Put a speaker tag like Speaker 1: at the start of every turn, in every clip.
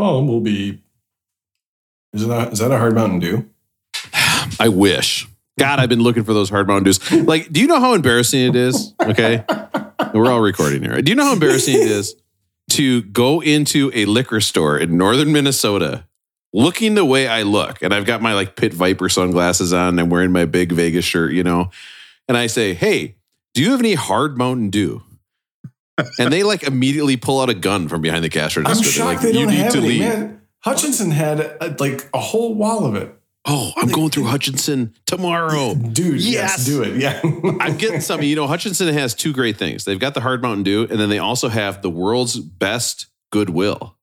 Speaker 1: Bumblebee. Is that is that a hard Mountain Dew?
Speaker 2: I wish. God, I've been looking for those hard Mountain Dews. Like, do you know how embarrassing it is? Okay. We're all recording here. Do you know how embarrassing it is to go into a liquor store in northern Minnesota looking the way I look? And I've got my like Pit Viper sunglasses on. And I'm wearing my big Vegas shirt, you know? And I say, hey, do you have any hard Mountain Dew? And they like immediately pull out a gun from behind the cash register.
Speaker 1: I'm
Speaker 2: They're
Speaker 1: shocked
Speaker 2: like,
Speaker 1: they
Speaker 2: you
Speaker 1: don't
Speaker 2: need
Speaker 1: have
Speaker 2: to
Speaker 1: any.
Speaker 2: leave.
Speaker 1: Man, Hutchinson had uh, like a whole wall of it.
Speaker 2: Oh, I'm going through Hutchinson tomorrow.
Speaker 1: Dude,
Speaker 2: Yes.
Speaker 1: yes, do it. Yeah.
Speaker 2: I'm getting something. You know, Hutchinson has two great things. They've got the hard Mountain Dew, and then they also have the world's best Goodwill.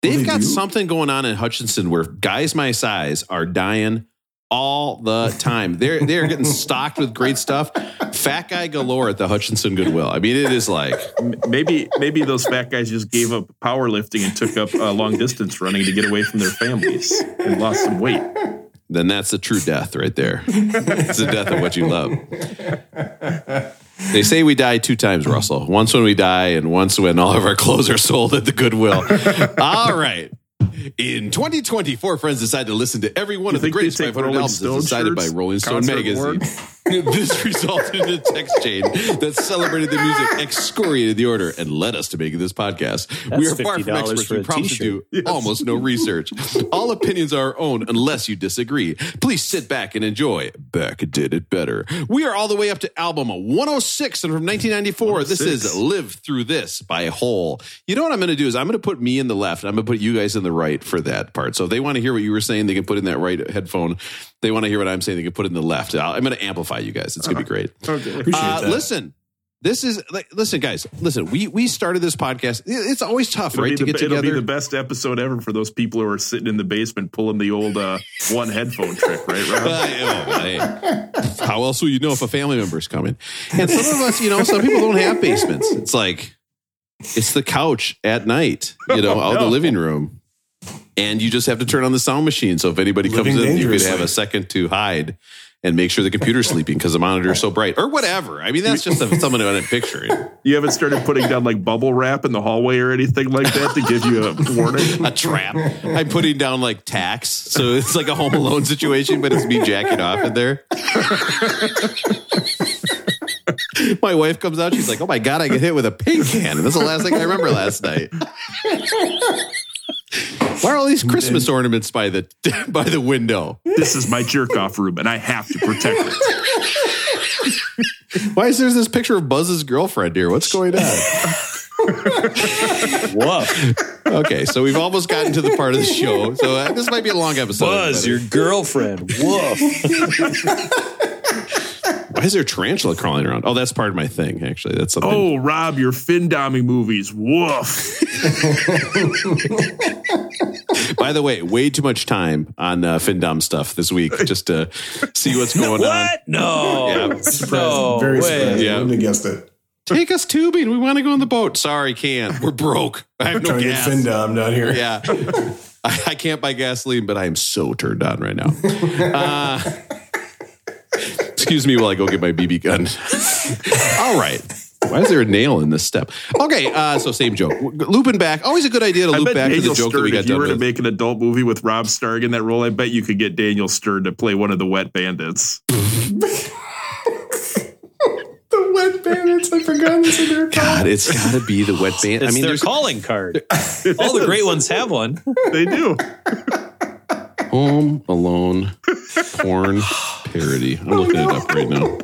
Speaker 2: They've
Speaker 1: they
Speaker 2: got
Speaker 1: do?
Speaker 2: something going on in Hutchinson where guys my size are dying all the time. They're they're getting stocked with great stuff. Fat guy galore at the Hutchinson Goodwill. I mean, it is like
Speaker 3: Maybe maybe those fat guys just gave up powerlifting and took up uh, long distance running to get away from their families and lost some weight.
Speaker 2: then that's the true death right there. it's the death of what you love. They say we die two times, Russell. Once when we die, and once when all of our clothes are sold at the Goodwill. all right. In 2020, four friends decided to listen to every one
Speaker 3: You
Speaker 2: of the greatest 500 albums
Speaker 3: Stone
Speaker 2: decided by? Rolling Stone magazine. this resulted in a text chain that celebrated the music, excoriated the order, and led us to making this podcast. we are far from experts. We promise to do almost no research. All opinions are our own unless you disagree. Please sit back and enjoy. Beck did it better. We are all the way up to album 106 and from 1994. This is Live Through This by Hole. You know what I'm going to do is I'm going to put me in the left. I'm going to put you guys in the right for that part. So if they want to hear what you were saying, they can put in that right headphone. They want to hear what I'm saying, they can put in the left. I'll- I'm going to amplify you guys. It's going to be great.
Speaker 3: Okay.
Speaker 1: Appreciate
Speaker 2: Uh,
Speaker 1: that.
Speaker 2: listen, this is like, listen, guys, listen. We we started this podcast. It's always tough,
Speaker 3: It'll,
Speaker 2: right, to
Speaker 3: the,
Speaker 2: get
Speaker 3: it'll be the best episode ever for those people who are sitting in the basement pulling the old uh, one headphone trick, right, Rob?
Speaker 2: Uh, oh. How else will you know if a family member's coming? And some of us, you know, some people don't have basements. It's like it's the couch at night, you know, out in the living room. And you just have to turn on the sound machine. So if anybody
Speaker 1: Living
Speaker 2: comes in, you could have a second to hide and make sure the computer's sleeping because the monitor's so bright or whatever. I mean, that's just a, someone I'm picturing.
Speaker 3: You haven't started putting down like bubble wrap in the hallway or anything like that to give you a warning?
Speaker 2: a trap. I'm putting down like tax. So it's like a home alone situation, but it's me jacking off in there. my wife comes out. She's like, oh my God, I get hit with a paint can. And that's the last thing I remember last night. Why are all these Christmas ornaments by the by the window?
Speaker 3: This is my jerk off room and I have to protect it.
Speaker 2: Why is there this picture of Buzz's girlfriend here? What's going on?
Speaker 4: Woof.
Speaker 2: Okay, so we've almost gotten to the part of the show. So uh, this might be a long episode.
Speaker 4: Buzz, your girlfriend. Woof.
Speaker 2: Why is there a tarantula crawling around? Oh, that's part of my thing, actually. That's something.
Speaker 3: Oh, Rob, your fin doming movies. Woof.
Speaker 2: By the way, way too much time on uh, Findom stuff this week just to see what's going on.
Speaker 4: What? No.
Speaker 2: Yeah.
Speaker 1: Surprised.
Speaker 4: No
Speaker 1: Very
Speaker 4: way.
Speaker 1: surprised.
Speaker 2: Yeah.
Speaker 1: I wouldn't have guessed it.
Speaker 2: Take us tubing. We want to go on the boat. Sorry, can't. We're broke. I have no
Speaker 1: Trying
Speaker 2: gas.
Speaker 1: get fin down here.
Speaker 2: Yeah. I, I can't buy gasoline, but I am so turned on right now. Uh, excuse me while I go get my BB gun. All right. Why is there a nail in this step? Okay, uh, so same joke. Looping back. Always a good idea to
Speaker 3: I
Speaker 2: loop
Speaker 3: bet
Speaker 2: back to the joke that we
Speaker 3: Stern,
Speaker 2: got
Speaker 3: if you
Speaker 2: done
Speaker 3: were to
Speaker 2: with.
Speaker 3: make an adult movie with Rob Stark in that role, I bet you could get Daniel Stern to play one of the wet bandits.
Speaker 1: The wet bandits. I forgot this in their
Speaker 2: God, it's got to be the wet
Speaker 4: Bandits.
Speaker 2: I mean,
Speaker 4: their
Speaker 2: there's
Speaker 4: calling card. All the great ones have one.
Speaker 3: They do.
Speaker 2: Home Alone porn parody. I'm looking it up right now.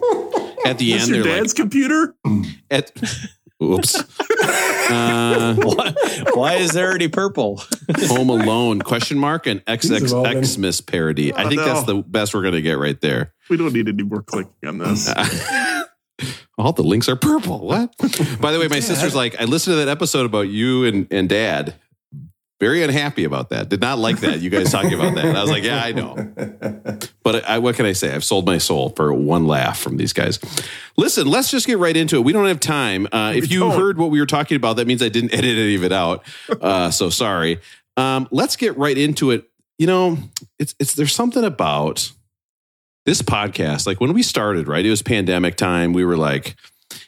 Speaker 2: At the end,
Speaker 3: your
Speaker 2: they're
Speaker 3: dad's computer?
Speaker 2: at, oops. Uh,
Speaker 4: Why, why is there already purple?
Speaker 2: Home Alone question mark and
Speaker 1: These have all been-
Speaker 2: XXXmas parody. I think that's the best we're gonna get right there.
Speaker 3: We don't need any more clicking on this.
Speaker 2: All the links are purple. What? By the way, my sister's like, I listened to that episode about you and, and dad. Very unhappy about that. Did not like that. You guys talking about that. And I was like, yeah, I know. But I, what can I say? I've sold my soul for one laugh from these guys. Listen, let's just get right into it. We don't have time. Uh, if you heard what we were talking about, that means I didn't edit any of it out. Uh, so sorry. Um, let's get right into it. You know, it's it's there's something about this podcast. Like when we started, right? It was pandemic time. We were like,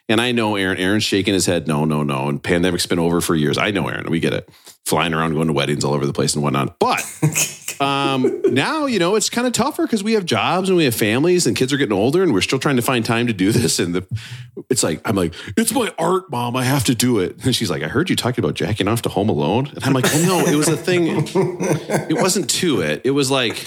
Speaker 2: And I know Aaron. Aaron's shaking his head. No, no, no. And pandemic's been over for years. I know Aaron. We get it. Flying around, going to weddings all over the place and whatnot. But um, now, you know, it's kind of tougher because we have jobs and we have families and kids are getting older and we're still trying to find time to do this. And the, it's like, I'm like, it's my art, mom. I have to do it. And she's like, I heard you talking about jacking off to Home Alone. And I'm like, oh, no, it was a thing. It wasn't to it. It was like,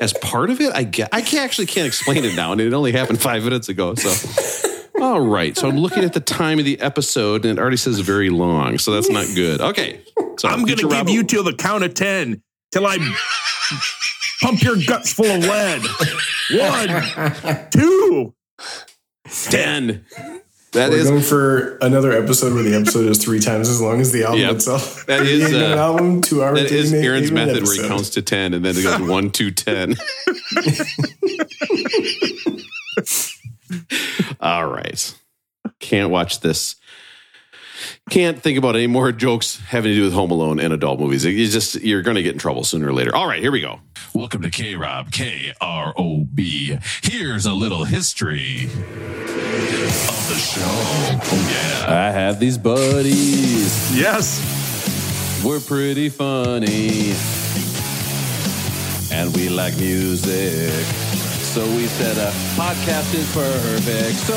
Speaker 2: as part of it, I get, I can't, actually can't explain it now. And it only happened five minutes ago. So, all right. So I'm looking at the time of the episode and it already says very long. So that's not good. Okay. So
Speaker 3: I'm going to give
Speaker 2: Rob-
Speaker 3: you till the count of 10 till I pump your guts full of lead. One, two.
Speaker 2: 10. That
Speaker 1: We're
Speaker 2: is
Speaker 1: going for another episode where the episode is three times as long as the album
Speaker 2: Yep.
Speaker 1: itself.
Speaker 2: That is,
Speaker 1: The
Speaker 2: uh,
Speaker 1: album, two hours.
Speaker 2: that is Aaron's method where he counts to 10 and then it goes 1, 2, 10. All right. Can't watch this. Can't think about any more jokes having to do with Home Alone and adult movies. You just you're going to get in trouble sooner or later. All right, here we go.
Speaker 5: Welcome to K Rob, K R O B. Here's a little history of the show. Oh, yeah.
Speaker 2: I have these buddies.
Speaker 3: Yes.
Speaker 2: We're pretty funny. And we like music. So we said a podcast is perfect. So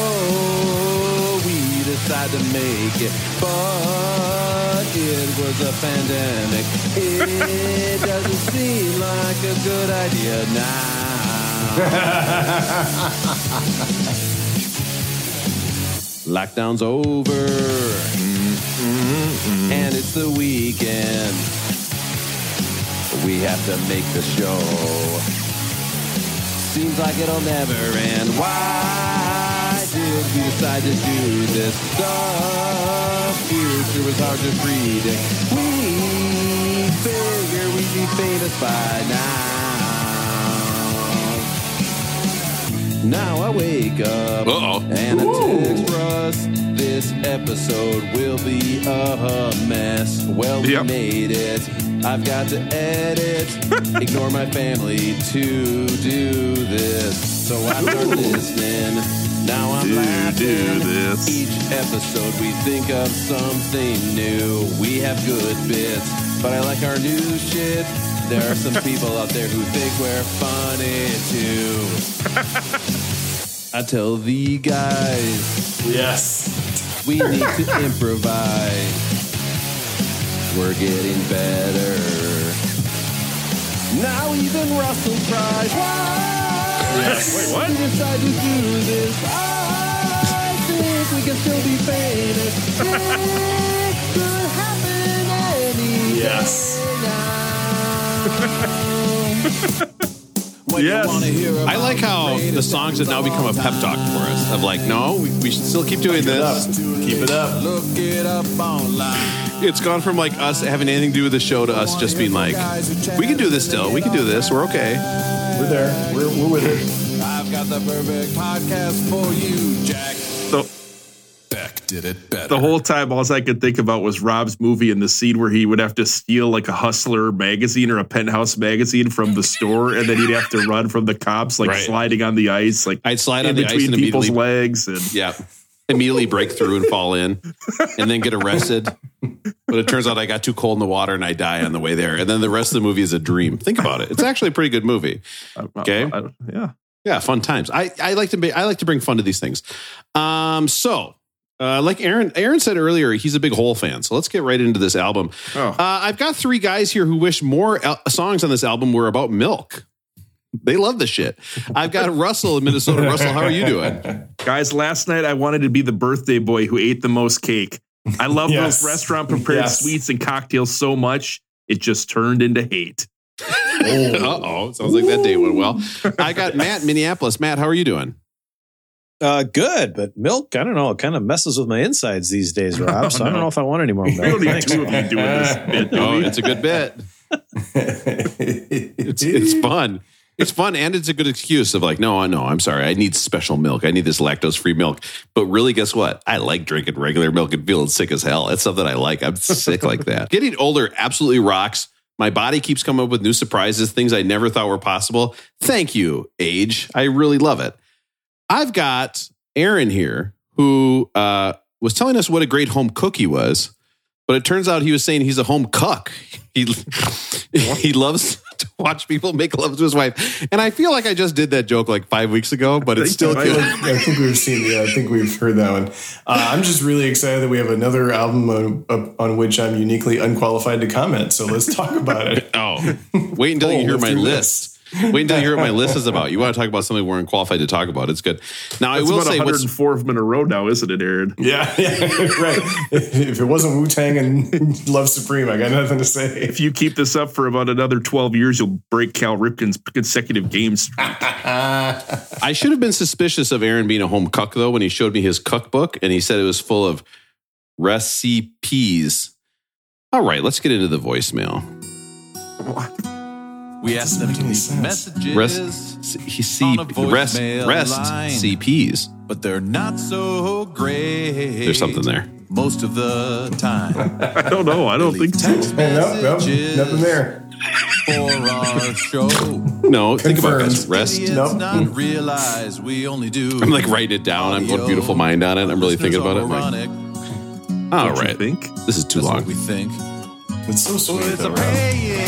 Speaker 2: we decided to make it. But it was a pandemic. It doesn't seem like a good idea now. Lockdown's over. And it's the weekend. We have to make the show. Seems like it'll never end. Why did we decide to do this stuff? Future was hard to predict. We figure we'd be famous by now. Now I wake up
Speaker 3: Uh-oh.
Speaker 2: and I text Russ. This episode will be a mess. Well,
Speaker 3: Yep.
Speaker 2: we made it. I've got to edit. Ignore my family to do this. So I start listening. Now I'm
Speaker 3: Do,
Speaker 2: laughing.
Speaker 3: do this.
Speaker 2: Each episode we think of something new. We have good bits, but I like our new shit. There are some people out there who think we're funny too. I tell the guys
Speaker 1: Yes.
Speaker 2: we need to improvise. We're getting better. Now even Russell cries. Why?
Speaker 3: Wait, what?
Speaker 2: We decide to do this. I think we can still be famous. It could happen any
Speaker 1: Yes.
Speaker 2: You
Speaker 3: Yes.
Speaker 6: I like how the songs have now become a pep talk for us. Of like, no, we, we should still keep doing
Speaker 1: Keep it
Speaker 6: this.
Speaker 1: Keep it up.
Speaker 2: Look it up online.
Speaker 6: It's gone from like us having anything to do with the show to us just being like, we can do this still. We can do this. We're okay.
Speaker 1: We're there. We're, we're with it.
Speaker 2: I've got the perfect podcast for you, Jack.
Speaker 3: So
Speaker 5: Beck did it better.
Speaker 3: the whole time, all I could think about was Rob's movie and the scene where he would have to steal like a Hustler magazine or a Penthouse magazine from the store, and then he'd have to run from the cops, like
Speaker 6: Right.
Speaker 3: sliding on the ice, like
Speaker 6: I'd slide
Speaker 3: in
Speaker 6: on the ice
Speaker 3: between
Speaker 6: and
Speaker 3: people's
Speaker 6: immediately,
Speaker 3: legs, and
Speaker 6: yeah, immediately break through and fall in, and then get arrested. But it turns out I got too cold in the water and I die on the way there. And then the rest of the movie is a dream. Think about it. It's actually a pretty good movie. Okay.
Speaker 3: I- I- yeah.
Speaker 6: Yeah, fun times. I, I like to be I like to bring fun to these things. Um, so uh, like Aaron Aaron said earlier, he's a big Hole fan. So let's get right into this album.
Speaker 3: Oh.
Speaker 6: Uh, I've got three guys here who wish more al- songs on this album were about milk. They love the shit. I've got Russell in Minnesota. Russell, how are you doing?
Speaker 3: Guys, last night I wanted to be the birthday boy who ate the most cake. I love
Speaker 1: Yes.
Speaker 3: those restaurant prepared
Speaker 1: Yes.
Speaker 3: sweets and cocktails so much, it just turned into hate.
Speaker 6: Uh oh, sounds like that day went well. I got Matt Minneapolis. Matt, how are you doing?
Speaker 4: Uh, good, but milk, I don't know, it kind of messes with my insides these days, Rob. so I don't know if I want any more milk.
Speaker 3: We don't need two of you doing this bit, do
Speaker 6: Oh, it's a good bit. It's it's fun. It's fun and it's a good excuse of like, no, I know, I'm sorry. I need special milk. I need this lactose free milk. But really, guess what? I like drinking regular milk and feeling sick as hell. It's something I like. I'm sick like that. Getting older absolutely rocks. My body keeps coming up with new surprises, things I never thought were possible. Thank you, age. I really love it. I've got Aaron here
Speaker 2: who uh, was telling us what a great home cook he was. But it turns out he was saying he's a home cuck. He he loves to watch people make love to his wife, and I feel like I just did that joke like five weeks ago, but it's still
Speaker 1: I,
Speaker 2: good.
Speaker 1: I think we've seen. Yeah, I think we've heard that one. Uh, I'm just really excited that we have another album on, on which I'm uniquely unqualified to comment. So let's talk about it.
Speaker 2: Oh, wait until
Speaker 1: Oh,
Speaker 2: you hear my list. Wait until you hear what my list is about. You want to talk about something we're unqualified to talk about? It's good. Now I
Speaker 3: It's
Speaker 2: will
Speaker 3: about
Speaker 2: say, what's
Speaker 3: 104 of them in a row now, isn't it, Aaron?
Speaker 1: Yeah, yeah, right. If it wasn't Wu Tang and Love Supreme, I got nothing to say.
Speaker 3: If you keep this up for about another 12 years, you'll break Cal Ripken's consecutive games. streak.
Speaker 2: I should have been suspicious of Aaron being a home cook though when he showed me his cookbook and he said it was full of recipes. All right, let's get into the voicemail.
Speaker 5: We asked them to leave messages,
Speaker 2: Rest, he see,
Speaker 5: On a
Speaker 2: rest,
Speaker 5: voicemail
Speaker 2: rest,
Speaker 5: line.
Speaker 2: CPs.
Speaker 5: but they're not so great.
Speaker 2: There's something there.
Speaker 5: Most of the time.
Speaker 3: I don't know. I don't think so.
Speaker 5: Text
Speaker 1: nope, nope,
Speaker 5: messages
Speaker 1: nothing there.
Speaker 5: for our show.
Speaker 2: No, think about it. guys.
Speaker 1: Confirmed.
Speaker 2: Rest.
Speaker 5: Idiots
Speaker 1: Nope.
Speaker 5: not hmm. realize we only do.
Speaker 2: I'm like writing it down. I'm going beautiful mind on it. I'm really thinking about it. I'm like,
Speaker 5: Ironic.
Speaker 2: all
Speaker 3: Don't you
Speaker 2: right,
Speaker 3: think?
Speaker 2: this is too
Speaker 5: That's what
Speaker 2: long.
Speaker 5: we think.
Speaker 1: It's so sweet.
Speaker 5: It's
Speaker 1: though,
Speaker 5: a
Speaker 1: Rob.
Speaker 5: pain.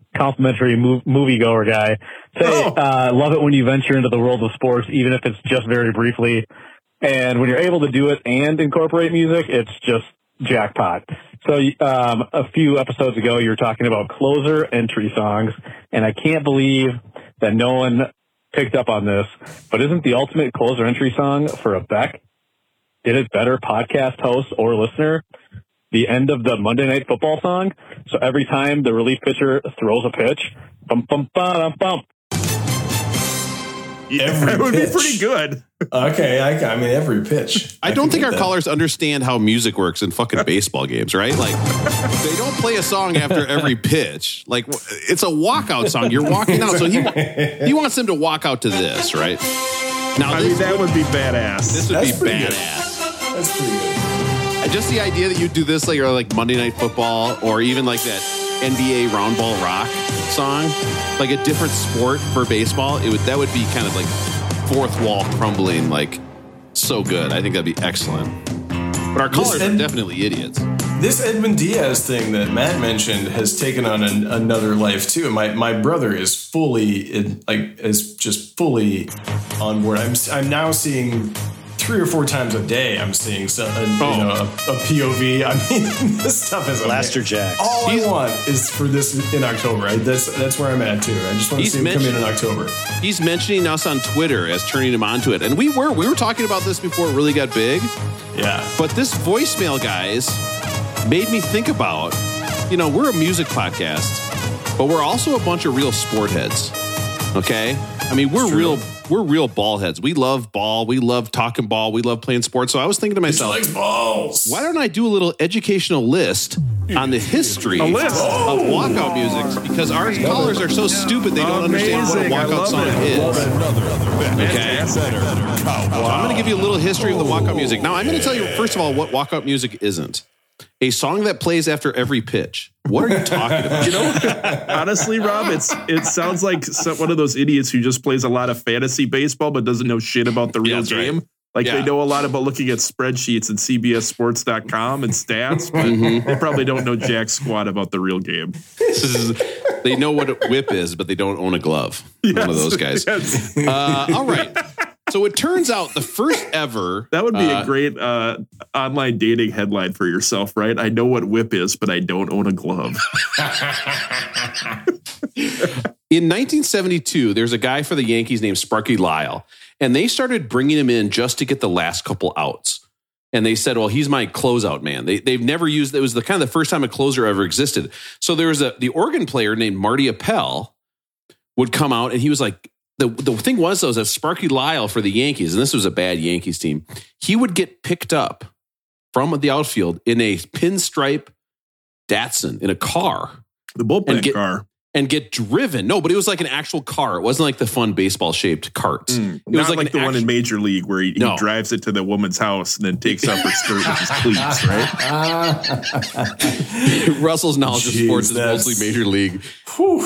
Speaker 7: complimentary mov- moviegoer guy. Say,
Speaker 3: Oh.
Speaker 7: uh, love it when you venture into the world of sports, even if it's just very briefly. And when you're able to do it and incorporate music, it's just jackpot. So, um, a few episodes ago, you were talking about closer entry songs, and I can't believe that no one picked up on this. But isn't the ultimate closer entry song for a Beck? Did it better podcast host or listener? the end of the Monday Night Football song. So every time the relief pitcher throws a pitch, bum bum bum bum.
Speaker 3: Yeah,
Speaker 1: Every
Speaker 3: that would
Speaker 1: pitch.
Speaker 3: be pretty good.
Speaker 1: Okay, I, I mean every pitch.
Speaker 2: I don't think our
Speaker 1: that.
Speaker 2: callers understand how music works in fucking baseball games, right? Like, they don't play a song after every pitch. Like, it's a walkout song. You're walking out, so he he wants them to walk out to this, right? Now,
Speaker 3: I
Speaker 2: this,
Speaker 3: mean, that would be badass.
Speaker 2: this would
Speaker 1: That's
Speaker 2: be
Speaker 1: pretty good.
Speaker 2: badass.
Speaker 1: That's pretty good.
Speaker 2: Just the idea that you do this like or like Monday Night Football or even like that NBA Round Ball Rock song, like a different sport for baseball, it would that would be kind of like fourth wall crumbling, like so good. I think that'd be excellent. But our callers are definitely idiots.
Speaker 1: This Edwin Diaz thing that Matt mentioned has taken on an, another life too. And my my brother is fully in, like is just fully on board. I'm I'm now seeing three or four times a day. I'm seeing some, a, uh,
Speaker 2: Oh.
Speaker 1: you know, a, a POV. I mean, this stuff is
Speaker 4: Blaster
Speaker 1: amazing.
Speaker 4: Jack.
Speaker 1: All I want is for this in October. Right? That's that's where I'm at too. I just want to
Speaker 2: He's
Speaker 1: see him come in in October.
Speaker 2: He's mentioning us on Twitter as turning him onto it. And we were we were talking about this before it really got big.
Speaker 1: Yeah.
Speaker 2: But this voicemail, guys, made me think about, you know, we're a music podcast, but we're also a bunch of real sport heads. Okay? I mean, we're real we're real ball heads. We love ball. We love talking ball. We love playing sports. So I was thinking to myself,
Speaker 1: likes balls.
Speaker 2: why don't I do a little educational list on the history of oh. walkout music? Because our callers are so stupid they don't understand what a walkout
Speaker 3: love
Speaker 2: song
Speaker 3: it.
Speaker 2: is. Okay. So I'm going to give you a little history of the walkout music. Now, I'm going to tell you, first of all, what walkout music isn't. A song that plays after every pitch. What are you talking about?
Speaker 3: You know, honestly, Rob, it's it sounds like some, one of those idiots who just plays a lot of fantasy baseball but doesn't know shit about the real
Speaker 2: Yeah, that's right.
Speaker 3: game. Like
Speaker 2: Yeah.
Speaker 3: they know a lot about looking at spreadsheets and CBSSports.com and stats, but
Speaker 2: Mm-hmm.
Speaker 3: they probably don't know jack squat about the real game.
Speaker 2: This is- they know what a whip is, but they don't own a glove. One of those guys.
Speaker 3: Yes.
Speaker 2: Uh, all right. So it turns out the first ever.
Speaker 3: That would be
Speaker 2: uh,
Speaker 3: a great uh, online dating headline for yourself, right? I know what whip is, but I don't own a glove.
Speaker 2: In 1972, there's a guy for the Yankees named Sparky Lyle, and they started bringing him in just to get the last couple outs. And they said, "Well, he's my closeout man." They they've never used. It was the kind of the first time a closer ever existed. So there was a the organ player named Marty Appel would come out, and he was like. The, the thing was though is that Sparky Lyle for the Yankees, and this was a bad Yankees team, he would get picked up from the outfield in a pinstripe Datsun in a car
Speaker 3: The bullpen
Speaker 2: get-
Speaker 3: car.
Speaker 2: And get driven. No, but it was like an actual car. It wasn't like the fun baseball shaped carts.
Speaker 3: Mm,
Speaker 2: It was
Speaker 3: Not like,
Speaker 2: an
Speaker 3: the one in Major League where he, he
Speaker 2: No.
Speaker 3: drives it to the woman's house and then takes off her skirt with his cleats, right?
Speaker 2: Russell's knowledge of
Speaker 1: Jeez,
Speaker 2: sports is mostly major league.
Speaker 1: Whew.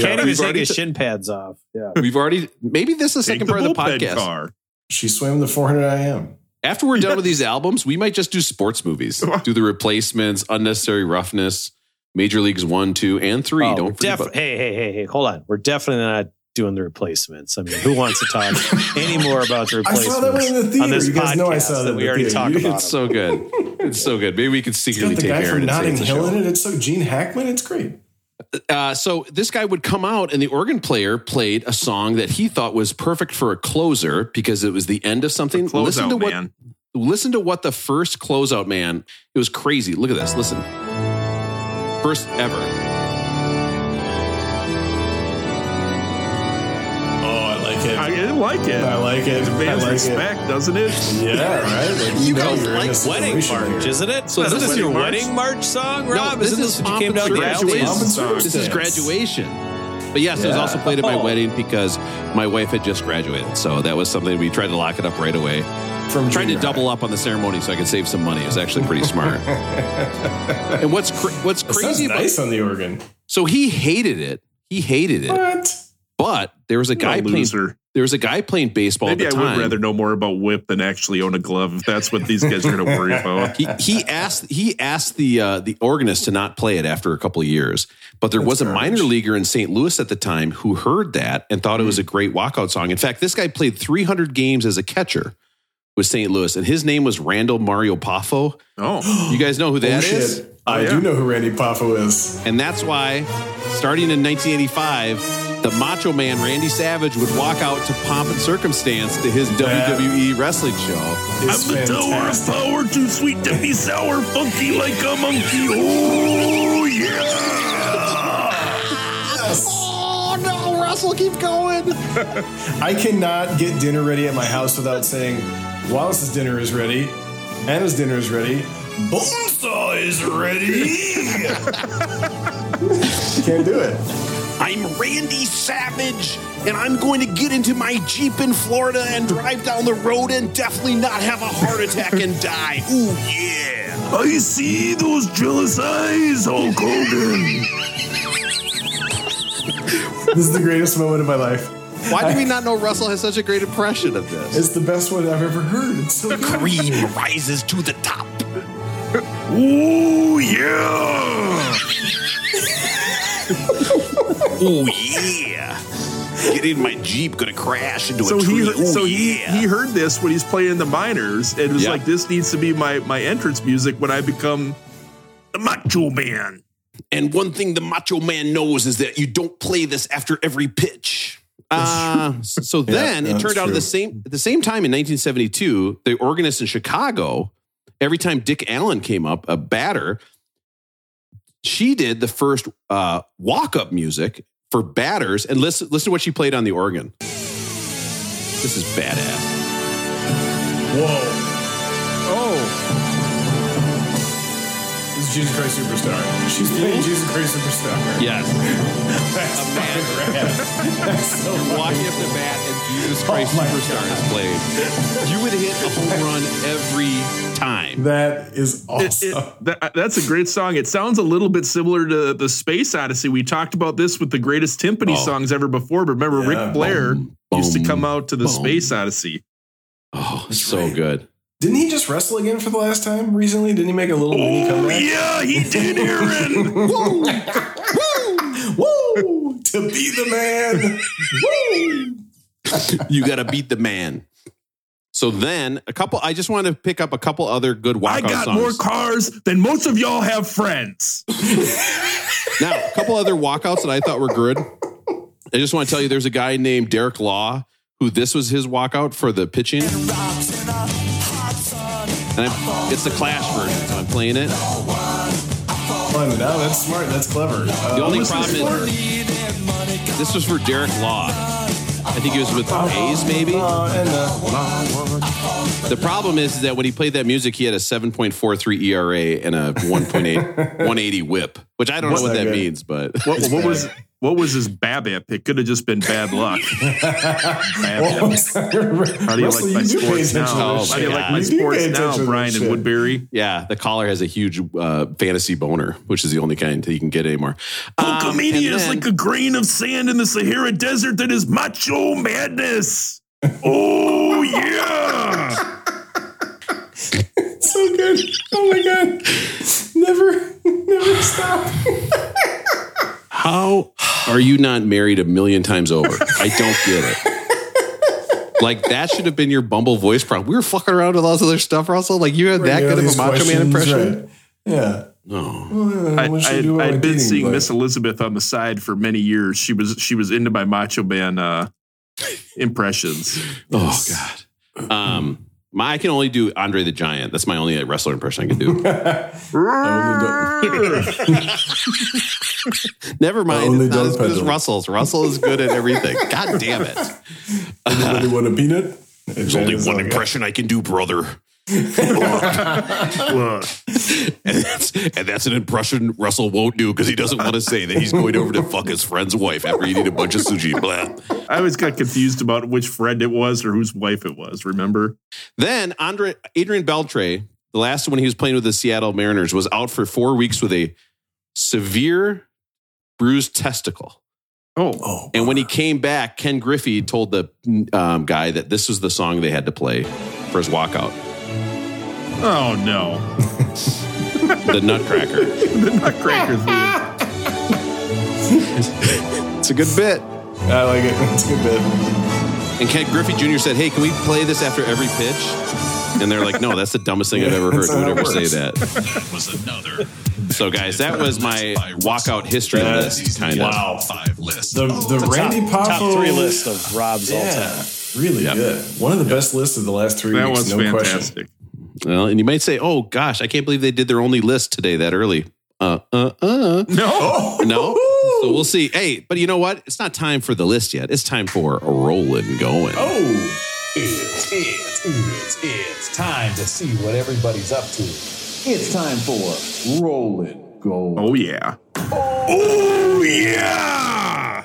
Speaker 4: Can't even
Speaker 2: we've
Speaker 4: take
Speaker 2: already
Speaker 4: his
Speaker 2: t-
Speaker 4: shin pads off. Yeah.
Speaker 2: We've already maybe this is the
Speaker 3: Take
Speaker 2: second part of the podcast.
Speaker 3: car.
Speaker 1: She swam the 400 IM.
Speaker 2: After we're done with these albums, we might just do sports movies. do the replacements, unnecessary roughness, major leagues one, two, and three.
Speaker 4: Oh,
Speaker 2: Don't forget
Speaker 4: def- hey, hey, hey, hey, hold on. We're definitely not doing the replacements. I mean, who wants to talk any more about the replacements?
Speaker 1: I
Speaker 4: replacements
Speaker 1: saw that one in the theater.
Speaker 4: on this
Speaker 1: You guys know I saw that
Speaker 4: that we
Speaker 1: the
Speaker 4: already
Speaker 1: theater.
Speaker 4: talked
Speaker 1: You-
Speaker 4: about?
Speaker 2: It's so good. It's so good. Maybe we could
Speaker 1: It's
Speaker 2: secretly
Speaker 1: got the
Speaker 2: take
Speaker 1: guy
Speaker 2: Aaron
Speaker 1: from
Speaker 2: and say
Speaker 1: Notting
Speaker 2: it's a
Speaker 1: Hill in it. It's so Gene Hackman. It's great.
Speaker 2: Uh, so this guy would come out, and the organ player played a song that he thought was perfect for a closer because it was the end of something. listen to what
Speaker 3: man.
Speaker 2: listen to what the first closeout man. It was crazy. Look at this. Listen, first ever.
Speaker 1: Oh, I like it.
Speaker 3: I like it.
Speaker 1: I like it. I
Speaker 3: Demands
Speaker 1: like
Speaker 3: respect, doesn't it?
Speaker 1: it. Yeah, right. Like, you, know you're in a situation here.
Speaker 4: isn't it?
Speaker 2: So
Speaker 4: So
Speaker 2: this
Speaker 4: this
Speaker 2: is
Speaker 4: is your
Speaker 3: wedding
Speaker 4: wedding march song,
Speaker 2: No,
Speaker 4: Rob?
Speaker 2: this
Speaker 4: isn't
Speaker 2: is
Speaker 4: this what you came down
Speaker 2: pomp
Speaker 4: the
Speaker 2: and
Speaker 4: aisle to?
Speaker 3: song.
Speaker 2: This is
Speaker 1: Circumstance.
Speaker 2: graduation. But yes, it was also played at my
Speaker 4: Oh.
Speaker 2: wedding because my wife had just graduated. So that was something we tried to lock it up right away.
Speaker 1: From
Speaker 2: trying to
Speaker 1: junior
Speaker 2: double up on the ceremony so I could save some money. It was actually pretty smart. and what's cra- what's
Speaker 1: It sounds
Speaker 2: crazy about
Speaker 1: nice on the organ.
Speaker 2: so he hated it. He hated it.
Speaker 1: What?
Speaker 2: But there was a guy
Speaker 3: a
Speaker 2: playing
Speaker 3: loser.
Speaker 2: there was a guy playing baseball
Speaker 3: Maybe
Speaker 2: at
Speaker 3: I
Speaker 2: the
Speaker 3: would rather know more about whip than actually own a glove. If that's what these guys are going to worry about.
Speaker 2: he, he asked he asked the uh, the organist to not play it after a couple of years, but there was a
Speaker 1: garbage.
Speaker 2: minor leaguer in St. Louis at the time who heard that and thought it
Speaker 1: Hmm.
Speaker 2: was a great walkout song. In fact, this guy played 300 games as a catcher with St. Louis, and his name was Randall Mario Poffo.
Speaker 3: Oh,
Speaker 2: You guys know who that
Speaker 1: oh,
Speaker 2: is,
Speaker 1: shit. I
Speaker 3: yeah.
Speaker 1: do know who Randy Poffo is.
Speaker 2: and that's why, starting in 1985. The Macho Man Randy Savage would walk out to Pomp and Circumstance to his
Speaker 1: That-
Speaker 2: WWE wrestling show.
Speaker 1: It's fantastic.
Speaker 3: power, too sweet to be sour, funky like a monkey. Oh yeah!
Speaker 2: Oh no, Russell, keep going.
Speaker 1: I cannot get dinner ready at my house without saying, Wallace's dinner is ready, Anna's dinner is ready, Bonesaw is ready. Can't do it.
Speaker 2: I'm Randy Savage, and I'm going to get into my Jeep in Florida and drive down the road and definitely not have a heart attack and die. Ooh, yeah.
Speaker 3: I see those jealous eyes, Hulk Hogan.
Speaker 1: This is the greatest moment of my life.
Speaker 2: Why do we not know Russell has such a great impression of this?
Speaker 1: It's the best one I've ever heard. It's so good.
Speaker 2: Cream rises to the top.
Speaker 3: Oh yeah!
Speaker 2: Oh, yeah. Get in my Jeep, gonna crash into
Speaker 3: So
Speaker 2: a tree.
Speaker 3: he,
Speaker 2: Ooh,
Speaker 3: so he,
Speaker 2: yeah.
Speaker 3: he heard this when he's playing in the minors, and was
Speaker 2: Yeah.
Speaker 3: like, "This needs to be my my entrance music when I become the Macho Man."
Speaker 2: And one thing the Macho Man knows is that you don't play this after every pitch. Uh, so then it
Speaker 1: that's
Speaker 2: turned out at the same at the same time in 1972, the organist in Chicago, every time Dick Allen came up, a batter, she did the first uh, walk up music for batters. And listen, listen to what she played on the organ. This is badass.
Speaker 1: Whoa. Jesus Christ Superstar. She's playing Jesus Christ Superstar.
Speaker 2: Yes,
Speaker 1: That's
Speaker 2: A man-
Speaker 1: fucking rad. That's so
Speaker 2: walking
Speaker 1: fucking
Speaker 2: up the bat and Jesus oh Christ
Speaker 1: Oh my
Speaker 2: Superstar is played. You would hit a home run every time.
Speaker 1: That is awesome.
Speaker 3: it- that, that's a great song. It sounds a little bit similar to the Space Odyssey. We talked about this with the greatest timpani
Speaker 2: Oh.
Speaker 3: songs ever before. But remember,
Speaker 1: Yeah.
Speaker 3: Ric Flair
Speaker 2: Boom,
Speaker 3: used to come out to the
Speaker 2: boom.
Speaker 3: Space Odyssey.
Speaker 2: Oh, so
Speaker 1: right.
Speaker 2: good.
Speaker 1: Didn't he just wrestle again for the last time recently? Didn't he make a little mini comeback?
Speaker 3: Oh, yeah, he did, Aaron.
Speaker 1: Woo! Woo! Woo! To be the man. Woo!
Speaker 2: You got to beat the man. So then, a couple. I just want to pick up a couple other good walkout
Speaker 3: I got
Speaker 2: songs.
Speaker 3: more cars than most of y'all have friends.
Speaker 2: now, a couple other walkouts that I thought were good. I just want to tell you, there's a guy named Derek Law who this was his walkout for the pitching, and I'm, it's the Clash version, so I'm playing it.
Speaker 1: Fun. No, that's smart. That's clever. Uh,
Speaker 2: The only problem
Speaker 1: for
Speaker 2: is this was for Derek Law. I think he was with Hayes, maybe.
Speaker 1: Uh, and uh,
Speaker 2: The problem is that when he played that music, he had a 7.43 ERA and a 1.8 180 whip, which I don't know what
Speaker 1: that
Speaker 2: that means, but
Speaker 3: What, what was what was his BABIP? It could have just been bad luck. BABIP. How do you
Speaker 1: Russell,
Speaker 3: like my
Speaker 1: do pay
Speaker 3: sports
Speaker 1: attention
Speaker 3: now?
Speaker 1: to
Speaker 2: Oh,
Speaker 3: How do you
Speaker 1: shit.
Speaker 3: like my
Speaker 1: You
Speaker 3: sports
Speaker 1: attention
Speaker 3: now,
Speaker 1: to
Speaker 3: Brian and. Woodbury?
Speaker 2: yeah, the caller has a huge uh, fantasy boner, which is the only kind that you can get anymore. Um,
Speaker 3: Hulkamania is like a grain of sand in the Sahara Desert that is macho madness. Oh yeah!
Speaker 1: so good. Oh my god. Never, never stop.
Speaker 2: How are you not married a million times over? I don't get it. Like that should have been your Bumble voice prompt. We were fucking around with all this other stuff, Russell. Like you had that
Speaker 1: You know,
Speaker 2: good of a Macho Man impression.
Speaker 1: right. Yeah.
Speaker 2: No.
Speaker 1: Well,
Speaker 3: I,
Speaker 1: what should
Speaker 3: I,
Speaker 1: I do about my
Speaker 3: I'd been
Speaker 1: dating
Speaker 3: seeing
Speaker 1: life?
Speaker 3: Miss Elizabeth on the side for many years. She was she was into my Macho Man uh, impressions.
Speaker 2: Oh God. Um, my I can only do Andre the Giant. That's my only uh, wrestler impression I can do. Never mind.
Speaker 1: Only
Speaker 2: It's not as good as. Russell's. Russell is good at everything. God damn it.
Speaker 1: Anybody want a peanut?
Speaker 2: There's only one impression I can do, brother.
Speaker 3: Look,
Speaker 2: And that's, and that's an impression Russell won't do because he doesn't want to say that he's going over to fuck his friend's wife after eating a bunch of sushi. Blah.
Speaker 3: I always got confused about which friend it was or whose wife it was. Remember?
Speaker 2: Then Andre Adrian Beltre, the last one he was playing with the Seattle Mariners, was out for four weeks with a severe bruised testicle.
Speaker 3: Oh,
Speaker 1: Oh,
Speaker 2: And when he came back, Ken Griffey told the um, guy that this was the song they had to play for his walkout,
Speaker 3: oh no!
Speaker 2: the Nutcracker.
Speaker 3: the Nutcracker theme.
Speaker 2: It's a good bit.
Speaker 1: I like it. It's a good bit.
Speaker 2: And Ken Griffey Jr. said, "Hey, can we play this after every pitch?" And they're like, "No, that's the dumbest thing I've ever heard.
Speaker 1: That's
Speaker 2: Who would ever say that?"
Speaker 5: That was another.
Speaker 2: So, guys, that was my walkout history
Speaker 1: That-
Speaker 2: list, kind of.
Speaker 1: Wow.
Speaker 5: Five list.
Speaker 1: Oh, the the
Speaker 4: Top,
Speaker 1: Randy Poffo
Speaker 4: top three list of Rob's all time.
Speaker 1: really
Speaker 2: Yep.
Speaker 1: good. One of the best lists of the last three
Speaker 3: That
Speaker 1: weeks.
Speaker 3: was
Speaker 1: no question.
Speaker 3: Fantastic.
Speaker 2: Well, and you might say, "Oh gosh, I can't believe they did their only list today that early." Uh, uh, uh.
Speaker 3: No,
Speaker 2: No. So we'll see. Hey, but you know what? It's not time for the list yet. It's time for rolling going.
Speaker 1: Oh,
Speaker 8: It's, it's, it's, it's time to see what everybody's up to. It's time for rolling going.
Speaker 3: Oh yeah, oh yeah.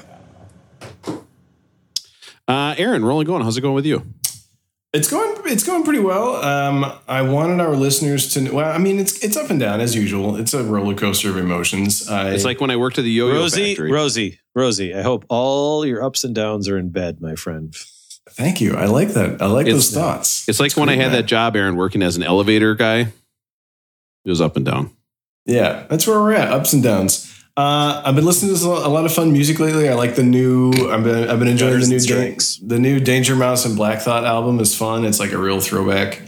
Speaker 2: Uh, Aaron, rolling going. How's it going with you?
Speaker 1: It's going it's going pretty well. Um, I wanted our listeners to. Well, I mean, it's it's up and down as usual. It's a roller coaster of emotions. I,
Speaker 2: It's like when I worked at the Yo-Yo
Speaker 4: Rosie,
Speaker 2: Factory.
Speaker 4: Rosie, Rosie. I hope all your ups and downs are in bed, my friend.
Speaker 1: thank you. I like that. I like
Speaker 2: It's-
Speaker 1: those thoughts.
Speaker 2: It's like when I had
Speaker 1: man.
Speaker 2: that job, Aaron, working as an elevator guy. It was up and down.
Speaker 1: Yeah, that's where we're at. Ups and downs. Uh, I've been listening to a lot of fun music lately. I like the new. I've been I've been enjoying
Speaker 4: Gutters
Speaker 1: the new Dan-
Speaker 4: Strings.
Speaker 1: the new Danger Mouse and Black Thought album is fun. It's like a real throwback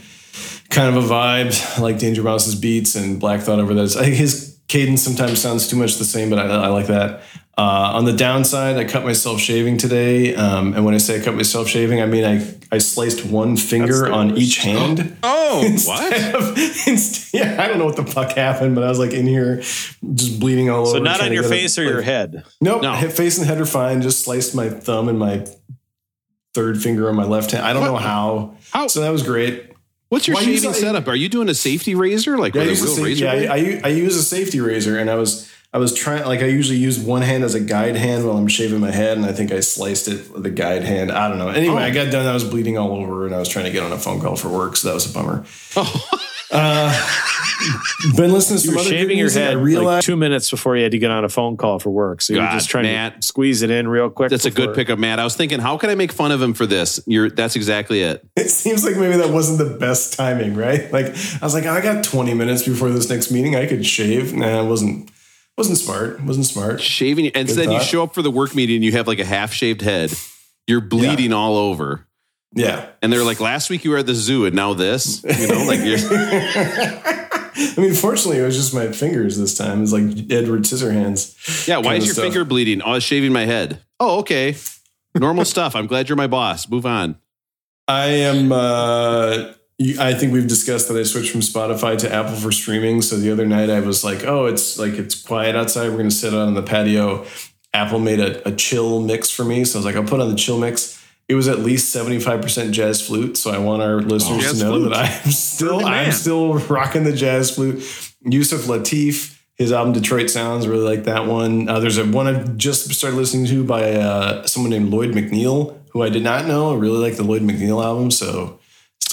Speaker 1: kind of a vibe. I like Danger Mouse's beats and Black Thought over those. I think his cadence sometimes sounds too much the same, but I, I like that. Uh, on the downside, I cut myself shaving today, um, and when I say I cut myself shaving, I mean I I sliced one finger on each hand.
Speaker 3: Oh,
Speaker 1: Instead of- inst- yeah, I don't know what the fuck happened, but I was like in here just bleeding all
Speaker 4: So
Speaker 1: over.
Speaker 4: So,
Speaker 1: not
Speaker 4: on your face or
Speaker 1: like-
Speaker 4: your head.
Speaker 1: Nope,
Speaker 2: No.
Speaker 1: face and head are fine. Just sliced my thumb and my third finger on my left hand. I don't know how.
Speaker 2: How-
Speaker 1: So that was great.
Speaker 2: What's your shaving setup? Are you doing a safety razor, like
Speaker 1: Yeah, I use,
Speaker 2: a
Speaker 1: a
Speaker 2: real
Speaker 1: sa-
Speaker 2: razor?
Speaker 1: yeah. I, I, I use a safety razor, and I was I was trying like I usually use one hand as a guide hand while I'm shaving my head, and I think I sliced it with the guide hand. I don't know. Anyway,
Speaker 2: Oh.
Speaker 1: I got done. I was bleeding all over, and I was trying to get on a phone call for work, so that was a bummer.
Speaker 2: Oh.
Speaker 1: Uh, been listening to
Speaker 4: You
Speaker 1: some
Speaker 4: were
Speaker 1: other
Speaker 4: shaving your head
Speaker 1: I
Speaker 4: like two minutes before you had to get on a phone call for work. So you're just trying
Speaker 2: Matt.
Speaker 4: to squeeze it in real quick.
Speaker 2: That's a good
Speaker 4: before-
Speaker 2: pickup, Matt. I was thinking, how can I make fun of him for this? You're that's exactly it.
Speaker 1: it seems like maybe that wasn't the best timing, right? Like I was like, I got 20 minutes before this next meeting. I could shave. Nah, it wasn't wasn't smart. Wasn't smart.
Speaker 2: Shaving and you
Speaker 1: thought.
Speaker 2: show up for the work meeting and you have like a half shaved head. You're bleeding all over.
Speaker 1: Yeah.
Speaker 2: And they're like, last week you were at the zoo and now this. You know, like you're
Speaker 1: I mean, fortunately, it was just my fingers this time. It's like Edward Scissorhands.
Speaker 2: Yeah, why is your
Speaker 1: stuff.
Speaker 2: finger bleeding? Oh, I was shaving my head. Oh, okay. Normal stuff. I'm glad you're my boss. Move on.
Speaker 1: I am. Uh, you- I think we've discussed that I switched from Spotify to Apple for streaming. So the other night I was like, "Oh, it's like it's quiet outside. We're going to sit out on the patio." Apple made a, a chill mix for me, so I was like, "I'll put on the chill mix." it was at least 75% jazz flute. So I want our listeners
Speaker 3: Jazz
Speaker 1: to know
Speaker 3: flute.
Speaker 1: that I'm still I'm still rocking the jazz flute. Yusef Lateef, his album Detroit Sounds, really like that one. Uh, there's a one I've just started listening to by uh, someone named Lloyd McNeil, who I did not know. I really like the Lloyd McNeil album, so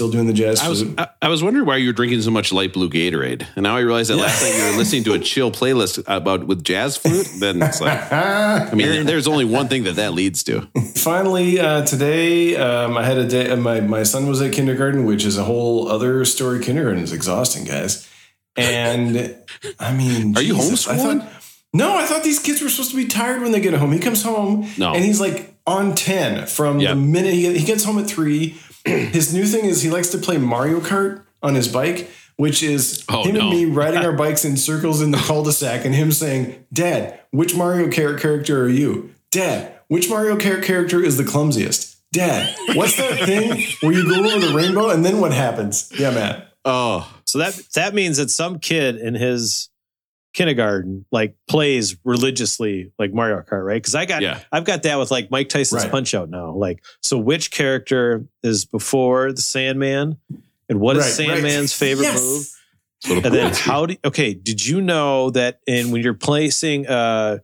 Speaker 1: still doing the jazz
Speaker 2: I was. I, I was wondering why you were drinking so much light blue Gatorade, and now I realize that last night you were listening to a chill playlist about with jazz flute. Then it's like, I mean, there's only one thing that that leads to.
Speaker 1: Finally, uh, today um, I had a day. My my son was at kindergarten, which is a whole other story. Kindergarten is exhausting, guys. And I mean,
Speaker 2: Are you
Speaker 1: Jesus, I
Speaker 2: homeschooling?
Speaker 1: thought- no, I thought these kids were supposed to be tired when they get home. He comes home
Speaker 2: No.
Speaker 1: and he's like on ten from
Speaker 2: Yeah.
Speaker 1: the minute he, he gets home at three. His new thing is he likes to play Mario Kart on his bike, which is
Speaker 2: Oh,
Speaker 1: him
Speaker 2: no.
Speaker 1: and me riding our bikes in circles in the cul-de-sac, and him saying, "Dad, which Mario Kart character are you? Dad, which Mario Kart character is the clumsiest? Dad, what's that thing where you go over the rainbow and then what happens? Yeah, Matt.
Speaker 2: Oh,
Speaker 4: So that that means that some kid in his kindergarten like plays religiously like Mario Kart, right? Because I got
Speaker 2: Yeah.
Speaker 4: I've got that with like Mike Tyson's
Speaker 1: Right.
Speaker 4: Punch Out now. Like, so which character is before the Sandman, and what is
Speaker 1: Right, right.
Speaker 4: Sandman's favorite
Speaker 1: Yes.
Speaker 4: move? And then how do okay? Did you know that in when you're placing uh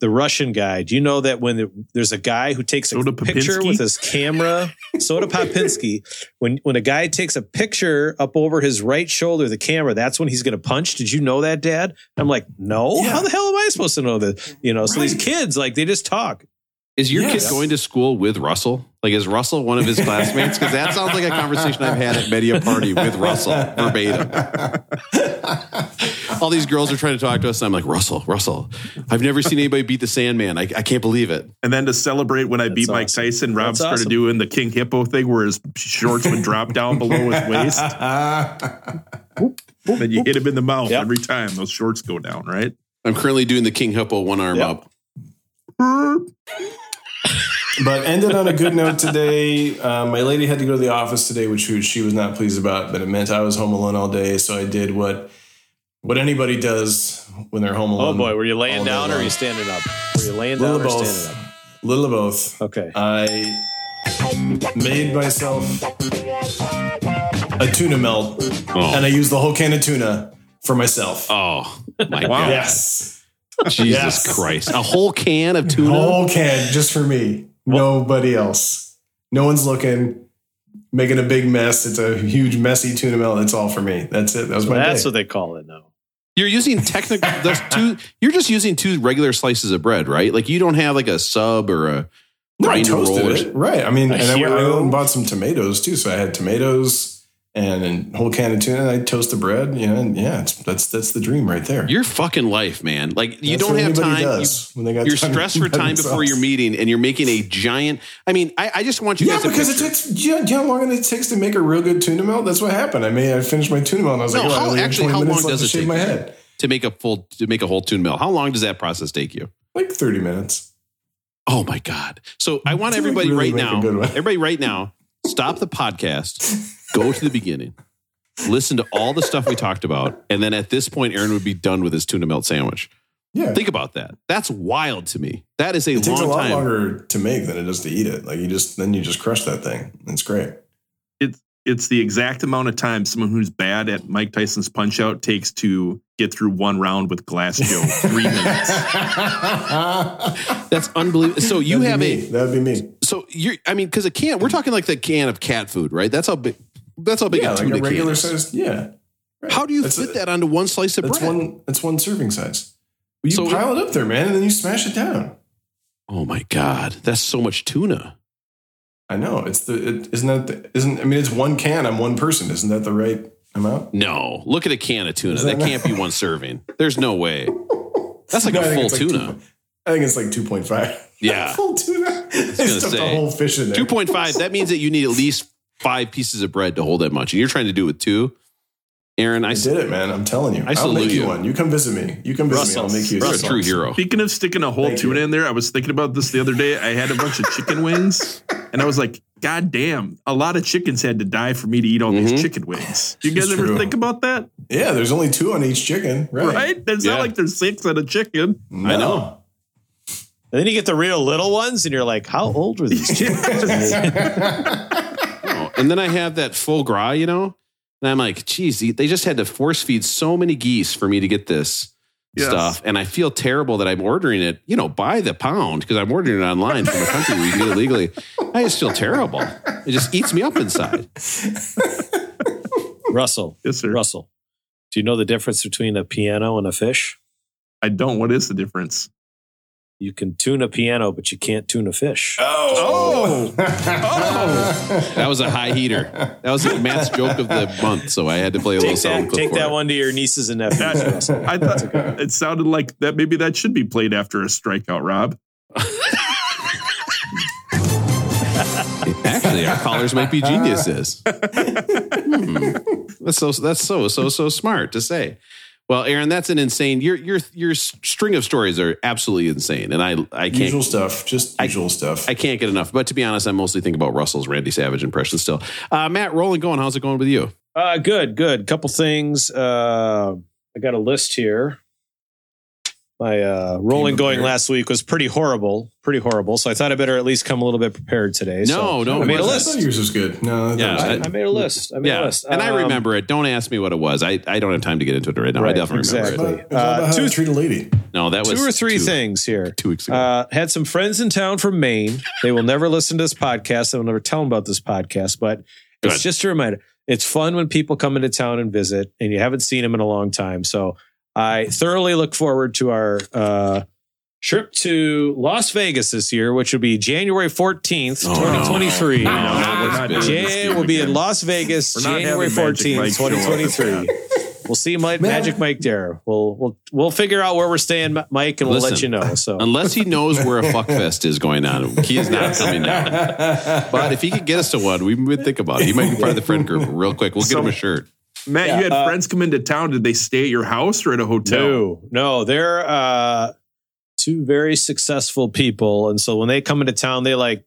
Speaker 4: the Russian guy, do you know that when the, there's a guy who takes a
Speaker 3: Soda
Speaker 4: picture
Speaker 3: Popinski?
Speaker 4: with his camera, Soda Popinski, when when a guy takes a picture up over his right shoulder, the camera, that's when he's going to punch. Did you know that, Dad? I'm like, no.
Speaker 1: Yeah.
Speaker 4: How the hell am I supposed to know that? You know, so these kids like they just talk.
Speaker 2: Is your
Speaker 1: Yes.
Speaker 2: kid going to school with Russell? Like, is Russell one of his classmates? Because that sounds like a conversation I've had at many a party with Russell verbatim. All these girls are trying to talk to us, and I'm like, Russell, Russell, I've never seen anybody beat the Sandman. I, I can't believe it.
Speaker 3: And then to celebrate when I beat Mike
Speaker 4: awesome.
Speaker 3: Tyson, Rob
Speaker 4: That's
Speaker 3: started
Speaker 4: awesome.
Speaker 3: doing the King Hippo thing where his shorts would drop down below his waist. then you hit him in the mouth
Speaker 4: Yep.
Speaker 3: every time those shorts go down, right?
Speaker 2: I'm currently doing the King Hippo one arm
Speaker 4: Yep.
Speaker 2: up.
Speaker 1: But ended on a good note today. Um, my lady had to go to the office today, which she- was not pleased about, but it meant I was home alone all day. So I did what what anybody does when they're home alone.
Speaker 4: Oh boy, were you laying down or are you standing up? Were you laying
Speaker 1: Little
Speaker 4: down
Speaker 1: of
Speaker 4: or
Speaker 1: both.
Speaker 4: standing up?
Speaker 1: Little of both.
Speaker 4: Okay.
Speaker 1: I made myself a tuna melt,
Speaker 2: Oh,
Speaker 1: and I used the whole can of tuna for myself.
Speaker 2: oh my
Speaker 3: Wow.
Speaker 2: God.
Speaker 1: Yes,
Speaker 2: Jesus
Speaker 1: Yes.
Speaker 2: Christ. A whole can of tuna?
Speaker 1: A whole can just for me. Nobody else. No one's looking. Making a big mess. It's a huge messy tuna melt. It's all for me. That's it. That was my
Speaker 4: That's
Speaker 1: day.
Speaker 4: what they call it now.
Speaker 2: You're using technical. That's two. You're just using two regular slices of bread, right? Like you don't have like a sub or a
Speaker 1: No, I toasted
Speaker 2: roll or-
Speaker 1: it. Right. I mean,
Speaker 4: A
Speaker 1: and I went, I went and bought some tomatoes too. So I had tomatoes and a whole can of tuna. And I toast the bread. You know, and yeah, it's, that's that's the dream right there.
Speaker 2: Your fucking life, man. Like you
Speaker 1: That's
Speaker 2: don't have time. You,
Speaker 1: does when they got
Speaker 2: you're
Speaker 1: time
Speaker 2: stressed for time before your meeting, and you're making a giant. I mean, I, I just want you
Speaker 1: Yeah,
Speaker 2: guys to
Speaker 1: because it takes. Do you, know, you how long it takes to make a real good tuna melt? That's what happened. I made. I finished my tuna melt. and I was
Speaker 2: No,
Speaker 1: like, oh,
Speaker 2: how- actually, how long does it take
Speaker 1: my head?
Speaker 2: to make a full to make a whole tuna melt, How long does that process take you?
Speaker 1: Like thirty minutes.
Speaker 2: Oh my god! So I want
Speaker 1: like,
Speaker 2: everybody
Speaker 1: really
Speaker 2: right now, everybody right now, stop the podcast, go to the beginning, listen to all the stuff we talked about, and then at this point, Aaron would be done with his tuna melt sandwich.
Speaker 1: Yeah,
Speaker 2: Think about that. That's wild to me. That is a
Speaker 1: it takes a
Speaker 2: long
Speaker 1: lot
Speaker 2: time.
Speaker 1: longer to make than it does to eat it. Like you just then you just crush that thing. It's great.
Speaker 3: It's it's the exact amount of time someone who's bad at Mike Tyson's punch out takes to get through one round with Glass Joe. Three minutes.
Speaker 2: That's unbelievable. So you
Speaker 1: That'd
Speaker 2: have
Speaker 1: be
Speaker 2: a
Speaker 1: me. That'd be me.
Speaker 2: so you're. I mean, because a can. We're talking like the can of cat food, right? That's how big. That's how big
Speaker 1: Yeah,
Speaker 2: a
Speaker 1: like
Speaker 2: tuna
Speaker 1: a regular
Speaker 2: can is.
Speaker 1: sized. Yeah. Right.
Speaker 2: How do you
Speaker 1: That's
Speaker 2: fit
Speaker 1: a-
Speaker 2: that onto one slice of
Speaker 1: That's
Speaker 2: bread?
Speaker 1: one. That's one serving size. You
Speaker 2: So-
Speaker 1: pile it up there, man, and then you smash it down.
Speaker 2: Oh my god, that's so much tuna.
Speaker 1: I know. It's the. It, isn't that? The, isn't I mean, it's one can I'm one person. Isn't that the right amount?
Speaker 2: No, look at a can of tuna.
Speaker 1: Is
Speaker 2: That
Speaker 1: that-
Speaker 2: can't be one serving. There's no way. That's like
Speaker 1: No,
Speaker 2: a full
Speaker 1: it's like
Speaker 2: tuna.
Speaker 1: 2. I think it's like two point five.
Speaker 2: Yeah.
Speaker 1: full tuna. They
Speaker 2: gonna
Speaker 1: stuffed
Speaker 2: say,
Speaker 1: whole fish in there.
Speaker 2: Two point five. That means that you need at least five pieces of bread to hold that much, and you're trying to do it with two. Aaron, I
Speaker 1: I did it, man. I'm telling you.
Speaker 2: I
Speaker 1: I'll make you
Speaker 2: you.
Speaker 1: one. You come visit me. You come visit
Speaker 4: Russell.
Speaker 1: me. I'll make you.
Speaker 2: you're a true hero.
Speaker 3: Speaking of sticking a whole
Speaker 1: Thank
Speaker 3: tuna
Speaker 1: you.
Speaker 3: in there, I was thinking about this the other day. I had a bunch of chicken wings, and I was like, God damn, a lot of chickens had to die for me to eat all
Speaker 2: Mhm.
Speaker 3: these chicken wings. You guys ever think about that?
Speaker 1: Yeah, there's only two on each chicken, right?
Speaker 3: Right? There's
Speaker 2: Yeah.
Speaker 3: not like there's six on a chicken.
Speaker 1: No.
Speaker 2: I know.
Speaker 4: And then you get the real little ones, and you're like, how old were these children?
Speaker 2: Oh, and then I have that foie gras, you know, and I'm like, geez, they just had to force feed so many geese for me to get this
Speaker 3: Yes.
Speaker 2: stuff. And I feel terrible that I'm ordering it, you know, by the pound because I'm ordering it online from a country where you can get it legally. I just feel terrible. It just eats me up inside.
Speaker 4: Russell,
Speaker 3: Yes, sir.
Speaker 4: Russell, do you know the difference between a piano and a fish?
Speaker 3: I don't. What is the difference?
Speaker 4: You can tune a piano, but you can't tune a fish.
Speaker 1: Oh. Oh.
Speaker 2: That was a high heater. That was Matt's joke of the month. So I had to play a little
Speaker 4: Take
Speaker 2: sound
Speaker 4: that,
Speaker 2: clip
Speaker 4: take
Speaker 2: for
Speaker 4: that
Speaker 2: it.
Speaker 4: one to your nieces and nephews, Russell.
Speaker 3: I thought it sounded like that. Maybe that should be played after a strikeout, Rob.
Speaker 2: Actually, our callers might be geniuses. Hmm. That's so that's so so so smart to say. Well, Aaron, that's an insane. Your your your string of stories are absolutely insane, and I I can't
Speaker 1: Usual stuff. Just usual stuff.
Speaker 2: I can't get enough. But to be honest, I mostly think about Russell's Randy Savage impression still. Uh, Matt, rolling going. How's it going with you?
Speaker 4: Uh, good, good. Couple things. Uh, I got a list here. My uh, rolling going last week was pretty horrible, pretty horrible. So I thought I better at least come a little bit prepared today.
Speaker 2: No,
Speaker 4: so
Speaker 2: no,
Speaker 4: I made a
Speaker 2: it wasn't.
Speaker 1: I
Speaker 4: list.
Speaker 1: thought yours was good. No, that
Speaker 2: Yeah,
Speaker 1: was
Speaker 4: I,
Speaker 1: good.
Speaker 4: I made a list. I made a
Speaker 2: Yeah,
Speaker 4: list,
Speaker 2: and I
Speaker 4: Um,
Speaker 2: remember it. Don't ask me what it was. I, I don't have time to get into it right now. I
Speaker 4: Right,
Speaker 2: definitely remember
Speaker 4: exactly.
Speaker 2: it.
Speaker 1: It's all
Speaker 4: Uh,
Speaker 1: how
Speaker 4: two-
Speaker 1: treat a lady.
Speaker 2: No, that was
Speaker 4: two or three
Speaker 2: two-
Speaker 4: things here.
Speaker 2: two weeks ago.
Speaker 4: Uh, had some friends in town from Maine. They will never listen to this podcast. I will never tell them about this podcast, but it's just a reminder. It's fun when people come into town and visit, and you haven't seen them in a long time. So I thoroughly look forward to our uh, trip to Las Vegas this year, which will be January 14th,
Speaker 2: Oh,
Speaker 4: 2023.
Speaker 2: No,
Speaker 3: we're not
Speaker 4: Jan- will be in. Las Vegas, January 14th,
Speaker 3: Mike show up.
Speaker 4: 2023. We'll see Mike,
Speaker 1: Man.
Speaker 4: Magic Mike there. We'll we'll we'll figure out where we're staying, Mike, and we'll let you know. So
Speaker 2: Unless he knows where a fuckfest is going on, he is not coming down. But if he could get us to one, we would think about it. He might be part of the friend group real quick. We'll get him a shirt.
Speaker 3: Matt,
Speaker 4: Yeah,
Speaker 3: you had
Speaker 4: uh,
Speaker 3: friends come into town. Did they stay at your house or at a hotel?
Speaker 4: No, no, they're uh, two very successful people, and so when they come into town, they like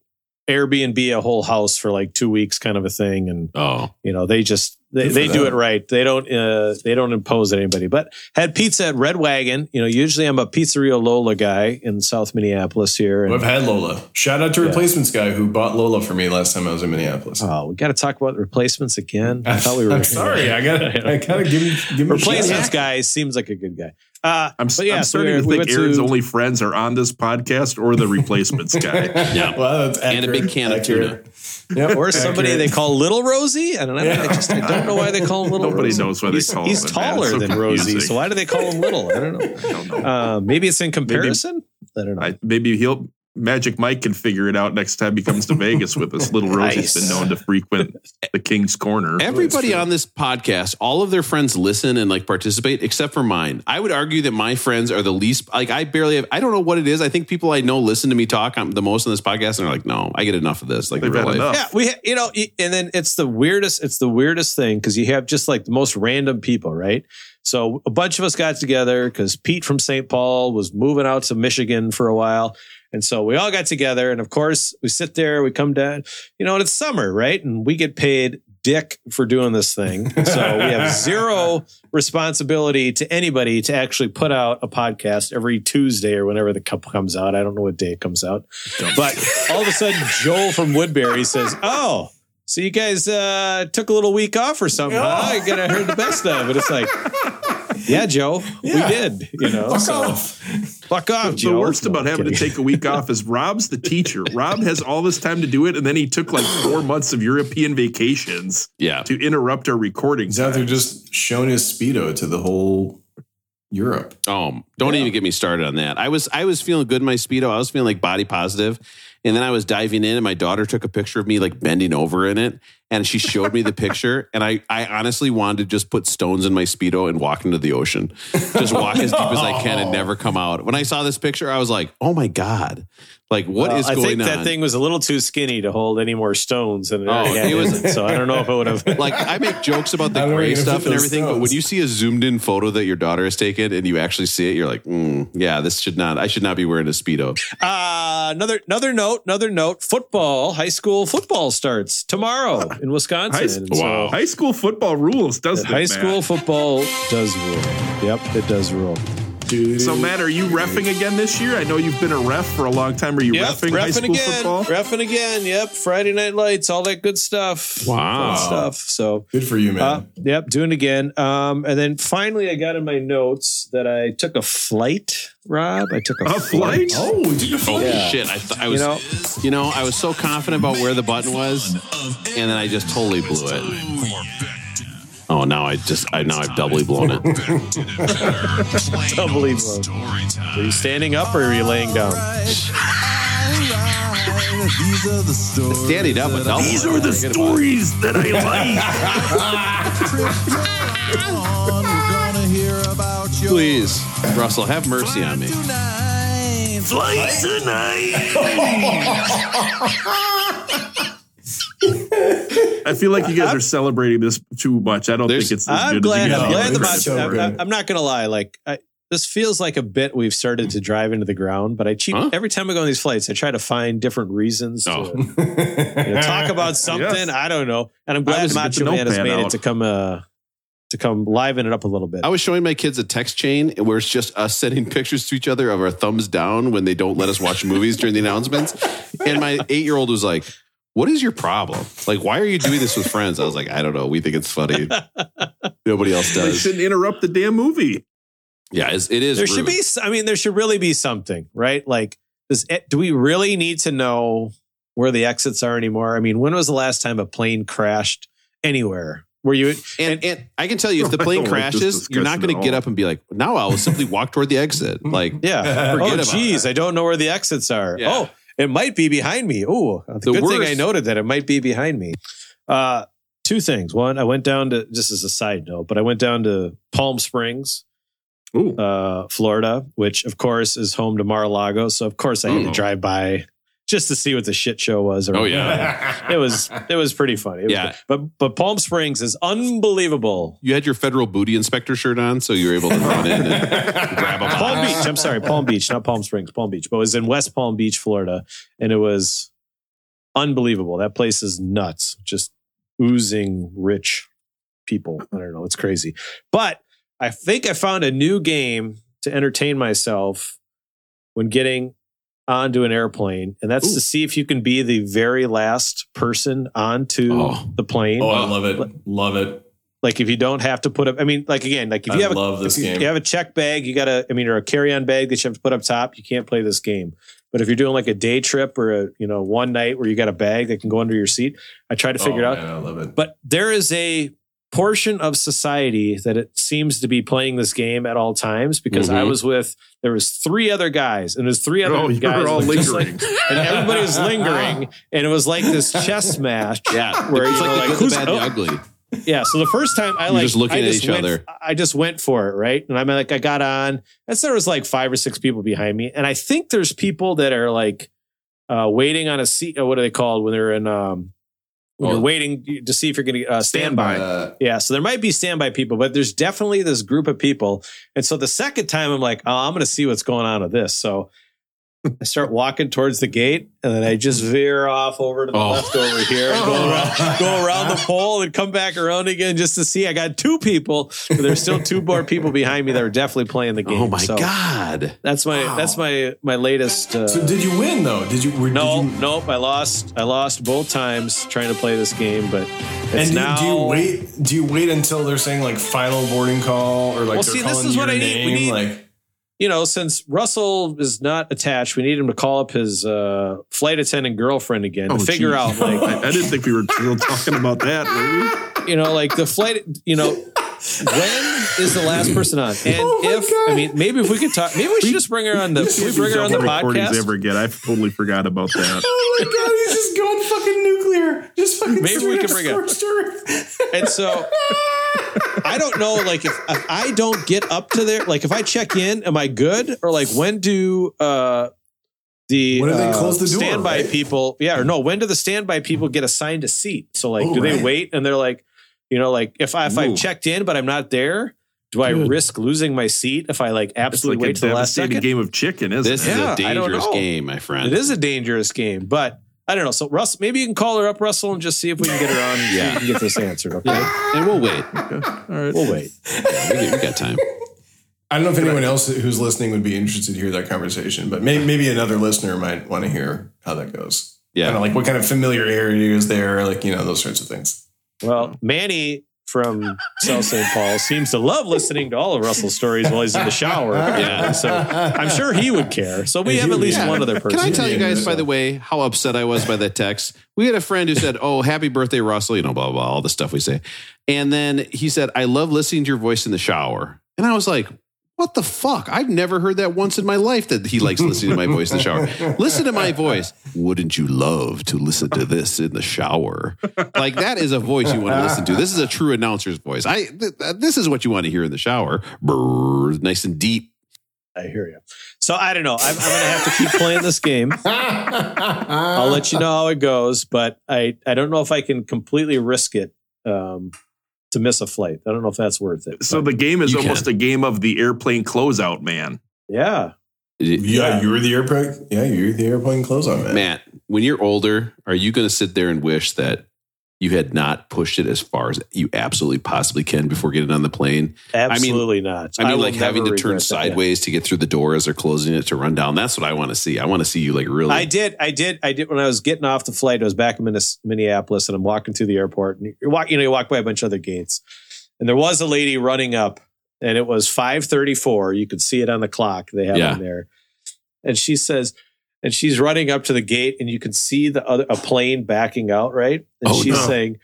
Speaker 4: Airbnb a whole house for like two weeks, kind of a thing, and
Speaker 2: Oh,
Speaker 4: you know they just they, they do it right. They don't uh, they don't impose anybody. But had pizza at Red Wagon. You know, usually I'm a Pizzeria Lola guy in South Minneapolis here. And,
Speaker 1: I've had Lola. Shout out to
Speaker 4: Yeah.
Speaker 1: replacements guy who bought Lola for me last time I was in Minneapolis.
Speaker 4: oh, we got to talk about replacements again. I thought we were.
Speaker 1: I'm sorry. I got. I gotta give. Give him a shout
Speaker 4: replacements guy seems like a good guy. Uh,
Speaker 3: I'm,
Speaker 4: but yeah,
Speaker 3: I'm
Speaker 4: so
Speaker 3: starting
Speaker 4: we-
Speaker 3: to think
Speaker 4: went
Speaker 3: Aaron's
Speaker 4: to-
Speaker 3: only friends are on this podcast or the replacements guy.
Speaker 2: yeah.
Speaker 1: Well, that's accurate.
Speaker 2: And a big
Speaker 1: accurate.
Speaker 2: can of
Speaker 1: tuna. Yep,
Speaker 4: or somebody
Speaker 1: accurate.
Speaker 4: they call Little Rosie. I don't know. I just I don't know why they call him Little
Speaker 3: Nobody
Speaker 4: Rosie.
Speaker 3: knows why they
Speaker 4: he's,
Speaker 3: call
Speaker 4: he's
Speaker 3: him that.
Speaker 4: taller
Speaker 3: It's so
Speaker 4: than Rosie, so why do they call him Little? I don't know.
Speaker 3: I don't know.
Speaker 4: Uh, maybe it's in comparison. I don't know.
Speaker 3: I, maybe he'll Magic Mike can figure it out next time he comes to Vegas with us. Little Rosie's
Speaker 4: Nice.
Speaker 3: been known to frequent the King's Corner.
Speaker 2: Everybody on this podcast, all of their friends listen and like participate, except for mine. I would argue that my friends are the least like I barely have. I don't know what it is. I think people I know listen to me talk um, the most on this podcast, and they're like, "No, I get enough of this." Like
Speaker 3: They've
Speaker 2: real life.
Speaker 3: enough.
Speaker 4: yeah, we ha- you know, and then it's the weirdest. It's the weirdest thing because you have just like the most random people, right? So a bunch of us got together because Pete from St. Paul was moving out to Michigan for a while. And so we all got together. And of course, we sit there, we come down, you know, and it's summer, right? And we get paid dick for doing this thing. So we have zero responsibility to anybody to actually put out a podcast every Tuesday or whenever the cup comes out. I don't know what day it comes out. But all of a sudden, Joel from Woodbury says, Oh, so you guys uh, took a little week off or something, huh? I gotta heard the best of it. It's like, yeah, Joe,
Speaker 1: Yeah.
Speaker 4: we did. You know,
Speaker 1: Fuck
Speaker 4: so
Speaker 1: off.
Speaker 4: fuck off,
Speaker 3: The
Speaker 4: Joe.
Speaker 3: worst
Speaker 4: No,
Speaker 3: about
Speaker 4: I'm
Speaker 3: having to take a week off is Rob's the teacher. Rob has all this time to do it, and then he took like four months of European vacations
Speaker 2: Yeah.
Speaker 3: to interrupt our recording.
Speaker 1: He's out there just showing his speedo to the whole Europe.
Speaker 2: Oh, don't even get me started on that. I was I was feeling good in my speedo. I was feeling like body positive, and then I was diving in, and my daughter took a picture of me like bending over in it, and she showed me the picture, and I I honestly wanted to just put stones in my speedo and walk into the ocean, just walk as deep as I can and never come out. When I saw this picture, I was like, oh my god, like what is
Speaker 4: Well, I
Speaker 2: going
Speaker 4: think
Speaker 2: on?
Speaker 4: that thing was a little too skinny to hold any more stones and it,
Speaker 2: Oh, it was-
Speaker 4: in it, so I don't know if it would have.
Speaker 2: like I make jokes about the
Speaker 1: don't know where
Speaker 2: gray stuff and
Speaker 1: those
Speaker 2: everything, but when you see a zoomed in photo that your daughter has taken and you actually see it, you're like, mm, yeah, this should not. I should not be wearing a speedo.
Speaker 4: Uh, another another note, another note. Football, high school football starts tomorrow in Wisconsin.
Speaker 3: High,
Speaker 4: so-
Speaker 2: Wow.
Speaker 3: high school football rules, doesn't
Speaker 4: high
Speaker 3: it?
Speaker 4: school football does rule. Yep, it does rule.
Speaker 3: So Matt, are you refing again this year? I know you've been a ref for a long time. Are you
Speaker 4: Yep,
Speaker 3: refing high school
Speaker 4: again,
Speaker 3: football?
Speaker 4: refing again. Yep, Friday Night Lights, all that good stuff.
Speaker 2: Wow.
Speaker 4: Fun stuff. So
Speaker 1: Good for you, man.
Speaker 4: Uh, yep, doing it again. Um, and then finally, I got in my notes that I took a flight. Rob, I took a,
Speaker 3: A flight?
Speaker 1: oh, did you
Speaker 2: Holy
Speaker 4: Yeah.
Speaker 2: shit! I, th- I
Speaker 4: You
Speaker 2: was,
Speaker 4: know,
Speaker 2: you know, I was so confident about where the button was, and then I just totally blew it. Oh, now I just, I now I've doubly blown it.
Speaker 4: doubly blown. Are you standing up or are you laying down?
Speaker 2: Standing up, a double.
Speaker 3: These are the stories that I like.
Speaker 2: Please, Russell, have mercy on me.
Speaker 3: Flight tonight. I feel like you guys are celebrating this too much. I don't
Speaker 2: There's-
Speaker 3: think it's as
Speaker 4: I'm
Speaker 3: good
Speaker 4: glad.
Speaker 3: as you
Speaker 4: I'm glad
Speaker 3: are.
Speaker 4: the
Speaker 1: it's
Speaker 4: macho. I'm. I'm not gonna lie. Like I, this feels like a bit we've started to drive into the ground. But I cheat
Speaker 2: Huh?
Speaker 4: every time I go on these flights. I try to find different reasons
Speaker 2: Oh.
Speaker 4: to you know, talk about something.
Speaker 3: Yes.
Speaker 4: I don't know. And I'm glad Macho
Speaker 3: the
Speaker 4: Man has
Speaker 3: notepad
Speaker 4: made it to come uh to come liven it up a little bit.
Speaker 2: I was showing my kids a text chain where it's just us sending pictures to each other of our thumbs down when they don't let us watch movies during the announcements. And my eight year old was like, What is your problem? Like, why are you doing this with friends? I was like, I don't know. We think it's funny. Nobody else
Speaker 3: They
Speaker 2: does.
Speaker 3: shouldn't interrupt the damn movie.
Speaker 2: Yeah, it's, it is.
Speaker 4: there should be. I mean, there should really be something, right? Like, does it, do we really need to know where the exits are anymore? I mean, when was the last time a plane crashed anywhere? Were you?
Speaker 2: And, and I can tell you, if the plane
Speaker 3: don't like
Speaker 2: crashes, you're not going to get up and be like, now I'll simply walk toward the exit. Like,
Speaker 4: Yeah.
Speaker 2: Forget
Speaker 4: oh,
Speaker 2: about
Speaker 4: geez, I don't know where the exits are.
Speaker 2: Yeah.
Speaker 4: Oh, it might be behind me. Oh, the good thing I noted that it might be behind me. Uh, two things. One, I went down to just as a side note, but I went down to Palm Springs,
Speaker 3: Ooh.
Speaker 4: uh, Florida, which of course is home to Mar-a-Lago. So of course I had to
Speaker 3: Oh.
Speaker 4: drive by just to see what the shit show was.
Speaker 2: oh, yeah.
Speaker 4: it was it was pretty funny. It
Speaker 2: Yeah.
Speaker 4: but but Palm Springs is unbelievable.
Speaker 2: You had your federal booty inspector shirt on, so you were able to run in and grab a
Speaker 4: Palm. Beach. I'm sorry, Palm Beach, not Palm Springs, Palm Beach, but it was in West Palm Beach, Florida, and it was unbelievable. That place is nuts, just oozing rich people. I don't know, it's crazy. But I think I found a new game to entertain myself when getting onto an airplane, and that's
Speaker 3: Ooh.
Speaker 4: to see if you can be the very last person onto
Speaker 2: Oh.
Speaker 4: the plane.
Speaker 1: Oh, I love it. Love it.
Speaker 4: Like if you don't have to put up, I mean, like again, like if you
Speaker 1: I
Speaker 4: have a
Speaker 1: this
Speaker 4: if you,
Speaker 1: game.
Speaker 4: you have a check bag, you gotta, I mean, or a carry-on bag that you have to put up top, you can't play this game. But if you're doing like a day trip or a, you know, one night where you got a bag that can go under your seat, I tried to figure
Speaker 1: oh,
Speaker 4: it out.
Speaker 1: Man, I love it.
Speaker 4: But there is a portion of society that it seems to be playing this game at all times because I
Speaker 2: Mhm.
Speaker 4: was with there was three other guys and there's three other
Speaker 3: Oh,
Speaker 4: guys
Speaker 3: all
Speaker 4: just like-
Speaker 3: lingering.
Speaker 4: and everybody was lingering and it was like this chess match
Speaker 2: Yeah,
Speaker 4: Where,
Speaker 2: it's like
Speaker 4: know,
Speaker 2: the
Speaker 4: like,
Speaker 2: good,
Speaker 4: who's-
Speaker 2: the bad,
Speaker 4: oh.
Speaker 2: the ugly.
Speaker 4: yeah. So the first time I
Speaker 2: You're
Speaker 4: like
Speaker 2: just looking
Speaker 4: I
Speaker 2: at
Speaker 4: just
Speaker 2: each
Speaker 4: went,
Speaker 2: other.
Speaker 4: I just went for it, right? And I'm like, I got on. And so there was like five or six people behind me, and I think there's people that are like uh, waiting on a seat. uh, What are they called when they're in? Um,
Speaker 2: Oh.
Speaker 4: you're waiting to see if you're going to uh, stand by.
Speaker 1: Uh,
Speaker 4: Yeah, so there might be standby people, but there's definitely this group of people. And so the second time I'm like, oh, I'm going to see what's going on with this. So I start walking towards the gate and then I just veer off over to the
Speaker 2: Oh.
Speaker 4: left over here and go around, go around the pole and come back around again just to see. I got two people, but there's still two more people behind me that are definitely playing the game.
Speaker 2: Oh my
Speaker 4: So
Speaker 2: god!
Speaker 4: That's my that's my my latest. Uh,
Speaker 1: so did you win though? Did you? Were,
Speaker 4: no,
Speaker 1: Did you,
Speaker 4: nope. I lost. I lost both times trying to play this game, but it's
Speaker 1: and do,
Speaker 4: now.
Speaker 1: do you wait? Do you wait until they're saying like final boarding call or like
Speaker 4: Well, see, this is what I need. We need-
Speaker 1: like
Speaker 4: you know, since Russell is not attached, we need him to call up his uh, flight attendant girlfriend again
Speaker 3: Oh,
Speaker 4: to figure
Speaker 3: geez.
Speaker 4: out, like,
Speaker 3: I, I didn't think we were still talking about that. Were we?
Speaker 4: you know, like the flight, you know, when is the last person on? And
Speaker 1: Oh
Speaker 4: if,
Speaker 1: God.
Speaker 4: I mean, maybe if we could talk, maybe we should just bring her on the, can we bring her on the
Speaker 3: Double recordings
Speaker 4: podcast.
Speaker 3: ever again. I totally forgot about that.
Speaker 1: oh my god, he's just going fucking nuclear. Just fucking
Speaker 4: Maybe we can bring it.
Speaker 1: earth.
Speaker 4: And so I don't know, like if, if I don't get up to there, like if I check in, am I good? Or like when do uh the
Speaker 1: When do they
Speaker 4: uh,
Speaker 1: close the door,
Speaker 4: standby
Speaker 1: right?
Speaker 4: people? Yeah, or no, when do the standby people get assigned a seat? So like
Speaker 1: Oh,
Speaker 4: do they wait and they're like, you know, like if I if I've checked in but I'm not there, do I
Speaker 2: Dude.
Speaker 4: risk losing my seat if I like absolutely
Speaker 3: like
Speaker 4: wait to the last
Speaker 3: devastating
Speaker 4: second?
Speaker 3: game of chicken, isn't
Speaker 2: This
Speaker 3: it?
Speaker 4: Yeah,
Speaker 2: is a
Speaker 4: I
Speaker 2: dangerous game, my friend.
Speaker 4: It is a dangerous game, but I don't know. So Russ, maybe you can call her up, Russell, and just see if we can get her on. Yeah,
Speaker 2: Yeah.
Speaker 4: we can get this answered. Okay,
Speaker 2: and we'll wait.
Speaker 3: All right.
Speaker 4: we'll wait.
Speaker 2: Yeah, we, we got time.
Speaker 1: I don't know if anyone else who's listening would be interested to hear that conversation, but maybe, maybe another listener might want to hear how that goes.
Speaker 2: Yeah.
Speaker 1: Kind of like what kind of familiarity is there, like, you know, those sorts of things.
Speaker 4: Well, Manny from South St. Paul seems to love listening to all of Russell's stories while he's in the shower.
Speaker 2: Yeah.
Speaker 4: So I'm sure he would care. So we have at least
Speaker 2: Yeah.
Speaker 4: one other person.
Speaker 2: Can I tell you guys, by
Speaker 1: uh,
Speaker 2: the way, how upset I was by that text? We had a friend who said, Oh, happy birthday, Russell, you know, blah, blah, blah, all the stuff we say. And then he said, I love listening to your voice in the shower. And I was like, what the fuck? I've never heard that once in my life that he likes listening to my voice in the shower. Listen to my voice. Wouldn't you love to listen to this in the shower? Like that is a voice you want to listen to. This is a true announcer's voice. I th- this is what you want to hear in the shower. Brrr, nice and deep.
Speaker 4: I hear you. So I don't know. I'm, I'm going to have to keep playing this game. I'll let you know how it goes, but I, I don't know if I can completely risk it um, to miss a flight. I don't know if that's worth it.
Speaker 3: So the game is almost
Speaker 2: can.
Speaker 3: a game of the airplane closeout, man.
Speaker 4: yeah,
Speaker 1: Yeah, you were the airplane. Yeah, you're the airplane close on man.
Speaker 2: Matt, when you're older, are you going to sit there and wish that you had not pushed it as far as you absolutely possibly can before getting on the plane?
Speaker 4: absolutely not.
Speaker 2: I mean,
Speaker 4: will
Speaker 2: like having to turn
Speaker 4: regret that. Yeah.
Speaker 2: sideways to get through the door as they're closing it to run down. That's what I want to see. I want to see you like really.
Speaker 4: I did. I did. I did. When I was getting off the flight, I was back in Minneapolis, and I'm walking through the airport, and you walk. You know, you walk by a bunch of other gates, and there was a lady running up, and it was 5:34. You could see it on the clock they have
Speaker 2: Yeah.
Speaker 4: on there, and she says, and she's running up to the gate, and you can see the other a plane backing out, right? And
Speaker 2: Oh,
Speaker 4: she's
Speaker 2: no.
Speaker 4: saying.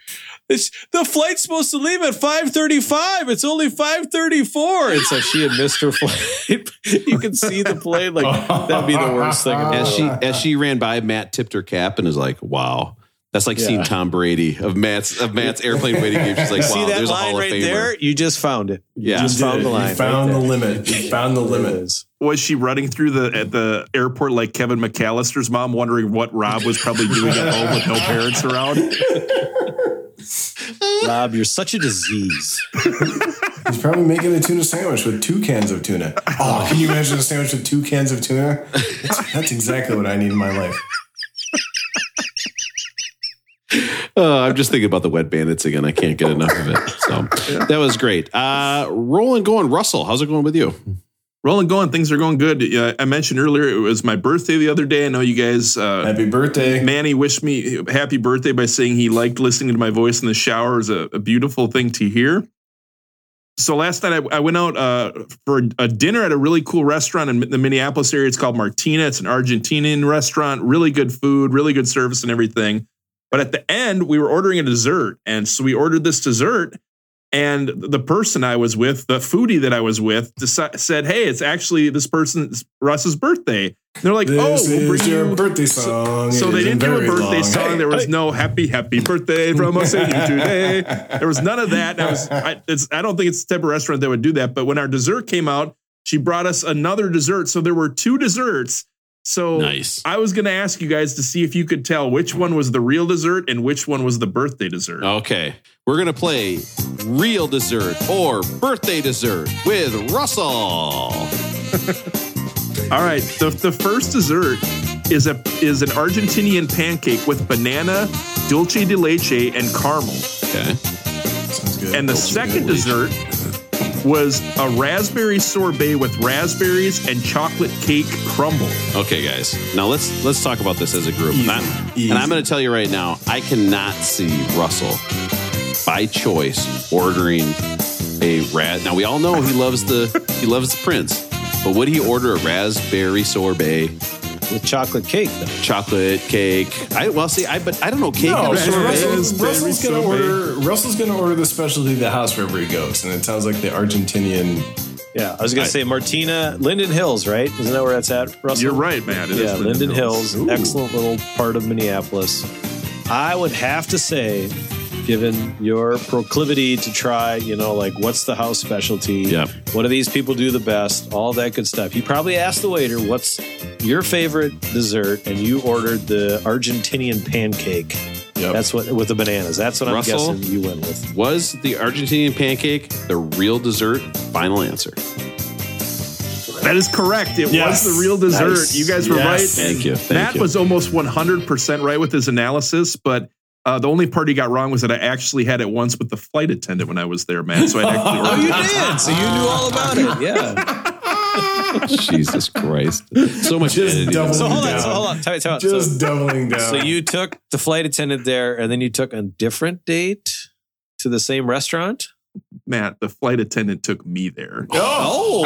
Speaker 4: It's, the flight's supposed to leave at 5:35. It's only 5:34. And so she had missed her flight. you can see the plane like that'd be the worst thing. in
Speaker 2: as she as she ran by, Matt tipped her cap and was like, "Wow." That's like seeing Tom Brady of Matt's of Matt's airplane waiting game. She's like,
Speaker 4: see
Speaker 2: "Wow,
Speaker 4: that
Speaker 2: there's a
Speaker 4: line
Speaker 2: Hall
Speaker 4: right
Speaker 2: of Famer."
Speaker 4: there? You just found it. You
Speaker 2: Yeah.
Speaker 4: just
Speaker 1: You
Speaker 4: found
Speaker 1: did
Speaker 4: the line.
Speaker 1: You found
Speaker 4: right
Speaker 1: the
Speaker 4: there.
Speaker 1: limit. You found the
Speaker 4: There
Speaker 1: limit.
Speaker 3: Was she running through the at the airport like Kevin McAllister's mom, wondering what Rob was probably doing at home with no parents around?
Speaker 4: Rob, you're such a disease.
Speaker 1: He's probably making a tuna sandwich with two cans of tuna. Oh, can you imagine a sandwich with two cans of tuna? That's, that's exactly what I need in my life.
Speaker 2: Uh, I'm just thinking about the wet bandits again. I can't get enough of it. So that was great. Uh, rolling, going. Russell, how's it going with you?
Speaker 3: Rolling, going. Things are going good. Uh, I mentioned earlier it was my birthday the other day. I know you guys. Uh,
Speaker 1: Happy birthday.
Speaker 3: Manny wished me happy birthday by saying he liked listening to my voice in the shower. is a, a beautiful thing to hear. So last night I, I went out uh, for a dinner at a really cool restaurant in the Minneapolis area. It's called Martina. It's an Argentinian restaurant. Really good food, really good service, and everything. But at the end, we were ordering a dessert, and so we ordered this dessert. And the person I was with, the foodie that I was with, said, "Hey, it's actually this person's Russ's birthday." And they're like, "Oh, we'll bring
Speaker 1: your
Speaker 3: you
Speaker 1: birthday song.
Speaker 3: so
Speaker 1: It
Speaker 3: they didn't do a birthday
Speaker 1: long.
Speaker 3: song.
Speaker 1: Hey,
Speaker 3: There was no happy, happy birthday from us and you today. There was none of that. I was, I, it's, I don't think it's the type of restaurant that would do that. But when our dessert came out, she brought us another dessert. So there were two desserts. So
Speaker 2: Nice.
Speaker 3: I was going to ask you guys to see if you could tell which one was the real dessert and which one was the birthday dessert.
Speaker 2: Okay, we're gonna play real dessert or birthday dessert with Russell.
Speaker 3: All right. The, the first dessert is a is an Argentinian pancake with banana, dulce de leche, and caramel.
Speaker 2: Okay,
Speaker 1: Sounds good.
Speaker 3: And the
Speaker 1: Sounds
Speaker 3: second
Speaker 1: good.
Speaker 3: dessert was a raspberry sorbet with raspberries and chocolate cake crumble.
Speaker 2: okay, guys. Now let's let's talk about this as a group.
Speaker 1: Easy.
Speaker 2: Not-
Speaker 1: Easy.
Speaker 2: and I'm going to tell you right now, I cannot see Russell by choice ordering a rat. Now we all know he loves the he loves the Prince, but would he order a raspberry sorbet,
Speaker 4: With chocolate cake, though.
Speaker 2: chocolate cake? I well see, I but I don't know cake.
Speaker 1: No,
Speaker 2: and
Speaker 1: so. Russell,
Speaker 3: Raspberry
Speaker 1: Russell's gonna
Speaker 3: sorbet.
Speaker 1: order. Russell's gonna order the specialty of the house wherever he goes, and it sounds like the Argentinian.
Speaker 4: Yeah, I was gonna say Martina, Linden Hills, right? Isn't that where that's at, Russell?
Speaker 3: You're right, man. It is
Speaker 4: yeah, Linden Hills,
Speaker 1: Ooh.
Speaker 4: excellent little part of Minneapolis. I would have to say, given your proclivity to try, you know, like what's the house specialty?
Speaker 2: Yep.
Speaker 4: What do these people do the best? All that good stuff. You probably asked the waiter, "What's your favorite dessert?" And you ordered the Argentinian pancake.
Speaker 1: Yep.
Speaker 4: That's what with the bananas. That's what
Speaker 2: Russell?
Speaker 4: I'm guessing you went with.
Speaker 2: Was the Argentinian pancake the real dessert? Final answer.
Speaker 3: That is correct. It
Speaker 1: Yes.
Speaker 3: was the real dessert.
Speaker 1: Nice.
Speaker 3: You guys were
Speaker 1: Yes.
Speaker 3: right.
Speaker 2: Thank you. Thank
Speaker 3: Matt
Speaker 2: you.
Speaker 3: was almost 100% right with his analysis, but Uh, the only part he got wrong was that I actually had it once with the flight attendant when I was there, man. So I actually
Speaker 4: Oh, you did. So you knew all about it. Yeah.
Speaker 2: Jesus Christ. So much
Speaker 1: Just
Speaker 2: editing.
Speaker 1: double-
Speaker 4: So hold on. So hold on. Time, time out.
Speaker 1: Just
Speaker 4: So,
Speaker 1: doubling down.
Speaker 4: so you took the flight attendant there, and then you took a different date to the same restaurant.
Speaker 3: Matt, the flight attendant took me there.
Speaker 4: Oh,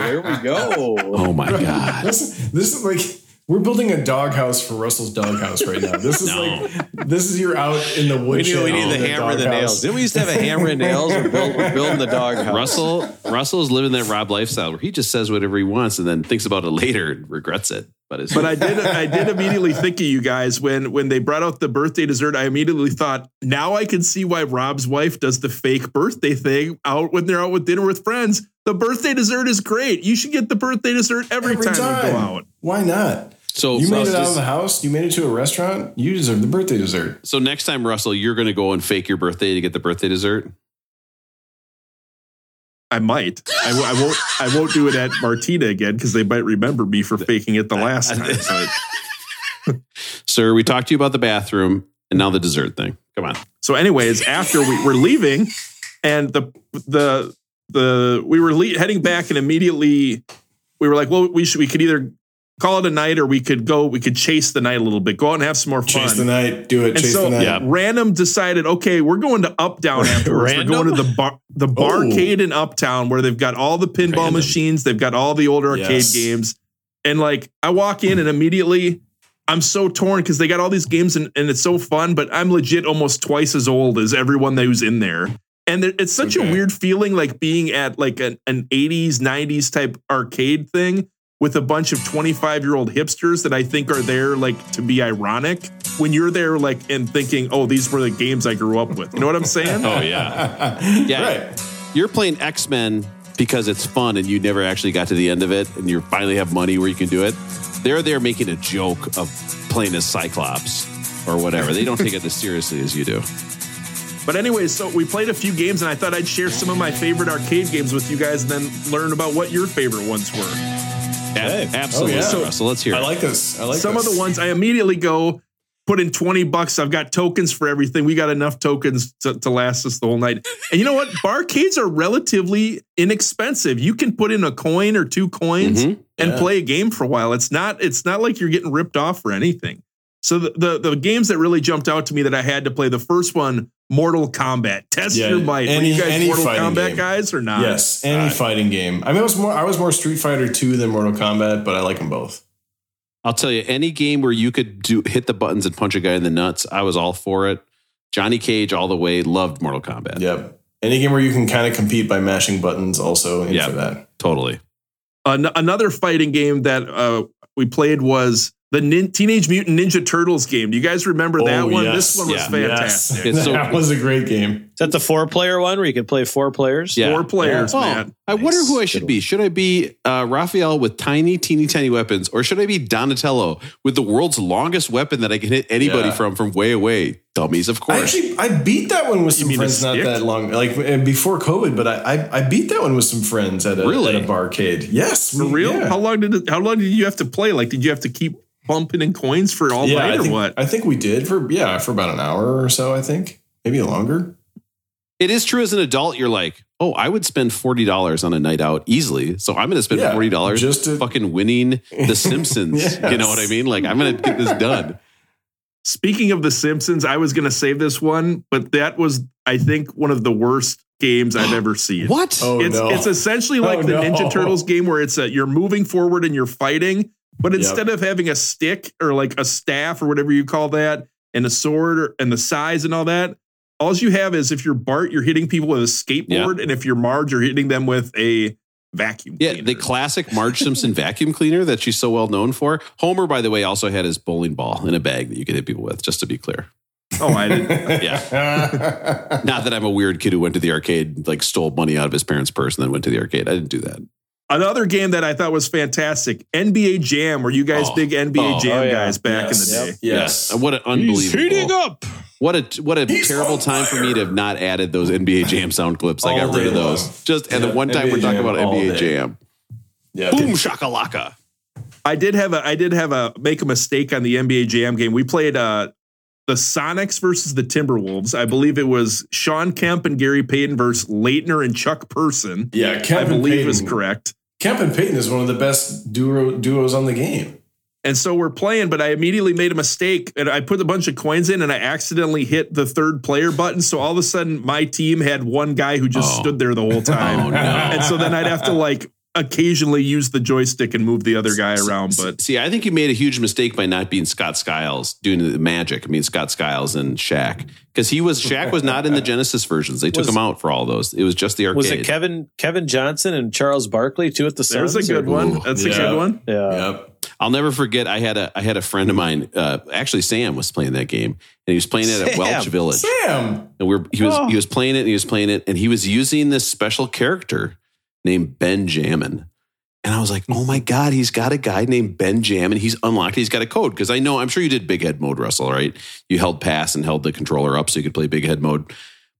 Speaker 4: there we go.
Speaker 2: Oh my God.
Speaker 1: this, this is like we're building a doghouse for Russell's doghouse right now. This is
Speaker 2: No.
Speaker 1: like this is your out in the
Speaker 4: We
Speaker 1: woodshed.
Speaker 4: need, we need the hammer and the nails. Didn't we used to have a hammer and nails? We're, build, we're building the doghouse.
Speaker 2: Russell Russell's living that Rob lifestyle where he just says whatever he wants and then thinks about it later and regrets it. But
Speaker 3: But I did I did immediately think of you guys when when they brought out the birthday dessert. I immediately thought, now I can see why Rob's wife does the fake birthday thing out when they're out with dinner with friends. The birthday dessert is great. You should get the birthday dessert every,
Speaker 1: Every
Speaker 3: time,
Speaker 1: time.
Speaker 3: you go out.
Speaker 1: Why not?
Speaker 2: So
Speaker 1: You made it out
Speaker 2: so,
Speaker 1: of the house. You made it to a restaurant. You deserve the birthday dessert.
Speaker 2: so next time, Russell, you're going to go and fake your birthday to get the birthday dessert.
Speaker 3: I might. I, w- I won't. I won't do it at Martina again because they might remember me for faking it the last time. So,
Speaker 2: Sir, we talked to you about the bathroom and now the dessert thing. Come on.
Speaker 3: so anyways, after we were leaving, and the the the we were le- heading back, and immediately we were like, well, we should we could either call it a night or we could go we could chase the night a little bit, go out and have some more fun.
Speaker 1: Chase the night. Do it.
Speaker 3: And
Speaker 1: Chase
Speaker 3: so
Speaker 1: the night.
Speaker 2: Yeah.
Speaker 3: random decided, okay, we're going to Uptown afterwards.
Speaker 4: Random?
Speaker 3: We're going to the bar, the oh. barcade in Uptown where they've got all the pinball
Speaker 2: Random.
Speaker 3: machines, they've got all the old arcade
Speaker 1: Yes.
Speaker 3: games, and like I walk in and immediately I'm so torn because they got all these games and, and it's so fun, but I'm legit almost twice as old as everyone that was in there. And there- it's such a weird feeling like being at like an, an 80s, 90s type arcade thing with a bunch of 25 year old hipsters that I think are there like to be ironic when you're there like and thinking, oh, these were the games I grew up with. You know what I'm saying?
Speaker 2: Oh, yeah. Yeah.
Speaker 1: Right.
Speaker 2: You're playing X Men because it's fun and you never actually got to the end of it and you finally have money where you can do it. They're there making a joke of playing as Cyclops or whatever. They don't take it as seriously as you do.
Speaker 3: But anyways, so we played a few games and I thought I'd share some of my favorite arcade games with you guys and then learn about what your favorite ones were.
Speaker 2: Yeah, absolutely.
Speaker 1: Oh, yeah.
Speaker 2: Russell, let's hear
Speaker 1: I
Speaker 2: it.
Speaker 1: like this. I like
Speaker 3: some
Speaker 1: this.
Speaker 3: of the ones I immediately go put in 20 bucks. I've got tokens for everything. We got enough tokens to, to last us the whole night. And you know what? Barcades are relatively inexpensive. You can put in a coin or two coins
Speaker 2: Mhm.
Speaker 3: and
Speaker 1: Yeah.
Speaker 3: play a game for a while. It's not it's not like you're getting ripped off for anything. So the, the the games that really jumped out to me that I had to play, the first one, Mortal Kombat. Test
Speaker 1: Yeah,
Speaker 3: your might.
Speaker 1: any-
Speaker 3: Were you guys
Speaker 1: any
Speaker 3: Mortal
Speaker 1: fighting
Speaker 3: Kombat
Speaker 1: game.
Speaker 3: guys or not?
Speaker 1: Yes, any fighting game. I mean, I was more. I was more Street Fighter Two than Mortal Kombat, but I like them both.
Speaker 2: I'll tell you, any game where you could do hit the buttons and punch a guy in the nuts, I was all for it. Johnny Cage all the way, loved Mortal Kombat.
Speaker 1: Yep. Any game where you can kind of compete by mashing buttons, also in
Speaker 2: Yeah.
Speaker 1: for that.
Speaker 2: Totally.
Speaker 3: An- another fighting game that uh, we played was the Nin- Teenage Mutant Ninja Turtles game. Do you guys remember that
Speaker 1: Oh,
Speaker 3: one?
Speaker 1: yes.
Speaker 3: This one was
Speaker 2: Yeah.
Speaker 3: fantastic.
Speaker 2: It's so
Speaker 1: that was a great game.
Speaker 4: Is that the four player one where you can play four players?
Speaker 2: Yeah.
Speaker 3: Four players,
Speaker 2: Oh,
Speaker 3: man.
Speaker 2: I wonder who I should be. Should I be uh, Raphael with tiny, teeny, tiny weapons, or should I be Donatello with the world's longest weapon that I can hit anybody
Speaker 1: Yeah.
Speaker 2: from from way away? Dummies, of
Speaker 1: I
Speaker 2: course.
Speaker 1: actually I beat that one with some friends not that long, like uh, before COVID. But I I, I beat that one with some friends at a,
Speaker 2: Really?
Speaker 1: at a barcade. Yes,
Speaker 3: For real?
Speaker 1: yeah.
Speaker 3: How long did it, how long did you have to play? Like, did you have to keep pumping in coins for all
Speaker 1: yeah,
Speaker 3: night
Speaker 1: I
Speaker 3: or
Speaker 1: think,
Speaker 3: what?
Speaker 1: I think we did for yeah for about an hour or so. I think maybe longer.
Speaker 2: It is true as an adult, you're like, oh, I would spend forty dollars on a night out easily. So I'm going to spend
Speaker 1: Yeah,
Speaker 2: forty dollars
Speaker 1: just to-
Speaker 2: fucking winning The Simpsons.
Speaker 1: Yes.
Speaker 2: You know what I mean? Like I'm going to get this done.
Speaker 3: Speaking of The Simpsons, I was going to save this one, but that was, I think, one of the worst games I've ever seen.
Speaker 2: What?
Speaker 1: Oh
Speaker 3: it's
Speaker 1: no!
Speaker 3: it's essentially like
Speaker 1: Oh,
Speaker 3: the
Speaker 1: no.
Speaker 3: Ninja Turtles game where it's a you're moving forward and you're fighting, but
Speaker 1: Yep.
Speaker 3: instead of having a stick or like a staff or whatever you call that, and a sword or, and the size and all that, all you have is if you're Bart, you're hitting people with a skateboard, and if you're Marge, you're hitting them with a vacuum.
Speaker 2: Yeah, the classic Marge Simpson vacuum cleaner that she's so well known for. Homer, by the way, also had his bowling ball in a bag that you could hit people with, just to be clear.
Speaker 3: oh, I didn't.
Speaker 1: yeah.
Speaker 2: Not that I'm a weird kid who went to the arcade, like stole money out of his parents' purse and then went to the arcade. I didn't do that.
Speaker 3: Another game that I thought was fantastic, NBA Jam. Were you guys
Speaker 2: Oh.
Speaker 3: big NBA
Speaker 2: Oh,
Speaker 3: Jam
Speaker 4: oh, yeah.
Speaker 3: guys back
Speaker 1: Yes.
Speaker 3: in the day?
Speaker 1: Yep. Yes.
Speaker 2: And What an unbelievable.
Speaker 4: He's heating up.
Speaker 2: What a what a
Speaker 1: He's
Speaker 2: terrible time for me to have not added those NBA Jam sound clips. I got rid of those.
Speaker 1: long.
Speaker 2: Just and the one time
Speaker 1: NBA
Speaker 2: we're talking
Speaker 1: Jam
Speaker 2: about NBA
Speaker 1: day.
Speaker 2: Jam.
Speaker 1: Yeah.
Speaker 2: Boom shakalaka.
Speaker 3: I did have a I did have a make a mistake on the NBA Jam game. We played uh the Sonics versus the Timberwolves. I believe it was Shawn Kemp and Gary Payton versus Laettner and Chuck Person.
Speaker 1: Yeah, Kemp
Speaker 3: I
Speaker 1: and
Speaker 3: believe
Speaker 1: Payton.
Speaker 3: is correct.
Speaker 1: Kemp and Payton is one of the best duo, duos on the game.
Speaker 3: And so we're playing, but I immediately made a mistake and I put a bunch of coins in and I accidentally hit the third player button. So all of a sudden, my team had one guy who just
Speaker 2: Oh.
Speaker 3: stood there the whole time.
Speaker 2: Oh, no.
Speaker 3: And so then I'd have to like occasionally use the joystick and move the other guy around. But
Speaker 2: See, I think you made a huge mistake by not being Scott Skiles doing the magic. I mean, Scott Skiles and Shaq, because he was Shaq was not in the Genesis versions. They took
Speaker 4: Was-
Speaker 2: him out for all those. It was just the arcade.
Speaker 4: Was it Kevin Kevin Johnson and Charles Barkley too at the
Speaker 3: there's a good
Speaker 4: or-
Speaker 3: one.
Speaker 2: Ooh,
Speaker 3: That's a good one.
Speaker 4: Yeah.
Speaker 1: Yep.
Speaker 2: I'll never forget. I had a I had a friend of mine. Uh, actually, Sam was playing that game, and he was playing it at
Speaker 4: Sam.
Speaker 2: Welch Village.
Speaker 1: Sam.
Speaker 2: And we're he was
Speaker 4: Oh.
Speaker 2: he was playing it and he was playing it and he was using this special character named Benjamin. And I was like, oh my God, he's got a guy named Benjamin. He's unlocked. He's got a code. Because I know, I'm sure you did big head mode, Russell, right? You held pass and held the controller up so you could play big head mode.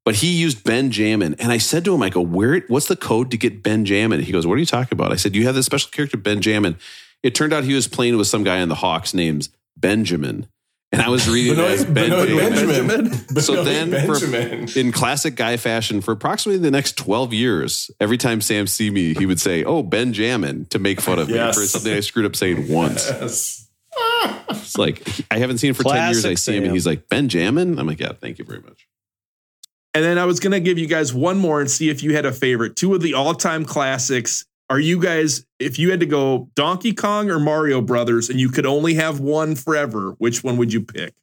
Speaker 2: But he used Benjamin. And I said to him, I go, where what's the code to get Benjamin? He goes, What are you talking about? I said, You have this special character, Benjamin. It turned out he was playing with some guy in the Hawks named Benjamin. And I was reading it as
Speaker 1: Benoit, Benoit
Speaker 2: Benjamin.
Speaker 1: Benjamin.
Speaker 2: So
Speaker 1: Benoit
Speaker 2: then, for- in classic guy fashion, for approximately the next 12 years, every time Sam see me, he would say, Oh, Benjamin, to make fun of
Speaker 1: Yes.
Speaker 2: me for something I screwed up saying once.
Speaker 1: Yes.
Speaker 2: It's like, I haven't seen him for 10 years. I
Speaker 4: Classic
Speaker 2: see him and he's like, Benjamin? I'm like, Yeah, thank you very much.
Speaker 3: And then I was going to give you guys one more and see if you had a favorite. Two of the all time classics. Are you guys, if you had to go Donkey Kong or Mario Brothers and you could only have one forever, which one would you pick?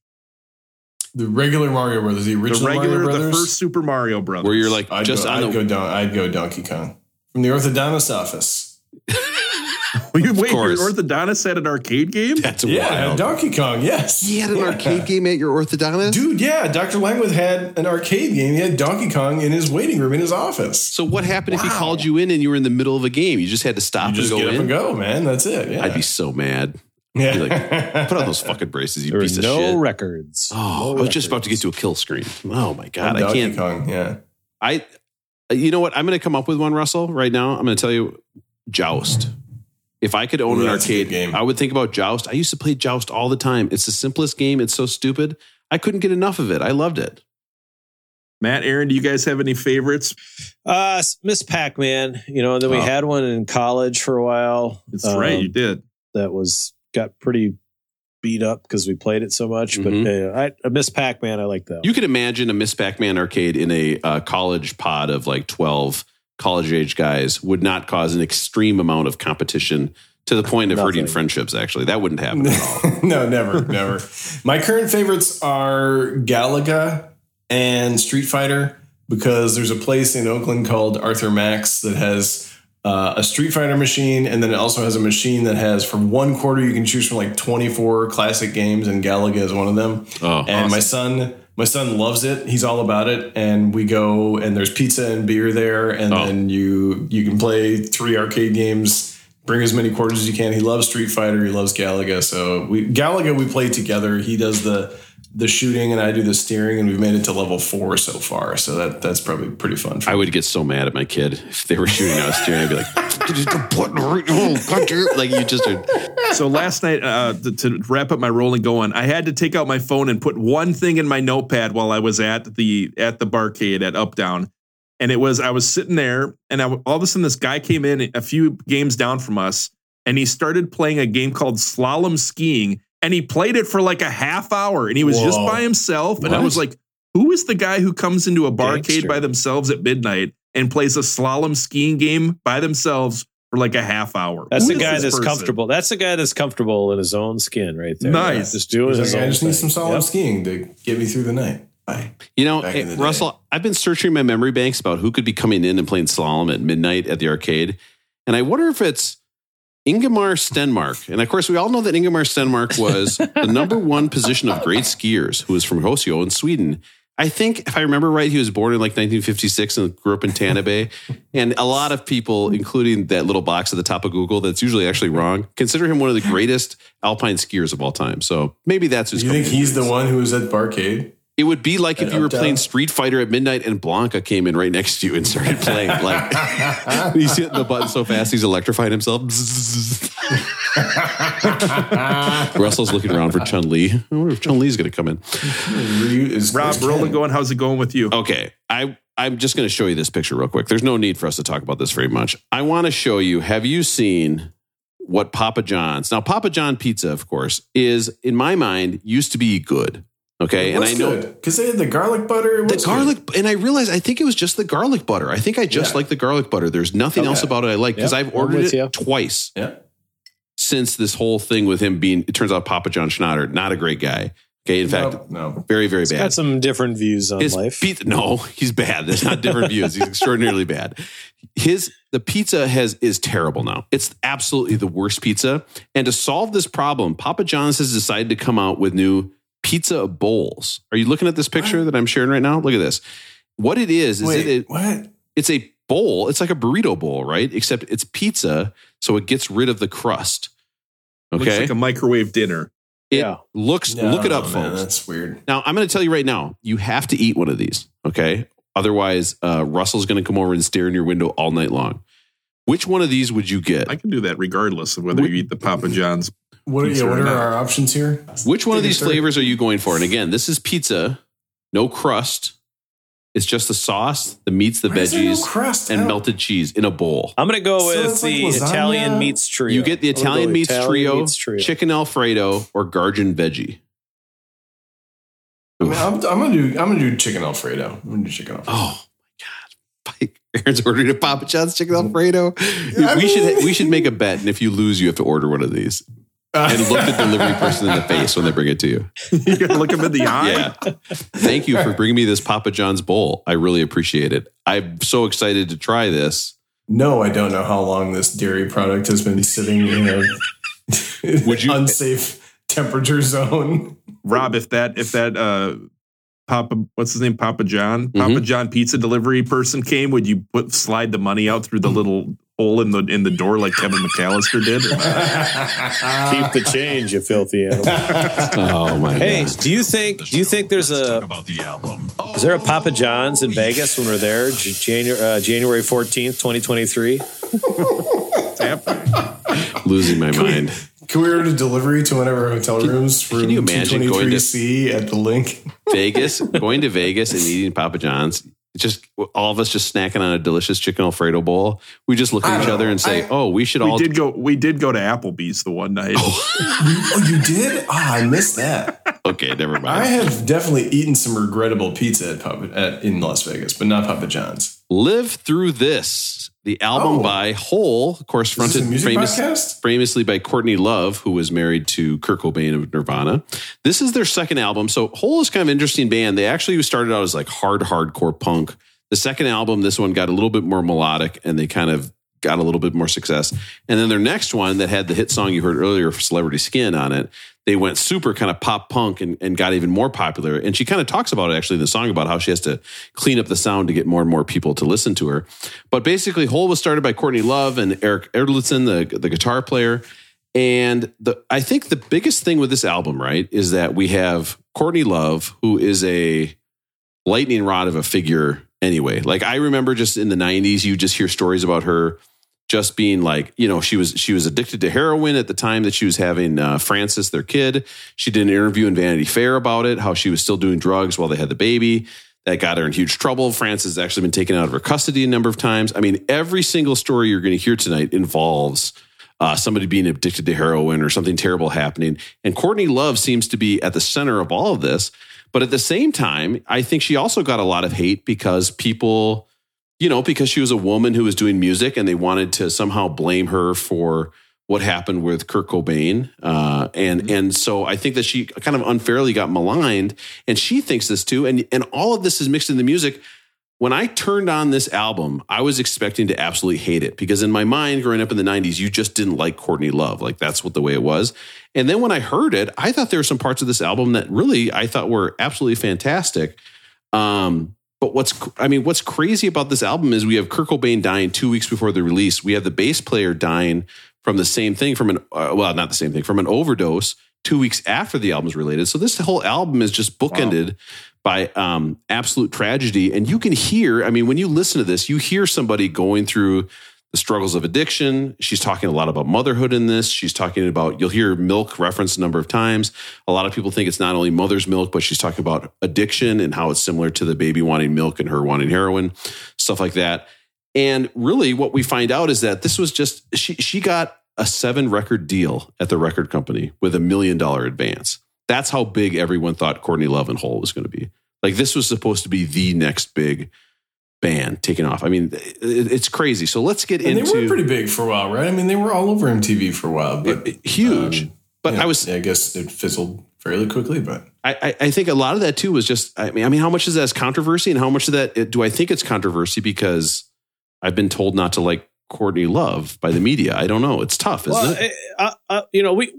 Speaker 1: The regular Mario Brothers, the
Speaker 3: The
Speaker 1: original
Speaker 3: regular,
Speaker 1: Mario
Speaker 3: the first Super Mario Brothers.
Speaker 2: Where you're like,
Speaker 1: I'd,
Speaker 2: just
Speaker 1: go, I'd
Speaker 2: the.
Speaker 1: go Don, I'd go Donkey Kong from the orthodontist office.
Speaker 3: Wait, wait, your
Speaker 2: course.
Speaker 3: orthodontist had an arcade game?
Speaker 2: That's
Speaker 1: Yeah,
Speaker 2: wild.
Speaker 1: Donkey Kong. Yes,
Speaker 2: He had an
Speaker 1: Yeah.
Speaker 2: arcade game at your orthodontist?
Speaker 1: Dude, yeah, Dr. Langworth had an arcade game. He had Donkey Kong in his waiting room in his office.
Speaker 2: So what happened if he called you in and you were in the middle of a game? You just had to stop
Speaker 1: You just
Speaker 2: and
Speaker 1: get
Speaker 2: go
Speaker 1: up
Speaker 2: in?
Speaker 1: and go, man. That's it. Yeah.
Speaker 2: I'd be so mad.
Speaker 1: yeah.
Speaker 2: be like, Put on those fucking braces, you
Speaker 4: There
Speaker 2: piece
Speaker 4: were
Speaker 2: of
Speaker 4: no
Speaker 2: shit.
Speaker 4: records.
Speaker 2: Oh, I was just about to get to a kill screen. Oh my god, I
Speaker 1: Donkey
Speaker 2: can't.
Speaker 1: Kong. Yeah.
Speaker 2: I, you know what? I'm going to come up with one, Russell. Right now, I'm going to tell you, Joust. If I could own
Speaker 1: Ooh,
Speaker 2: an
Speaker 1: that's a good
Speaker 2: arcade
Speaker 1: game.
Speaker 2: I would think about Joust. I used to play Joust all the time. It's the simplest game. It's so stupid. I couldn't get enough of it. I loved it.
Speaker 3: Matt, Aaron, do you guys have any favorites?
Speaker 4: Uh, Miss Pac Man. You know, and then we
Speaker 2: Oh.
Speaker 4: had one in college for a while.
Speaker 3: That's right,
Speaker 4: Um,
Speaker 3: you did.
Speaker 4: That was got pretty beat up because we played it so much.
Speaker 2: Mhm.
Speaker 4: But uh, I, a Miss Pac Man, I like that.
Speaker 2: You could imagine a Miss Pac-Man arcade in a uh, college pod of like 12 college age guys would not cause an extreme amount of competition to the point of hurting friendships. Actually, that wouldn't happen at all.
Speaker 1: no, never, never. My current favorites are Galaga and Street Fighter because there's a place in Oakland called Arthur Mac's that has uh, a Street Fighter machine, and then it also has a machine that has for one quarter you can choose from like 24 classic games, and Galaga is one of them.
Speaker 2: Oh,
Speaker 1: and my son. My son loves it. He's all about it, and we go and there's pizza and beer there, and
Speaker 2: Oh.
Speaker 1: then you you can play three arcade games bring as many quarters as you can. He loves Street Fighter. He loves Galaga. So we Galaga we play together. He does the the shooting and I do the steering, and we've made it to level four so far. So that that's probably pretty fun. For
Speaker 2: I would get so mad at my kid if they were shooting out steering. I'd be like, "The button right- oh, cut your-" like you just are.
Speaker 3: So last night, uh, to, to wrap up my rolling going, I had to take out my phone and put one thing in my notepad while I was at the at the barcade at Up Down, and it was I was sitting there, and I, all of a sudden this guy came in a few games down from us, and he started playing a game called Slalom Skiing, and he played it for like a half hour, and he was just by himself, and I was like, who is the guy who comes into a barcade
Speaker 4: Gangster.
Speaker 3: by themselves at midnight and plays a slalom skiing game by themselves? For like a half hour.
Speaker 4: That's
Speaker 3: Who
Speaker 4: the guy that's
Speaker 3: person?
Speaker 4: comfortable. That's the guy that's comfortable in his own skin, right there.
Speaker 3: Nice.
Speaker 4: Just doing
Speaker 1: He's
Speaker 4: his
Speaker 1: like,
Speaker 4: own
Speaker 1: I just need some solid
Speaker 4: Yep.
Speaker 1: skiing to get me through the night. Bye.
Speaker 2: You know,
Speaker 1: Back in the day.
Speaker 2: Russell, I've been searching my memory banks about who could be coming in and playing slalom at midnight at the arcade, and I wonder if it's Ingemar Stenmark. And of course, we all know that Ingemar Stenmark was the number one position of great skiers who was from Joesjö in Sweden. I think, if I remember right, he was born in like 1956 and grew up in Tärnaby. and a lot of people, including that little box at the top of Google that's usually actually wrong, consider him one of the greatest alpine skiers of all time. So maybe that's who's
Speaker 1: You think he's the one who was at Barcade?
Speaker 2: It would be like if you were playing Street Fighter at midnight and Blanka came in right next to you and started playing. Like he's hitting the button so fast he's electrifying himself. Russell's looking around for Chun Li. I wonder if Chun Li's going to come in.
Speaker 1: Is
Speaker 3: Rob,
Speaker 1: is
Speaker 3: rolling going. How's it going with you?
Speaker 2: Okay, I I'm just going to show you this picture real quick. There's no need for us to talk about this very much. I want to show you. Have you seen what Papa John's? Now, Papa John pizza, of course, is in my mind used to be good. Okay, and I know
Speaker 1: because they had the garlic butter. It
Speaker 2: the
Speaker 1: was
Speaker 2: garlic, and I realized I think it was just the garlic butter. I think I just
Speaker 1: Yeah.
Speaker 2: like the garlic butter. There's nothing
Speaker 1: Okay.
Speaker 2: else about it I like because
Speaker 4: Yep,
Speaker 2: I've ordered
Speaker 4: with
Speaker 2: it
Speaker 4: you.
Speaker 2: twice.
Speaker 1: Yeah.
Speaker 2: since this whole thing with him being. It turns out Papa John Schnatter, not a great guy. Okay, in fact,
Speaker 1: no, no.
Speaker 2: very very bad.
Speaker 4: Got some different views on
Speaker 2: His
Speaker 4: life.
Speaker 2: pizza, no, he's bad. There's not different views. He's extraordinarily bad. His the pizza has is terrible now. It's absolutely the worst pizza. And to solve this problem, Papa John's has decided to come out with new pizza bowls. Are you looking at this picture that I'm sharing right now? Look at this. What it is is
Speaker 1: Wait,
Speaker 2: it, it
Speaker 1: what?
Speaker 2: it's a bowl. It's like a burrito bowl, right? Except it's pizza, so it gets rid of the crust.
Speaker 3: Looks
Speaker 2: Okay,
Speaker 3: like a microwave dinner.
Speaker 2: it
Speaker 4: Yeah.
Speaker 2: looks.
Speaker 1: No,
Speaker 2: look it up,
Speaker 1: man,
Speaker 2: folks.
Speaker 1: That's weird.
Speaker 2: Now, I'm going to tell you right now, you have to eat one of these, okay? Otherwise, uh, Russell's going to come over and stare in your window all night long. Which one of these would you get?
Speaker 3: I can do that regardless of whether you eat the Papa John's.
Speaker 1: What,
Speaker 3: Pizza
Speaker 1: yeah, what are our options here?
Speaker 2: Which one of these flavors are you going for? And again, this is pizza, no crust. It's just the sauce, the meats, the
Speaker 1: Why is there no
Speaker 2: veggies,
Speaker 1: crust?
Speaker 2: and
Speaker 1: How-
Speaker 2: melted cheese in a bowl.
Speaker 4: I'm gonna go
Speaker 1: So
Speaker 4: with
Speaker 1: it's like
Speaker 4: the
Speaker 1: lasagna?
Speaker 4: Italian meats trio.
Speaker 2: You get the
Speaker 4: I'm gonna go
Speaker 2: Italian meats
Speaker 4: Italian
Speaker 2: trio,
Speaker 4: meats trio.
Speaker 2: chicken Alfredo, or Garden veggie.
Speaker 1: I mean, I'm, I'm gonna do. I'm gonna do chicken Alfredo. I'm gonna do chicken Alfredo.
Speaker 2: Oh my god! Aaron's ordering a Papa John's chicken mm. Alfredo.
Speaker 1: I
Speaker 2: we should we should make a bet, and if you lose, you have to order one of these Uh, and look the delivery person in the face when they bring it to you.
Speaker 3: you gotta look them in the eye.
Speaker 2: Yeah. Thank you for bringing me this Papa John's bowl. I really appreciate it. I'm so excited to try this.
Speaker 1: No, I don't know how long this dairy product has been sitting in a
Speaker 2: Would you-
Speaker 1: unsafe temperature zone.
Speaker 3: Rob, if that if that uh Papa what's his name? Papa John? Papa mm-hmm. John pizza delivery person came, would you put slide the money out through the mm. little hole in the in the door like Kevin McAllister did?
Speaker 4: Keep the change, you filthy animal.
Speaker 2: Oh my
Speaker 4: Hey,
Speaker 2: god.
Speaker 4: do you think do you think there's a
Speaker 5: about the album.
Speaker 4: is there a Papa John's in Vegas when we're there, January uh, January fourteenth, twenty twenty three?
Speaker 3: It's happening.
Speaker 2: Losing my mind.
Speaker 1: Can we order delivery to one of our hotel rooms? for
Speaker 2: can you imagine going to-
Speaker 1: 223C at the link?
Speaker 2: Vegas, going to Vegas and eating Papa John's. Just all of us just snacking on a delicious chicken Alfredo bowl. We just look at each
Speaker 1: don't
Speaker 2: other and say,
Speaker 1: I-
Speaker 2: "Oh, we should
Speaker 3: We
Speaker 2: all."
Speaker 3: did go we did go to Applebee's the one night.
Speaker 1: oh, you did? Ah, I missed that.
Speaker 2: okay, never mind.
Speaker 1: I have definitely eaten some regrettable pizza at Papa at, in Las Vegas, but not Papa John's.
Speaker 2: Live through this. The album
Speaker 1: Oh.
Speaker 2: by Hole, of course, fronted famous, famously by Courtney Love, who was married to Kurt Cobain of Nirvana. This is their second album. So Hole is kind of an interesting band. They actually started out as like hard, hardcore punk. The second album, this one got a little bit more melodic and they kind of got a little bit more success. And then their next one that had the hit song you heard earlier, Celebrity Skin, on it, they went super kind of pop punk and, and got even more popular. And she kind of talks about it actually in the song about how she has to clean up the sound to get more and more people to listen to her. But basically, Hole was started by Courtney Love and Eric Erlandson, the, the guitar player. And the I think the biggest thing with this album, right, is that we have Courtney Love, who is a lightning rod of a figure anyway. Like I remember just in the 90s, you just hear stories about her just being like, you know, she was she was addicted to heroin at the time that she was having uh, Frances, their kid. She did an interview in Vanity Fair about it, how she was still doing drugs while they had the baby. That got her in huge trouble. Frances has actually been taken out of her custody a number of times. I mean, every single story you're going to hear tonight involves uh, somebody being addicted to heroin or something terrible happening. And Courtney Love seems to be at the center of all of this. But at the same time, I think she also got a lot of hate because people, you know, because she was a woman who was doing music and they wanted to somehow blame her for what happened with Kurt Cobain. Uh, and and so I think that she kind of unfairly got maligned. And she thinks this too. And and all of this is mixed in the music when I turned on this album, I was expecting to absolutely hate it because in my mind, growing up in the 90s, you just didn't like Courtney Love. Like that's what the way it was. And then when I heard it, I thought there were some parts of this album that really I thought were absolutely fantastic. Um, but what's I mean, what's crazy about this album is we have Kurt Cobain dying two weeks before the release. We have the bass player dying from the same thing from an uh, well, not the same thing from an overdose two weeks after the album's related. So this whole album is just bookended by um, absolute tragedy. And you can hear, I mean, when you listen to this, you hear somebody going through the struggles of addiction. She's talking a lot about motherhood in this. She's talking about, you'll hear milk referenced a number of times. A lot of people think it's not only mother's milk, but she's talking about addiction and how it's similar to the baby wanting milk and her wanting heroin, stuff like that. And really, what we find out is that this was just, she, she got a seven record deal at the record company with a million dollar advance. That's how big everyone thought Courtney Love and Hole was going to be. Like, this was supposed to be the next big band taking off. I mean, it's crazy. So let's get
Speaker 1: And
Speaker 2: into
Speaker 1: they were pretty big for a while, right? I mean, they were all over MTV for a while, but
Speaker 2: huge.
Speaker 1: um,
Speaker 2: but
Speaker 1: yeah,
Speaker 2: I was,
Speaker 1: I guess it fizzled fairly quickly. But
Speaker 2: I, I- I think a lot of that too was just, I mean, I mean, how much is that as controversy, and how much of that do I think it's controversy because I've been told not to like Courtney Love by the media? I don't know. It's tough, isn't
Speaker 4: well,
Speaker 2: it?
Speaker 4: uh, uh, you know, we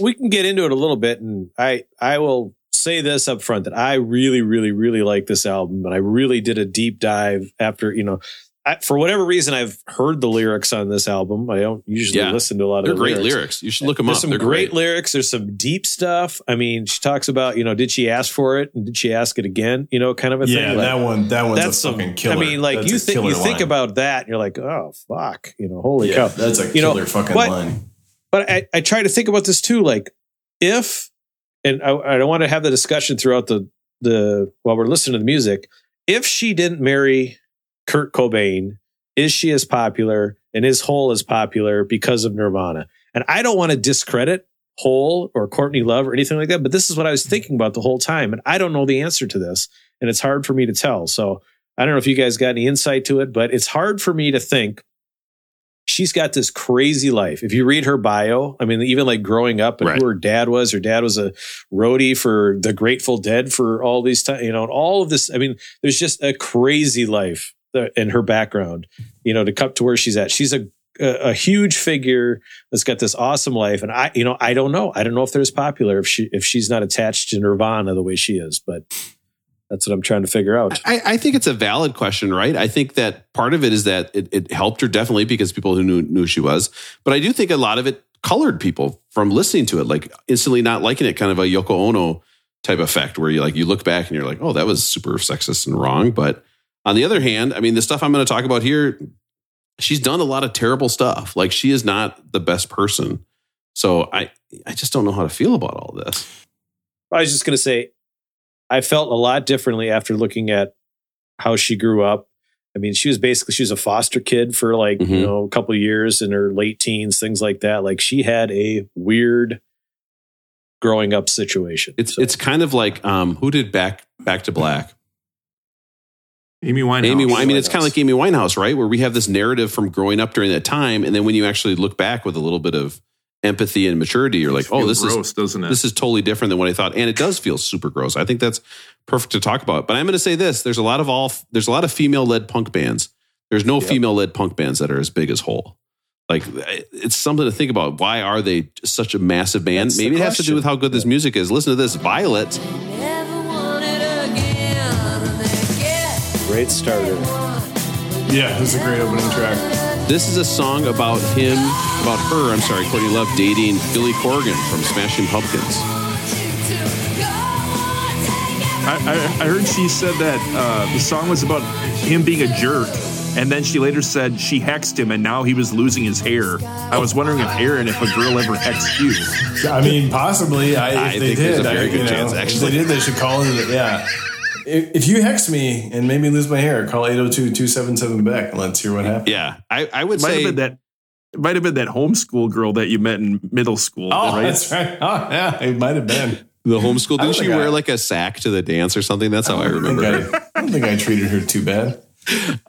Speaker 4: we can get into it a little bit, and I I will say this up front that I really, really, really like this album, and I really did a deep dive after you know. I, for whatever reason, I've heard the lyrics on this album. I don't usually
Speaker 2: Yeah.
Speaker 4: listen to a lot
Speaker 2: They're
Speaker 4: of the
Speaker 2: great lyrics. You should look them
Speaker 4: There's
Speaker 2: up.
Speaker 4: some
Speaker 2: They're
Speaker 4: great,
Speaker 2: great.
Speaker 4: lyrics. There's some deep stuff. I mean, she talks about, you know, did she ask for it and did she ask it again? You know, kind of a
Speaker 1: yeah,
Speaker 4: thing. Like,
Speaker 1: that one, that one's a
Speaker 4: that's some.
Speaker 1: fucking killer.
Speaker 4: I mean, like
Speaker 1: That's
Speaker 4: you think
Speaker 1: killer
Speaker 4: you think about that, and you're like, oh fuck, you know, holy
Speaker 1: yeah,
Speaker 4: cow.
Speaker 1: that's a
Speaker 4: You know,
Speaker 1: killer fucking
Speaker 4: but-
Speaker 1: line.
Speaker 4: But I, I try to think about this too. Like, if, and I, I don't want to have the discussion throughout the the while we're listening to the music. If she didn't marry Kurt Cobain, is she as popular and is Hole as popular because of Nirvana? And I don't want to discredit Hole or Courtney Love or anything like that, but this is what I was mm-hmm. thinking about the whole time, and I don't know the answer to this, and it's hard for me to tell. So I don't know if you guys got any insight to it, but it's hard for me to think she's got this crazy life. If you read her bio, I mean, even like growing up and
Speaker 2: Right.
Speaker 4: who her dad was, her dad was a roadie for the Grateful Dead for all these time, you know, and all of this. I mean, there's just a crazy life in her background, you know, to come to where she's at. She's a a, a huge figure that's got this awesome life, and I, you know, I don't know. I don't know if there's popular if she if she's not attached to Nirvana the way she is, but that's what I'm trying to figure out.
Speaker 2: I, I think it's a valid question, right? I think that part of it is that it, it helped her definitely because people who knew knew she was. But I do think a lot of it colored people from listening to it, like instantly not liking it, kind of a Yoko Ono type effect, where you like you look back and you're like, oh, that was super sexist and wrong. But on the other hand, I mean, the stuff I'm going to talk about here, she's done a lot of terrible stuff. Like she is not the best person. So I I just don't know how to feel about all this.
Speaker 4: I was just going to say, I felt a lot differently after looking at how she grew up. I mean, she was basically she was a foster kid for like you
Speaker 2: Mhm.
Speaker 4: know a couple of years in her late teens, things like that. Like she had a weird growing up situation.
Speaker 2: It's
Speaker 4: So-
Speaker 2: it's kind of like um, who did back back to black.
Speaker 3: Amy Winehouse.
Speaker 2: Amy, I mean, it's kind of like Amy Winehouse, right? Where we have this narrative from growing up during that time, and then when you actually look back with a little bit of empathy and maturity, you're like, oh, this
Speaker 3: gross,
Speaker 2: is
Speaker 3: doesn't it?
Speaker 2: this is totally different than what I thought, and it does feel super gross. I think that's perfect to talk about. But I'm going to say this: there's a lot of all there's a lot of female led punk bands. There's no female led punk bands that are as big as Hole. Like it's something to think about. Why are they such a massive band?
Speaker 4: That's
Speaker 2: Maybe it has to do with how good this music is. Listen to this, Violet.
Speaker 4: great starter.
Speaker 1: Yeah, this is a great opening track.
Speaker 2: This is a song about him, about her, I'm sorry, Courtney Love dating Billy Corgan from Smashing Pumpkins.
Speaker 3: I, I, I heard she said that uh, the song was about him being a jerk, and then she later said she hexed him, and now he was losing his hair. I was wondering if Aaron, if a girl ever hexed you.
Speaker 1: I mean, possibly. I, if
Speaker 2: I
Speaker 1: they
Speaker 2: think
Speaker 1: did,
Speaker 2: there's a very
Speaker 1: I,
Speaker 2: good
Speaker 1: you know,
Speaker 2: chance,
Speaker 1: If
Speaker 2: actually.
Speaker 1: they did, they should call it. Yeah. If, if you hex me and make me lose my hair, call 802-277 back and let's hear what happens.
Speaker 2: Yeah, I, I would
Speaker 3: Might
Speaker 2: say
Speaker 3: have been that. It might have been that homeschool girl that you met in middle school.
Speaker 1: Oh,
Speaker 3: right?
Speaker 1: that's right. Oh, yeah, it might have been.
Speaker 2: the homeschool.
Speaker 1: I
Speaker 2: Didn't she wear
Speaker 1: I-
Speaker 2: like a sack to the dance or something? That's how I, remember.
Speaker 1: I,
Speaker 2: her.
Speaker 1: I, I don't think I treated her too bad.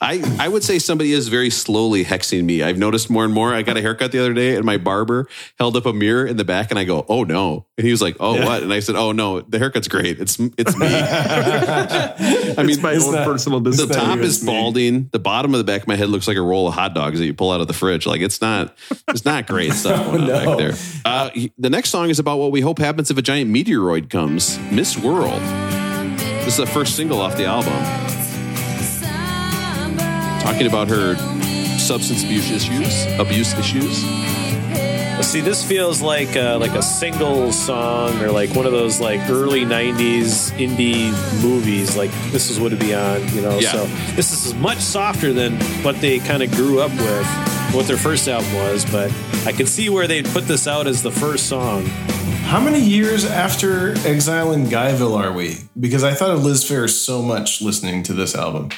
Speaker 2: I, I would say somebody is very slowly hexing me. I've noticed more and more. I got a haircut the other day and my barber held up a mirror in the back and I go, oh no. And he was like, oh
Speaker 1: Yeah.
Speaker 2: what? And I said, oh no, the haircut's great. It's it's me. I mean,
Speaker 3: it's my
Speaker 1: it's
Speaker 3: own personal
Speaker 2: the
Speaker 1: it's
Speaker 3: discipline.
Speaker 1: not
Speaker 2: top is
Speaker 1: it's me.
Speaker 2: balding. The bottom of the back of my head looks like a roll of hot dogs that you pull out of the fridge. Like it's not, it's not great stuff going
Speaker 1: No.
Speaker 2: back there. Uh, the next song is about what we hope happens if a giant meteoroid comes. Miss World. This is the first single off the album, talking about her substance abuse issues. Abuse issues.
Speaker 4: See, this feels like uh, like a single song or like one of those like early '90s indie movies. Like this is what it'd be on, you know.
Speaker 2: Yeah.
Speaker 4: So this is much softer than what they kind of grew up with, what their first album was. But I can see where they put this out as the first song.
Speaker 1: How many years after Exile in Guyville are we? Because I thought of Liz Phair so much listening to this album.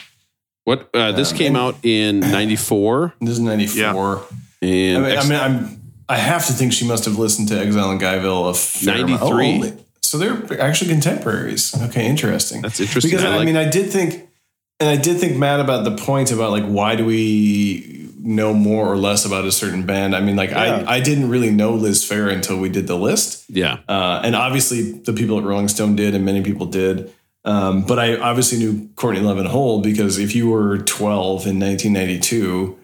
Speaker 2: What uh, this
Speaker 1: Um,
Speaker 2: came
Speaker 1: and-
Speaker 2: out in '94,
Speaker 1: This is '94.
Speaker 2: and
Speaker 1: I mean,
Speaker 2: ex-
Speaker 1: I mean, I'm. I have to think she must have listened to Exile in Guyville a fair
Speaker 2: 93.
Speaker 1: only- so they're actually contemporaries. Okay, interesting.
Speaker 2: That's interesting.
Speaker 1: Because
Speaker 2: I
Speaker 1: I, mean, I did think, and I did think, Matt, about the point about like why do we know more or less about a certain band? I mean, like
Speaker 4: Yeah.
Speaker 1: I I didn't really know Liz Phair until we did the list.
Speaker 2: yeah,
Speaker 1: Uh, and obviously, the people at Rolling Stone did, and many people did. Um, but I obviously knew Courtney Love and Hole because if you were 12 in 1992,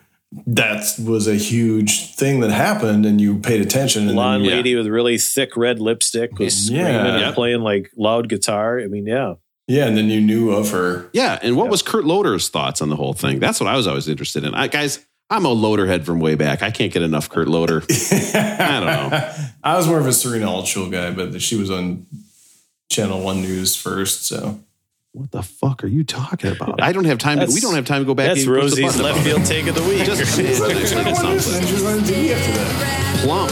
Speaker 1: that was a huge thing that happened, and you paid attention. And then
Speaker 4: Blonde
Speaker 1: you-
Speaker 4: lady with really thick red lipstick was
Speaker 1: Yeah.
Speaker 4: screaming and playing like loud guitar. I mean, yeah.
Speaker 1: yeah, and then you knew of her.
Speaker 2: yeah. And what was Kurt Loder's thoughts on the whole thing? That's what I was always interested in. I, guys, I'm a Loderhead from way back. I can't get enough Kurt Loder. I don't know.
Speaker 1: I was more of a Serena Altschul guy, but she was on Channel One News first, so
Speaker 2: What the fuck are you talking about? I don't have time. To, we don't have time to go back.
Speaker 4: That's
Speaker 2: and push the
Speaker 4: Rosie's left field take of the week.
Speaker 2: Just I mean, it's actually the sounds
Speaker 1: And
Speaker 2: like
Speaker 1: she was on TV after
Speaker 2: plump.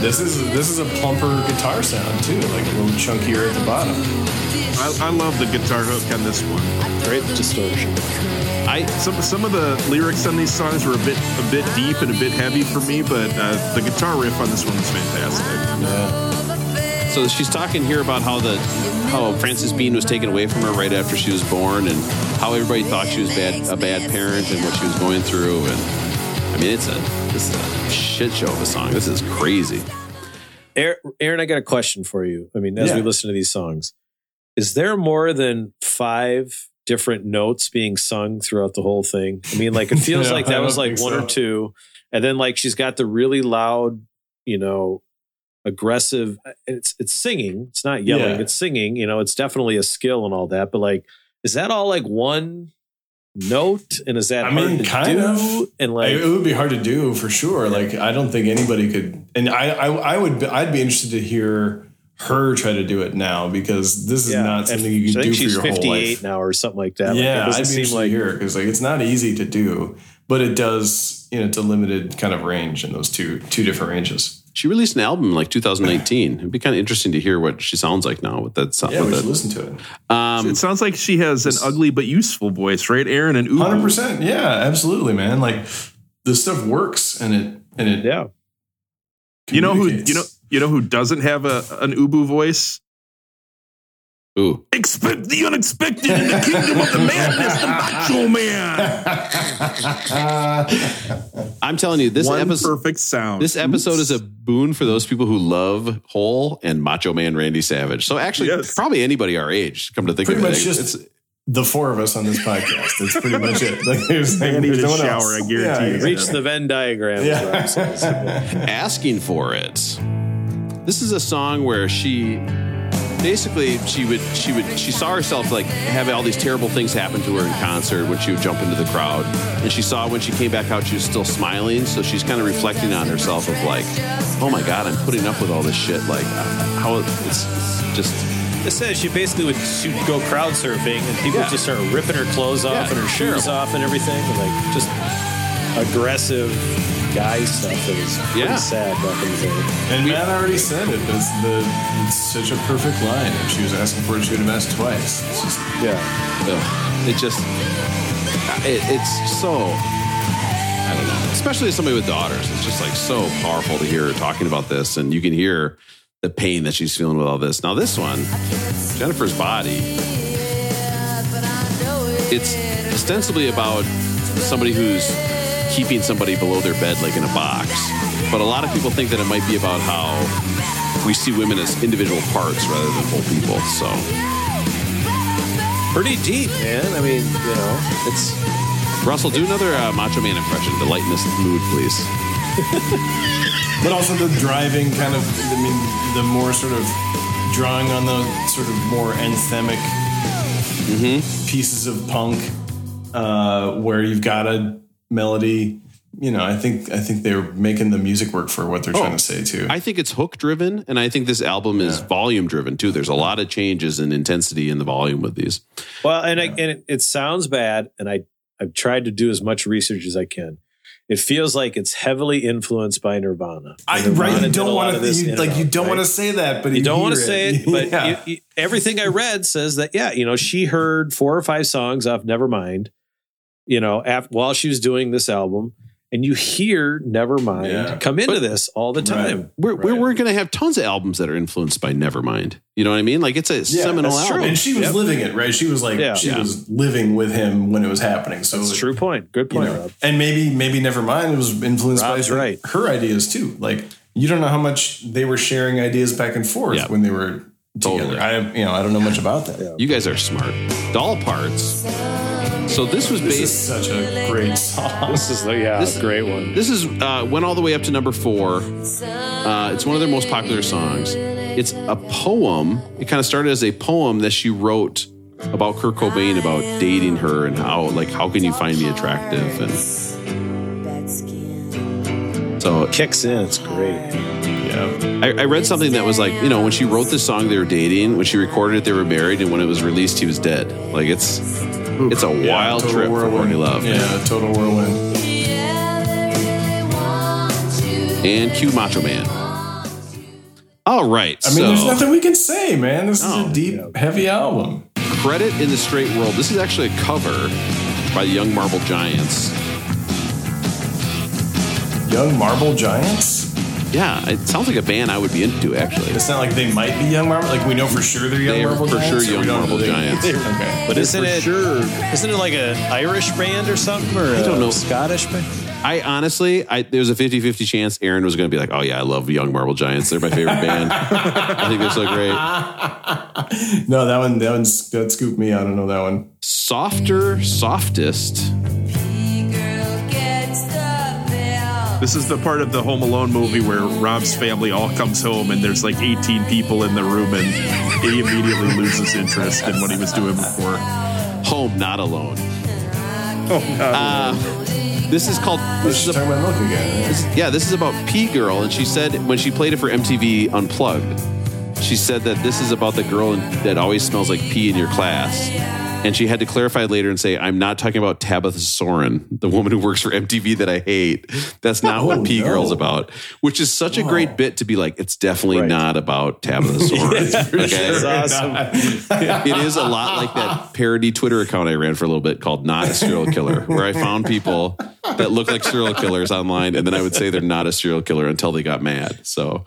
Speaker 1: This is this is a plumper guitar sound too, like a little chunkier at the bottom.
Speaker 3: I, I love the guitar hook on this one.
Speaker 4: Great distortion.
Speaker 2: I
Speaker 3: Some some of the lyrics on these songs were a bit a bit deep and a bit heavy for me, but uh, the guitar riff on this one was fantastic.
Speaker 1: Yeah.
Speaker 2: So she's talking here about how the how Frances Bean was taken away from her right after she was born, and how everybody thought she was bad a bad parent and what she was going through. And I mean, it's a this is a shit show of a song. This is crazy.
Speaker 4: Aaron, I got a question for you. I mean, as
Speaker 1: Yeah.
Speaker 4: we listen to these songs, is there more than five different notes being sung throughout the whole thing? I mean, like it feels
Speaker 1: No,
Speaker 4: like that was like one
Speaker 1: so.
Speaker 4: or two, and then like she's got the really loud, you know, aggressive. Uh, it's it's singing. It's not yelling.
Speaker 1: Yeah.
Speaker 4: It's singing. You know, it's definitely a skill and all that. But like, is that all like one note? And is that
Speaker 1: I mean, kind of.
Speaker 4: And like,
Speaker 1: it would be hard to do for sure. Like I don't think anybody could. And I, I, I would. be- I'd be interested to hear her try to do it now because this is
Speaker 4: yeah,
Speaker 1: not
Speaker 4: and
Speaker 1: something you can do for your whole
Speaker 4: 58
Speaker 1: life.
Speaker 4: now or something like that. Like, it
Speaker 1: Yeah, I'd be
Speaker 4: seem
Speaker 1: interested
Speaker 4: like
Speaker 1: hear because like it's not easy to do, but it does. You know, it's a limited kind of range in those two two different ranges.
Speaker 2: She released an album in like 2019. It'd be kind of interesting to hear what she sounds like now with that sound.
Speaker 1: Yeah, we
Speaker 2: with
Speaker 1: should
Speaker 2: that.
Speaker 1: listen to it.
Speaker 2: Um,
Speaker 3: It sounds like she has an ugly but useful voice, right, Aaron? And
Speaker 1: hundred percent, Yeah, absolutely, man. Like this stuff works, and it and it.
Speaker 4: yeah.
Speaker 3: you know who you know you know who doesn't have a an ubu voice?
Speaker 2: Ooh,
Speaker 3: Expect the unexpected in the kingdom of the madness, the macho man.
Speaker 2: I'm telling you, this
Speaker 3: One
Speaker 2: episode.
Speaker 3: perfect sound.
Speaker 2: This episode
Speaker 3: Oops.
Speaker 2: is a boon for those people who love Hole and Macho Man Randy Savage. So actually,
Speaker 3: Yes.
Speaker 2: probably anybody our age. Come to think
Speaker 1: pretty
Speaker 2: of it,
Speaker 1: much just
Speaker 2: It's-
Speaker 1: the four of us on this podcast. That's pretty much it. Like there's, like, there's
Speaker 3: a
Speaker 1: no one
Speaker 3: shower,
Speaker 1: else.
Speaker 3: I guarantee you.
Speaker 4: Reach the Venn diagram. is what I'm saying.
Speaker 1: Yeah.
Speaker 2: asking for it. This is a song where she basically she would she would she saw herself like have all these terrible things happen to her in concert when she would jump into the crowd and she saw when she came back out she was still smiling so she's kind of reflecting on herself of like oh my god i'm putting up with all this shit like how it's, it's just
Speaker 4: It says she basically would she'd go crowd surfing and people
Speaker 2: Yeah.
Speaker 4: would just start ripping her clothes off
Speaker 2: Yeah,
Speaker 4: and her shoes
Speaker 2: terrible.
Speaker 4: off and everything. And like just aggressive guy stuff that was pretty
Speaker 2: Yeah.
Speaker 4: sad back in the day.
Speaker 1: And Matt already said it. That's the it's such a perfect line. If she was asking for it, she would have asked twice. It's just
Speaker 4: Yeah.
Speaker 2: ugh, it just uh, it, it's so I don't know. Especially as somebody with daughters, it's just like so powerful to hear her talking about this, and you can hear the pain that she's feeling with all this. Now, this one, Jennifer's body, it's ostensibly about somebody who's keeping somebody below their bed, like in a box. But a lot of people think that it might be about how we see women as individual parts rather than whole people. So,
Speaker 4: Pretty deep, man. I mean, you know, it's
Speaker 2: Russell, do another uh, Macho Man impression to lighten this mood, please.
Speaker 1: but also the driving kind of I mean the more sort of drawing on the sort of more anthemic pieces of punk uh, where you've got a melody you know, I think I think they're making the music work for what they're
Speaker 2: Oh,
Speaker 1: trying to oh, say too.
Speaker 2: I think it's hook driven, and I think this album is
Speaker 1: Yeah.
Speaker 2: volume driven too. There's a lot of changes in intensity in the volume with these.
Speaker 4: Well, and I, and it, it sounds bad, and I I've tried to do as much research as I can. It feels like it's heavily influenced by Nirvana.
Speaker 1: I,
Speaker 4: Nirvana
Speaker 1: right, you don't want to
Speaker 4: this
Speaker 1: you, like you don't
Speaker 4: right?
Speaker 1: want to say that, but
Speaker 4: You don't want to say it, but
Speaker 1: Yeah.
Speaker 4: you- you- everything I read says that yeah, you know, she heard four or five songs off Nevermind, you know, af- while she was doing this album, and you hear Nevermind
Speaker 1: Yeah.
Speaker 4: come into
Speaker 2: But-
Speaker 4: this all the time.
Speaker 1: Right.
Speaker 2: We're we're,
Speaker 1: Right.
Speaker 2: we're going to have tons of albums that are influenced by Nevermind. You know what I mean? Like it's a seminal
Speaker 4: that's true.
Speaker 2: album.
Speaker 1: and she was
Speaker 4: Yep.
Speaker 1: living it, right? She was like
Speaker 4: Yeah.
Speaker 1: she
Speaker 2: Yeah.
Speaker 1: was living with him when it was happening. So
Speaker 4: That's a true point. Good
Speaker 1: you
Speaker 4: point,
Speaker 1: know,
Speaker 4: Rob.
Speaker 1: and maybe maybe Nevermind was influenced
Speaker 4: Rob's
Speaker 1: by
Speaker 4: right.
Speaker 1: her ideas too. Like you don't know how much they were sharing ideas back and forth
Speaker 2: Yeah.
Speaker 1: when they were together.
Speaker 2: Totally.
Speaker 1: I you know I don't know much about that.
Speaker 2: you guys are smart. Doll parts. So this was
Speaker 1: This is such a great song.
Speaker 4: This is the yeah,
Speaker 2: This-
Speaker 4: great one.
Speaker 2: This is uh, went all the way up to number four. Uh, it's one of their most popular songs. It's a poem. It kind of started as a poem that she wrote about Kurt Cobain, about dating her and how like how can you find me attractive and so it
Speaker 4: Kicks in. It's great.
Speaker 1: yeah.
Speaker 2: I, I read something that was like, you know, when she wrote this song, they were dating. When she recorded it, they were married, and when it was released, he was dead. Like it's, it's a
Speaker 1: Yeah,
Speaker 2: wild trip for
Speaker 1: whirlwind.
Speaker 2: Courtney Love.
Speaker 1: Yeah, total whirlwind.
Speaker 2: And cue Macho Man. All right,
Speaker 1: I mean,
Speaker 2: so
Speaker 1: there's nothing we can say, man. This is a oh. deep, heavy album.
Speaker 2: credit in the straight world. This is actually a cover by the Young Marble Giants.
Speaker 1: Young Marble Giants.
Speaker 2: Yeah, it sounds like a band I would be into. Actually,
Speaker 1: It's not like they might be Young Marble. Like we know for sure they're Young
Speaker 2: They're
Speaker 1: Marble
Speaker 2: for
Speaker 1: Giants.
Speaker 2: sure Young
Speaker 1: don't
Speaker 2: Marble
Speaker 1: they-
Speaker 2: Giants.
Speaker 1: okay.
Speaker 4: But isn't
Speaker 3: For
Speaker 4: it
Speaker 3: sure.
Speaker 4: Isn't it like an Irish band or something, or
Speaker 2: I don't
Speaker 4: a
Speaker 2: know.
Speaker 4: Scottish band?
Speaker 2: I honestly, I there's a 50-50 chance Aaron was going to be like, "Oh yeah, I love Young Marble Giants. They're my favorite band. I think they're so great."
Speaker 1: No, that one. That one's that scooped me. I don't know that one.
Speaker 2: Softer, softest.
Speaker 3: This is the part of the Home Alone movie where Rob's family all comes home and there's like 18 people in the room and he immediately loses interest in what he was doing before.
Speaker 2: Home, not alone.
Speaker 3: Oh, God.
Speaker 2: Uh, this is called. This is a,
Speaker 1: again. right?
Speaker 2: yeah, this is about P Girl, and she said when she played it for MTV Unplugged, she said that this is about the girl that always smells like pee in your class. And she had to clarify later and say, "I'm not talking about Tabitha Soren, the woman who works for MTV that I hate. That's not
Speaker 1: Oh,
Speaker 2: what P
Speaker 1: no.
Speaker 2: Girl's about." Which is such a great bit to be like, it's definitely
Speaker 4: Right.
Speaker 2: not about Tabitha Soren. okay?
Speaker 4: That's awesome.
Speaker 2: it is a lot like that parody Twitter account I ran for a little bit called Not a Serial Killer, where I found people that look like serial killers online, and then I would say they're not a serial killer until they got mad. So,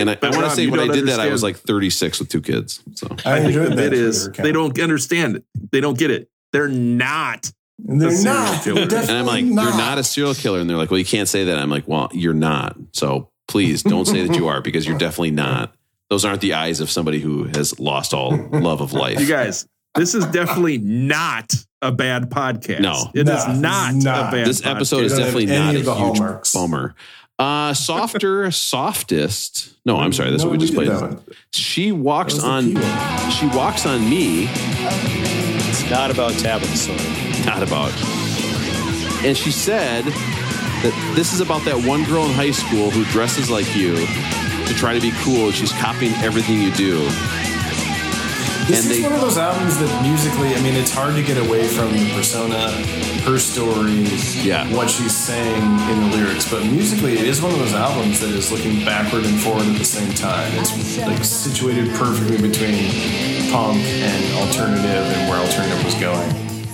Speaker 2: and I, I want to say when I
Speaker 3: don't
Speaker 2: did that, I was like 36 with two kids. So,
Speaker 1: I,
Speaker 3: I think
Speaker 1: enjoyed
Speaker 3: the
Speaker 1: that
Speaker 3: bit is they don't understand it. They don't get it. They're not.
Speaker 1: And they're
Speaker 3: the
Speaker 1: not.
Speaker 3: killer.
Speaker 2: And I'm like,
Speaker 1: definitely
Speaker 2: you're not a serial killer, and they're like, well, you can't say that. I'm like, well, you're not. So please don't say that you are because you're definitely not. Those aren't the eyes of somebody who has lost all love of life.
Speaker 3: You guys, this is definitely not a bad podcast.
Speaker 2: No.
Speaker 3: it
Speaker 1: No,
Speaker 3: is not,
Speaker 1: not.
Speaker 3: a bad
Speaker 2: this episode is
Speaker 1: They don't have
Speaker 2: definitely not a huge
Speaker 1: hallmarks.
Speaker 2: bummer. Uh, softer, softest. No, I'm sorry. That's
Speaker 1: No,
Speaker 2: what we just played.
Speaker 1: that one.
Speaker 2: She walks
Speaker 1: That was the
Speaker 2: on. She walks on me.
Speaker 4: It's not about Tabitha Soren.
Speaker 2: Not about. And she said that this is about that one girl in high school who dresses like you to try to be cool. She's copying everything you do.
Speaker 1: This
Speaker 2: And
Speaker 1: is
Speaker 2: they-
Speaker 1: one of those albums that musically, I mean, it's hard to get away from the persona, her story,
Speaker 2: Yeah.
Speaker 1: what she's saying in the lyrics. But musically, it is one of those albums that is looking backward and forward at the same time. It's like situated perfectly between punk and alternative and where alternative was going.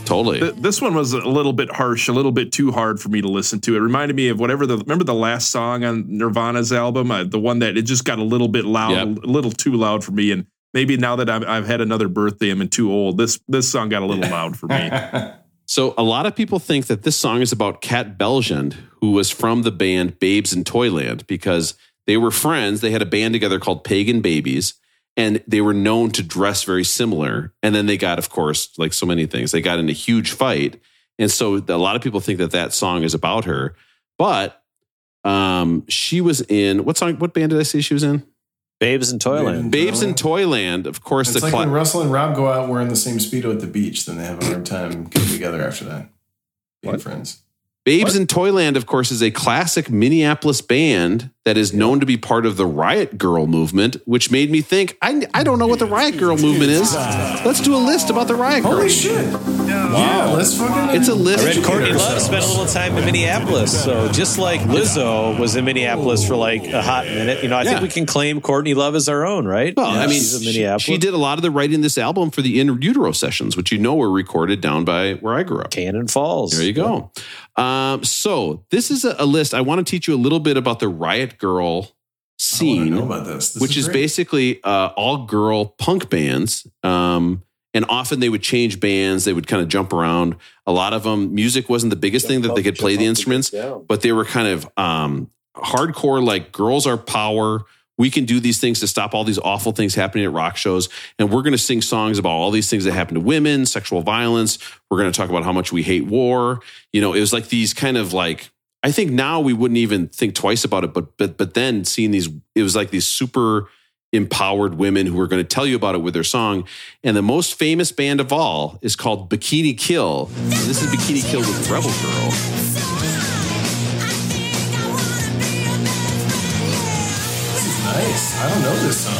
Speaker 2: Totally.
Speaker 3: Th- This one was a little bit harsh, a little bit too hard for me to listen to. It reminded me of whatever the remember the last song on Nirvana's album, uh, the one that it just got a little bit loud,
Speaker 2: Yep.
Speaker 3: a little too loud for me. And maybe now that I'm, I've had another birthday, I'm too old. This this song got a little loud for me.
Speaker 2: So a lot of people think that this song is about Kat Bjelland, who was from the band Babes in Toyland, because they were friends. They had a band together called Pagan Babies, and they were known to dress very similar. And then they got, of course, like so many things, they got in a huge fight. And so a lot of people think that that song is about her. But um, she was in what song? What band did I say she was in?
Speaker 4: Babes in Toyland.
Speaker 2: Babes in Toyland, of course.
Speaker 1: It's
Speaker 2: the
Speaker 1: like
Speaker 2: cla-
Speaker 1: when Russell and Rob go out wearing the same Speedo at the beach, then they have a hard time getting together after that. Being friends.
Speaker 2: Babes in Toyland, of course, is a classic Minneapolis band that is known to be part of the Riot Girl movement, which made me think, I, I don't know what the Riot Girl movement is. Let's do a list about the Riot Girl.
Speaker 1: Holy shit! Wow, let's fucking.
Speaker 2: It's a list.
Speaker 4: I read Courtney Love
Speaker 1: ourselves.
Speaker 4: spent a little time in Minneapolis. So just like Lizzo was in Minneapolis for like a hot minute, you know, I
Speaker 2: Yeah.
Speaker 4: think we can claim Courtney Love as our own, right?
Speaker 2: Well, I mean,
Speaker 4: she's in Minneapolis.
Speaker 2: she did a lot of the writing this album for the In Utero sessions, which you know were recorded down by where I grew up.
Speaker 4: Cannon Falls.
Speaker 2: There you go. Um, so this is a, a list. I want to teach you a little bit about the Riot Girl scene,
Speaker 1: this. This
Speaker 2: which is
Speaker 1: great.
Speaker 2: basically uh, all girl punk bands. Um, and often they would change bands. They would kind of jump around. A lot of them, music wasn't the biggest thing that they could play the instruments, but they were kind of um, hardcore, like girls are power. We can do these things to stop all these awful things happening at rock shows. And we're going to sing songs about all these things that happen to women, sexual violence. We're going to talk about how much we hate war. You know, it was like these kind of like, I think now we wouldn't even think twice about it, but but but then seeing these, it was like these super empowered women who were going to tell you about it with their song. And the most famous band of all is called Bikini Kill. And this is Bikini Kill with Rebel Girl.
Speaker 1: I don't know this song.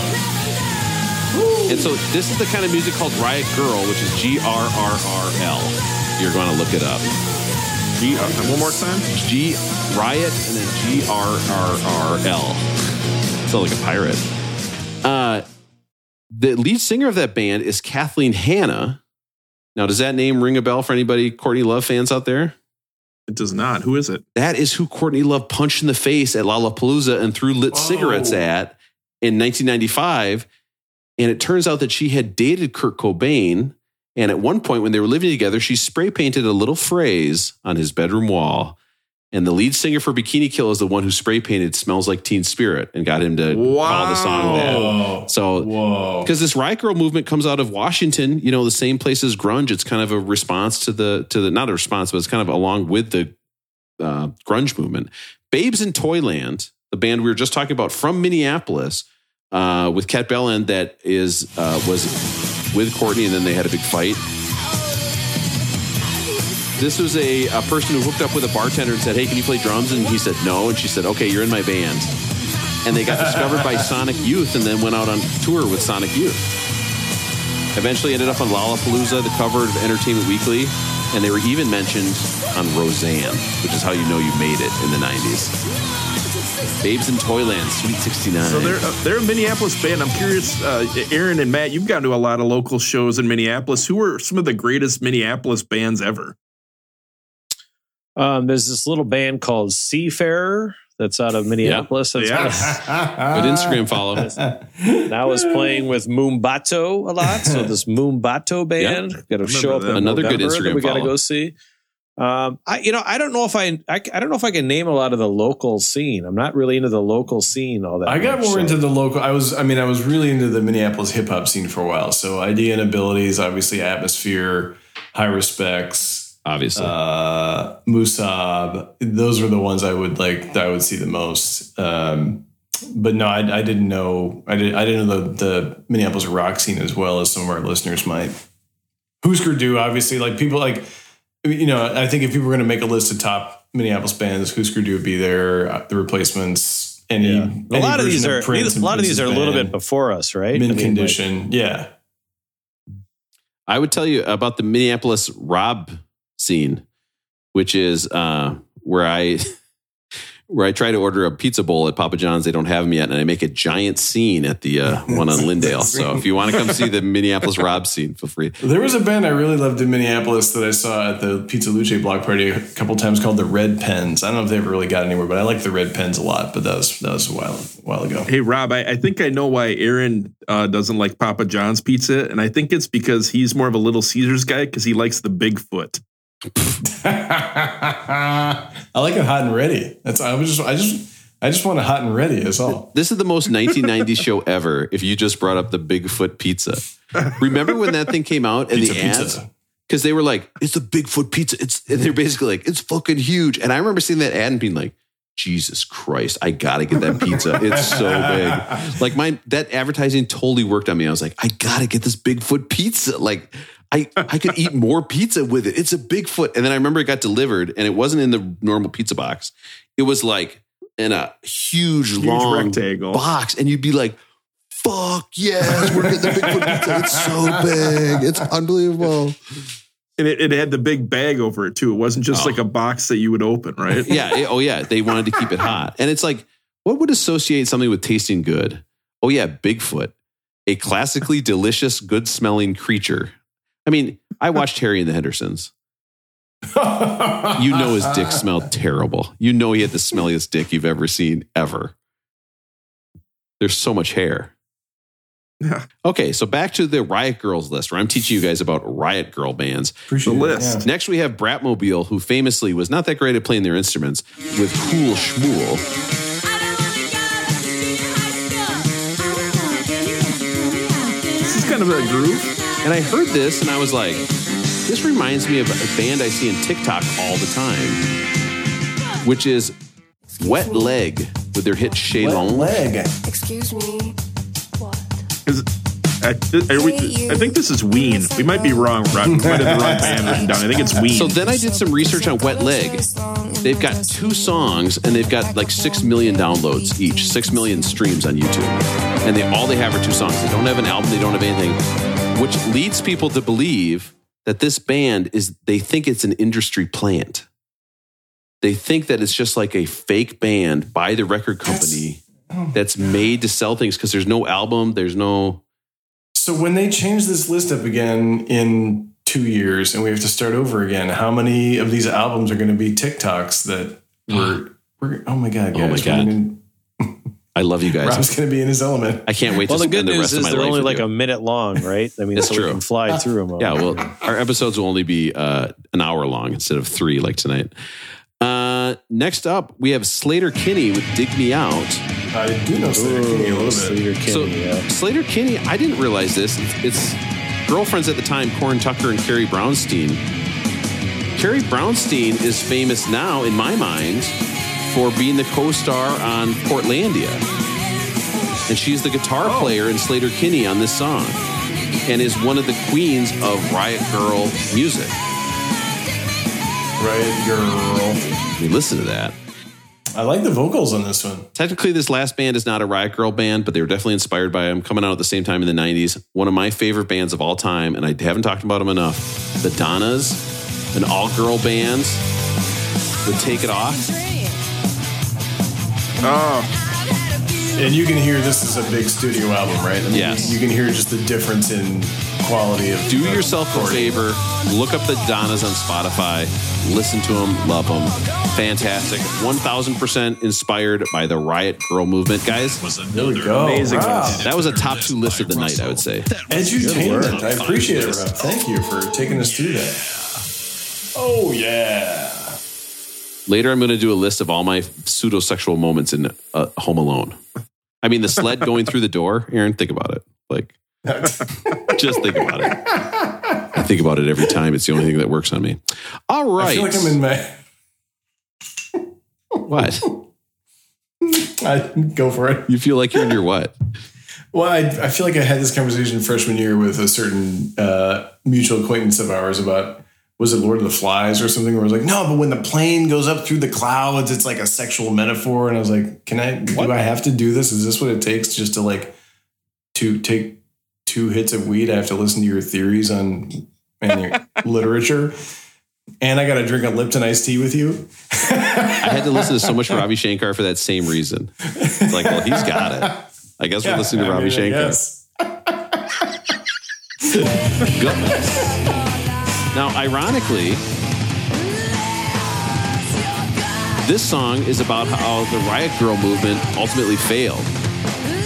Speaker 2: And so this is the kind of music called Riot Girl, which is G R R R L. You're going to look it up.
Speaker 3: G- uh, one more time.
Speaker 2: G Riot and then G R R R L. Sound like a pirate. Uh, the lead singer of that band is Kathleen Hanna. Now, does that name ring a bell for anybody Courtney Love fans out there?
Speaker 3: It does not. Who is it?
Speaker 2: That is who Courtney Love punched in the face at Lollapalooza and threw lit cigarettes at in 1995. And it turns out that she had dated Kurt Cobain. And at one point, when they were living together, she spray painted a little phrase on his bedroom wall. And the lead singer for Bikini Kill is the one who spray painted "Smells Like Teen Spirit" and got him to call the song that. So because this riot girl movement comes out of Washington, you know, the same place as grunge. It's kind of a response to the to the not a response, but it's kind of along with the uh, grunge movement. Babes in Toyland, the band we were just talking about from Minneapolis, uh, with Kat Bjelland, that is uh, was with Courtney, and then they had a big fight. This was a, a person who hooked up with a bartender and said, "Hey, can you play drums?" And he said, "No." And she said, "Okay, you're in my band." And they got discovered by Sonic Youth, and then went out on tour with Sonic Youth. Eventually, ended up on Lollapalooza, the cover of Entertainment Weekly, and they were even mentioned on Roseanne, which is how you know you made it in the '90s. Babes in Toyland, Sweet 69.
Speaker 3: So they're uh, they're a Minneapolis band. I'm curious, uh, Aaron and Matt, you've gone to a lot of local shows in Minneapolis. Who are some of the greatest Minneapolis bands ever?
Speaker 4: Um, there's this little band called Seafarer that's out of Minneapolis. That's
Speaker 3: Yes.
Speaker 2: Good Instagram follow.
Speaker 4: And I was playing with Mumbato a lot. So this Mumbato band got to show up in
Speaker 2: Another good
Speaker 4: November
Speaker 2: Instagram
Speaker 4: we got to go see. Um, I you know I don't know if I, I I don't know if I can name a lot of the local scene. I'm not really into the local scene all that.
Speaker 1: I got more
Speaker 4: so-
Speaker 1: into the local. I was, I mean, I was really into the Minneapolis hip hop scene for a while. So Eyedea and abilities, obviously, atmosphere, Heiruspecs,
Speaker 2: Obviously.
Speaker 1: uh, Musab. Those were the ones I would like. That I would see the most. Um, but no, I, I didn't know. I did. I didn't know the, the Minneapolis rock scene as well as some of our listeners might. Husker Du, obviously, like people like. You know, I think if people were going to make a list of top Minneapolis bands, Husker Du would be there. uh, The Replacements. Any,
Speaker 4: Yeah.
Speaker 1: any
Speaker 4: A lot of these are a lot of these are a little bit before us, right?
Speaker 1: mint
Speaker 4: I mean, like-
Speaker 1: condition. yeah.
Speaker 2: I would tell you about the Minneapolis Rob scene, which is uh, where I where I try to order a pizza bowl at Papa John's. They don't have them yet, and I make a giant scene at the uh, one on Lyndale. So if you want to come see the Minneapolis Rob scene, feel free.
Speaker 1: There was a band I really loved in Minneapolis that I saw at the Pizza Luce block party a couple times called the Red Pens. I don't know if they ever really got anywhere, but I like the Red Pens a lot. But that was that was a while a while ago.
Speaker 3: Hey Rob, I, I think I know why Aaron uh, doesn't like Papa John's pizza, and I think it's because he's more of a Little Caesars guy because he likes the Bigfoot.
Speaker 1: I like it hot and ready. That's I was just I just I just want it hot and ready. That's all.
Speaker 2: This is the most 1990s show ever. If you just brought up the Bigfoot pizza, remember when that thing came out and
Speaker 1: Pizza,
Speaker 2: the ads? Because they were like, "It's a Bigfoot pizza." It's and they're basically like, "It's fucking huge." And I remember seeing that ad and being like, "Jesus Christ, I gotta get that pizza. It's so big." Like my that advertising totally worked on me. I was like, "I gotta get this Bigfoot pizza." Like I, I could eat more pizza with it. It's a Bigfoot. And then I remember it got delivered and it wasn't in the normal pizza box. It was like in a huge,
Speaker 3: Huge
Speaker 2: long
Speaker 3: rectangle.
Speaker 2: box. And you'd be like, fuck yes, we're getting the Bigfoot pizza. It's so big. It's unbelievable.
Speaker 3: And it, it had the big bag over it too. It wasn't just
Speaker 2: Oh.
Speaker 3: like a box that you would open, right?
Speaker 2: Yeah. it- oh, yeah. They wanted to keep it hot. And it's like, what would associate something with tasting good? Oh, yeah, Bigfoot, a classically delicious, good smelling creature. I mean, I watched Harry and the Hendersons. You know his dick smelled terrible. You know he had the smelliest dick you've ever seen, ever. There's so much hair.
Speaker 3: Yeah.
Speaker 2: Okay, so back to the Riot Girls list, where I'm teaching you guys about Riot Girl bands.
Speaker 1: Appreciate
Speaker 3: The
Speaker 1: it,
Speaker 3: list.
Speaker 1: yeah.
Speaker 2: Next, we have Bratmobile, who famously was not that great at playing their instruments, with Cool Schmool.
Speaker 3: This is kind of a groove.
Speaker 2: And I heard this and I was like, this reminds me of a band I see in TikTok all the time, which is Wet Leg with their hit
Speaker 1: Wet
Speaker 2: Chaise Longue.
Speaker 1: leg.
Speaker 9: Excuse me. What?
Speaker 3: Is I, are we, I think this is Ween. We might be wrong, Rob. We might have the wrong band written down. I think it's Ween.
Speaker 2: So then I did some research on Wet Leg. They've got two songs and they've got like six million downloads each, six million streams on YouTube. And they all they have are two songs. They don't have an album, they don't have anything, which leads people to believe that this band is they think it's an industry plant. They think that it's just like a fake band by the record company oh that's made to sell things because there's no album, there's no
Speaker 1: So when they change this list up again in two years and we have to start over again, how many of these albums are going to be TikToks that were, we're, oh my God, guys.
Speaker 2: Oh my God.
Speaker 1: gonna-
Speaker 2: I love you guys.
Speaker 1: Rob's going to be in his element.
Speaker 2: I can't wait
Speaker 4: Well,
Speaker 2: to
Speaker 4: the good
Speaker 2: spend the
Speaker 4: news
Speaker 2: rest of
Speaker 4: is
Speaker 2: my
Speaker 4: they're
Speaker 2: life
Speaker 4: only
Speaker 2: with
Speaker 4: like
Speaker 2: you.
Speaker 4: a minute long, right? I mean,
Speaker 2: It's
Speaker 4: so
Speaker 2: true.
Speaker 4: we can fly through them.
Speaker 2: Yeah, well, our episodes will only be uh, an hour long instead of three like tonight. Uh, next up, we have Sleater-Kinney with "Dig Me Out."
Speaker 1: I do know Sleater-Kinney a little bit.
Speaker 4: Sleater-Kinney,
Speaker 2: so
Speaker 4: yeah.
Speaker 2: Sleater-Kinney, I didn't realize this. It's, it's girlfriends at the time, Corin Tucker and Carrie Brownstein. Carrie Brownstein is famous now, in my mind, for being the co-star on Portlandia, and she's the guitar
Speaker 1: Oh.
Speaker 2: player in Sleater-Kinney on this song, and is one of the queens of Riot Girl music.
Speaker 1: Riot girl.
Speaker 2: I mean, listen to that.
Speaker 1: I like the vocals on this one.
Speaker 2: Technically, this last band is not a Riot Girl band, but they were definitely inspired by them. Coming out at the same time in the '90s, one of my favorite bands of all time, and I haven't talked about them enough. The Donnas, an all-girl band, would take it off.
Speaker 3: Oh,
Speaker 1: And you can hear this is a big studio album, right? I mean,
Speaker 2: Yes.
Speaker 1: You can hear just the difference in quality of.
Speaker 2: Do
Speaker 1: of
Speaker 2: yourself a
Speaker 1: recording.
Speaker 2: favor, look up the Donnas on Spotify, listen to them, love them, fantastic, 1,000% inspired by the Riot Girl movement, guys.
Speaker 5: Was
Speaker 1: There we
Speaker 5: another
Speaker 1: go.
Speaker 3: Amazing.
Speaker 1: Wow.
Speaker 2: That was a top two list of the night, I would say.
Speaker 1: Edutainment. I appreciate it, Rob. Thank you for taking us through that. Oh, yeah.
Speaker 2: Later, I'm going to do a list of all my pseudo sexual moments in uh, Home Alone. I mean, the sled going through the door. Aaron, think about it. Like, just think about it. I think about it every time. It's the only thing that works on me. All right.
Speaker 1: I feel like I'm in my.
Speaker 2: what?
Speaker 1: I go for it.
Speaker 2: You feel like you're in your what?
Speaker 1: Well, I, I feel like I had this conversation freshman year with a certain uh, mutual acquaintance of ours about was it Lord of the Flies or something? Where I was like, no, but when the plane goes up through the clouds, it's like a sexual metaphor. And I was like, can I? Do I have to do this? Is this what it takes just to like to take two hits of weed? I have to listen to your theories on and your literature. And I got to drink a Lipton iced tea with you.
Speaker 2: I had to listen to so much Ravi Shankar for that same reason. It's like, well, he's got it. I guess we're listening to
Speaker 1: I
Speaker 2: Ravi
Speaker 1: mean,
Speaker 2: Shankar.
Speaker 1: guess.
Speaker 2: Now, ironically, this song is about how the Riot Girl movement ultimately failed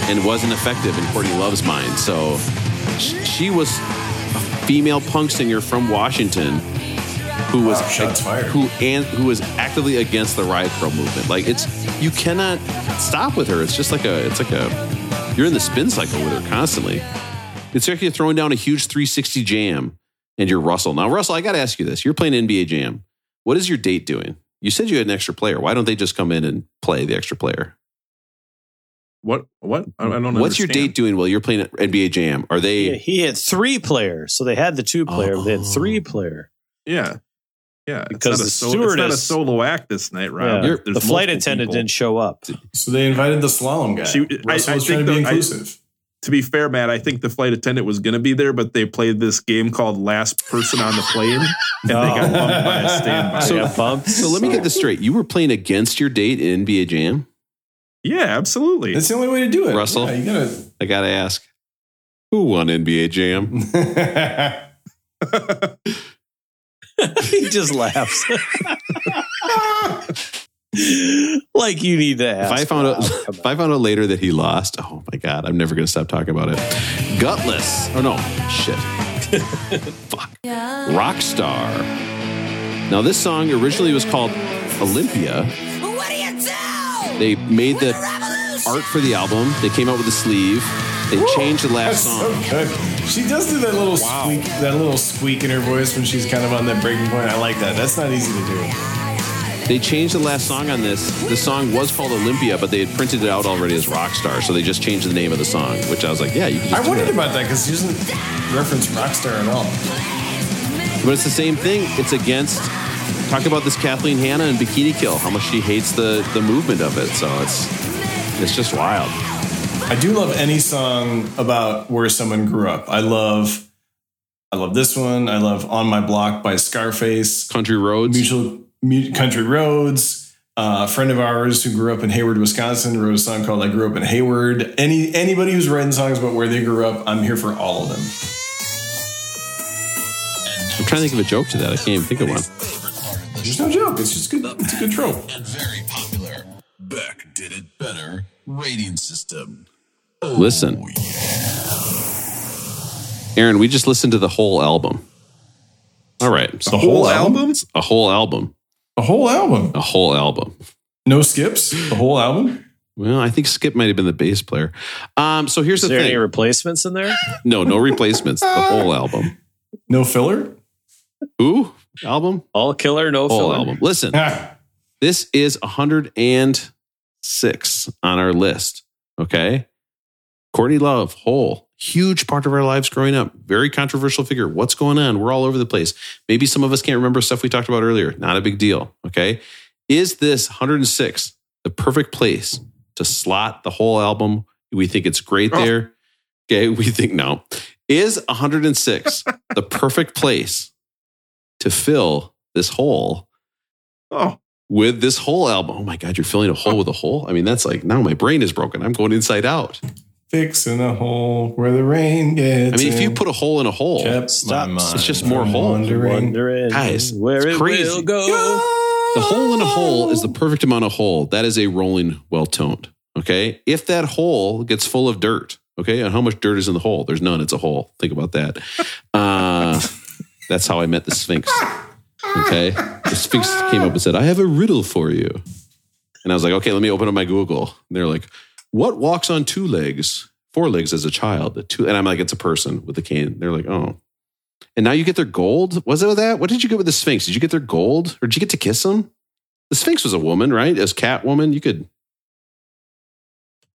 Speaker 2: and wasn't effective in Courtney Love's mind. So she was a female punk singer from Washington who was
Speaker 1: Wow,
Speaker 2: who and who was actively against the Riot Girl movement. Like it's you cannot stop with her. It's just like a it's like a you're in the spin cycle with her constantly. It's like you're throwing down a huge 360 jam and you're Russell. Now, Russell, I got to ask you this. You're playing NBA Jam. What is your date doing? You said you had an extra player. Why don't they just come in and play the extra player?
Speaker 3: What? What? I I don't. Know.
Speaker 2: What's your date doing while you're playing NBA Jam? Are they?
Speaker 4: Yeah, he had three players, so they had the two player. They had three oh. player.
Speaker 3: Yeah, yeah.
Speaker 4: Because
Speaker 3: it's not,
Speaker 4: the
Speaker 3: a, sol- it's not a solo act this night, Rob.
Speaker 4: Yeah. The flight attendant
Speaker 3: people.
Speaker 4: didn't show up.
Speaker 1: So they invited the slalom guy.
Speaker 3: She- I-
Speaker 1: Russell
Speaker 3: I
Speaker 1: was trying
Speaker 3: think
Speaker 1: to be
Speaker 3: the- I-
Speaker 1: inclusive.
Speaker 3: To be fair, Matt, I think the flight attendant was going to be there, but they played this game called Last Person on the Plane, and they got oh. bumped by a standby.
Speaker 4: So, got bumped.
Speaker 2: So let me get this straight. You were playing against your date in NBA Jam?
Speaker 3: yeah, absolutely.
Speaker 1: That's the only way to do it.
Speaker 2: Russell?
Speaker 1: Yeah, you gotta.
Speaker 2: I gotta ask. Who won NBA Jam?
Speaker 4: he just laughs. like you need to ask.
Speaker 2: If I found out,
Speaker 4: Rob.
Speaker 2: If I found out later that he lost, oh my god, I'm never gonna stop talking about it. Gutless. Oh no, shit. Fuck. Rockstar. Now this song originally was called Olympia.
Speaker 9: What do you do?
Speaker 2: They made the art for the album. They came out with a sleeve. They changed the last
Speaker 1: That's
Speaker 2: song.
Speaker 1: so good. She does do that little squeak, that little squeak in her voice when she's kind of on that breaking point. I like that. That's not easy to do.
Speaker 2: They changed the last song on this. The song was called Olympia, but they had printed it out already as Rockstar, so they just changed the name of the song. Which I was like, yeah, you can. Just
Speaker 1: I
Speaker 2: do
Speaker 1: wondered
Speaker 2: that.
Speaker 1: about that because she doesn't reference Rockstar at all.
Speaker 2: But it's the same thing. It's against. Talk about this Kathleen Hanna and Bikini Kill. How much she hates the the movement of it. So it's it's just wild.
Speaker 1: I do love any song about where someone grew up. I love, I love this one. I love "On My Block" by Scarface.
Speaker 2: Country roads.
Speaker 1: Mutual Mu- Country Roads. Uh, a friend of ours who grew up in Hayward, Wisconsin, wrote a song called "I Grew Up in Hayward." Any anybody who's writing songs about where they grew up, I'm here for all of them.
Speaker 2: I'm trying to think of a joke to that. I can't even think of one.
Speaker 1: There's no joke. It's just good. It's a good trope.
Speaker 5: And very popular. Beck did it better. Rating system.
Speaker 2: Listen, Aaron, we just listened to the whole album. All right, so
Speaker 3: The whole album?
Speaker 2: a whole album,
Speaker 1: The whole album,
Speaker 2: a whole album.
Speaker 1: no skips. The whole album.
Speaker 2: Well, I think Skip might have been the bass player. Um, so here's
Speaker 4: Is
Speaker 2: the
Speaker 4: there any replacements in there?
Speaker 2: No, no replacements. the whole album.
Speaker 1: No filler.
Speaker 2: Ooh, album,
Speaker 4: All killer, no
Speaker 2: whole
Speaker 4: filler.
Speaker 2: album. Listen,
Speaker 1: Ah,
Speaker 2: this is 106 on our list. Okay. Courtney Love, whole, huge part of our lives growing up. Very controversial figure. What's going on? We're all over the place. Maybe some of us can't remember stuff we talked about earlier. Not a big deal. Okay. Is this 106 the perfect place to slot the whole album? We think it's great
Speaker 3: Oh.
Speaker 2: there. Okay. We think no. Is 106 the perfect place to fill this hole
Speaker 3: Oh,
Speaker 2: with this whole album. Oh my God, you're filling a hole oh. with a hole? I mean, that's like now my brain is broken. I'm going inside out.
Speaker 1: Fixing a hole where the rain gets.
Speaker 2: I mean, if you
Speaker 1: in.
Speaker 2: put a hole in a hole,
Speaker 1: Kept
Speaker 4: Stop.
Speaker 2: It's just more
Speaker 1: from
Speaker 2: hole.
Speaker 1: wandering.
Speaker 4: Wondering
Speaker 2: Guys,
Speaker 4: where
Speaker 2: it's
Speaker 4: it
Speaker 2: crazy.
Speaker 4: will go.
Speaker 2: the hole in a hole is the perfect amount of hole. That is a rolling well toned. Okay. If that hole gets full of dirt, okay, and how much dirt is in the hole? There's none. It's a hole. Think about that. Uh, that's how I met the Sphinx. Okay. The Sphinx came up and said, I have a riddle for you. And I was like, okay, let me open up my Google. And they're like, what walks on two legs, four legs as a child? The two, and I'm like, it's a person with a cane. They're like, oh. And now you get their gold. Was it with that? What did you get with the Sphinx? Did you get their gold, or did you get to kiss them? The Sphinx was a woman, right? As Catwoman, you could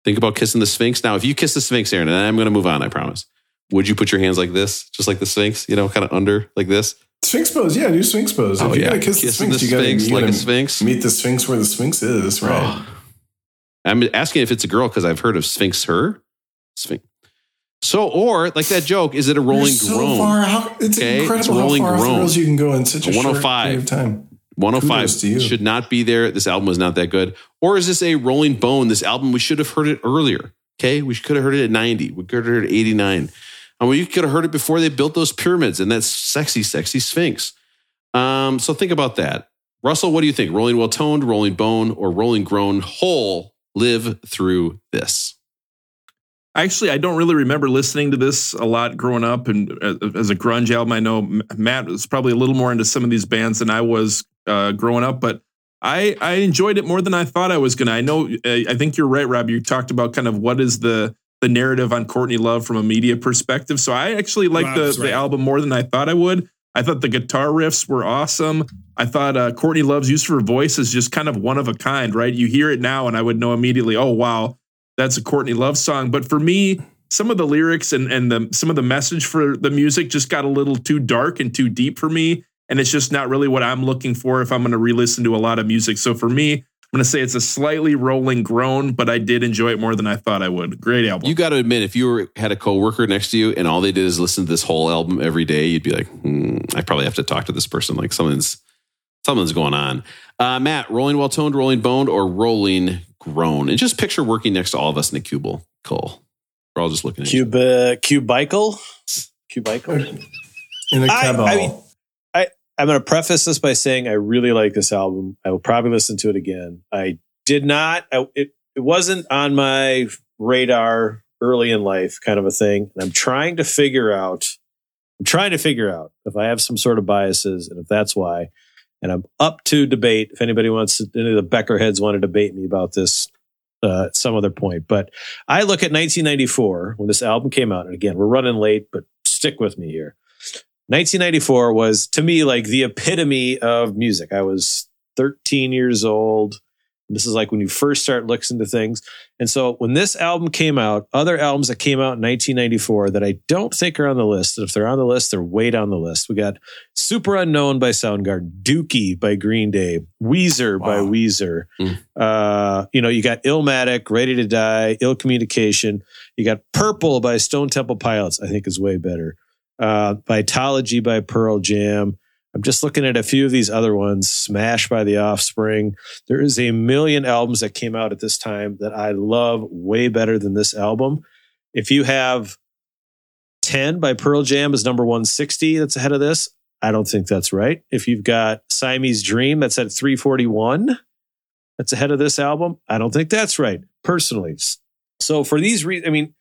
Speaker 2: think about kissing the Sphinx. Now, if you kiss the Sphinx, Aaron, and I'm going to move on, I promise. Would you put your hands like this, just like the Sphinx? You know, kind of under like this.
Speaker 1: Sphinx pose, yeah, do Sphinx pose.
Speaker 2: Oh,
Speaker 1: if you
Speaker 2: yeah.
Speaker 1: gotta kiss the Sphinx,
Speaker 2: the
Speaker 1: you gotta,
Speaker 2: Sphinx
Speaker 1: you
Speaker 2: like a
Speaker 1: gotta
Speaker 2: Sphinx.
Speaker 1: meet the Sphinx where the Sphinx is, right?
Speaker 2: Oh. I'm asking if it's a girl because I've heard of Sphinx her. Sphinx. So, or like that joke, is it a rolling
Speaker 1: so
Speaker 2: groan?
Speaker 1: far out. It's
Speaker 2: Okay,
Speaker 1: incredible
Speaker 2: it's
Speaker 1: how
Speaker 2: rolling
Speaker 1: far off the
Speaker 2: groan.
Speaker 1: you can go in such a,
Speaker 2: A
Speaker 1: short
Speaker 2: 105.
Speaker 1: period of time.
Speaker 2: 105
Speaker 1: to you.
Speaker 2: should not be there. This album was not that good. Or is this a rolling bone? This album, we should have heard it earlier. Okay. We could have heard it at 90. We could have heard it at 89. And we could have heard it before they built those pyramids and that sexy, sexy Sphinx. Um, so think about that. Russell, what do you think? Rolling well toned, rolling bone, or rolling grown whole live through this?
Speaker 3: Actually, I don't really remember listening to this a lot growing up. And uh, as a grunge album, I know Matt was probably a little more into some of these bands than I was uh, growing up, but I, I enjoyed it more than I thought I was going to. I know, uh, I think you're right, Rob. You talked about kind of what is the the narrative on Courtney Love from a media perspective. So I actually like the,
Speaker 1: right.
Speaker 3: the album more than I thought I would. I thought the guitar riffs were awesome. I thought uh, Courtney Love's use her voice is just kind of one of a kind, right? You hear it now, and I would know immediately, oh, wow, that's a Courtney Love song. But for me, some of the lyrics and and the some of the message for the music just got a little too dark and too deep for me, and it's just not really what I'm looking for if I'm going to re-listen to a lot of music. So for me, going to say it's a slightly rolling groan, but I did enjoy it more than I thought I would. Great album.
Speaker 2: You got to admit, if you were, had a coworker next to you and all they did is listen to this whole album every day, you'd be like, hmm, I probably have to talk to this person. Like something's something's going on. Uh, Matt, rolling well toned, rolling boned, or rolling groan, and just picture working next to all of us in a cubicle. Cool. We're all just looking at you.
Speaker 4: Uh, cubicle, cubicle.
Speaker 1: In the
Speaker 4: I-
Speaker 1: cabal.
Speaker 4: I mean- I, I'm going to preface this by saying I really like this album. I will probably listen to it again. I did not. I, it it wasn't on my radar early in life, kind of a thing. And I'm trying to figure out. I'm trying to figure out if I have some sort of biases and if that's why. And I'm up to debate. If anybody wants, to, any of the Becker heads want to debate me about this uh, at some other point. But I look at 1994 when this album came out. And again, we're running late, but stick with me here. 1994 was to me like the epitome of music. I was 13 years old. This is like when you first start listening to things. And so when this album came out, other albums that came out in 1994 that I don't think are on the list, and if they're on the list, they're way down the list. We got Superunknown by Soundgarden, Dookie by Green Day, Weezer by
Speaker 1: Wow.
Speaker 4: Weezer.
Speaker 2: Mm.
Speaker 4: Uh, you know, you got Illmatic, Ready to Die, Ill Communication. You got Purple by Stone Temple Pilots, I think is way better. Uh, Vitology by Pearl Jam. I'm just looking at a few of these other ones. Smash by The Offspring. There is a million albums that came out at this time that I love way better than this album. If you have 10 by Pearl Jam is number 160 that's ahead of this, I don't think that's right. If you've got Siamese Dream that's at 341 that's ahead of this album, I don't think that's right, personally. So for these reasons, I mean,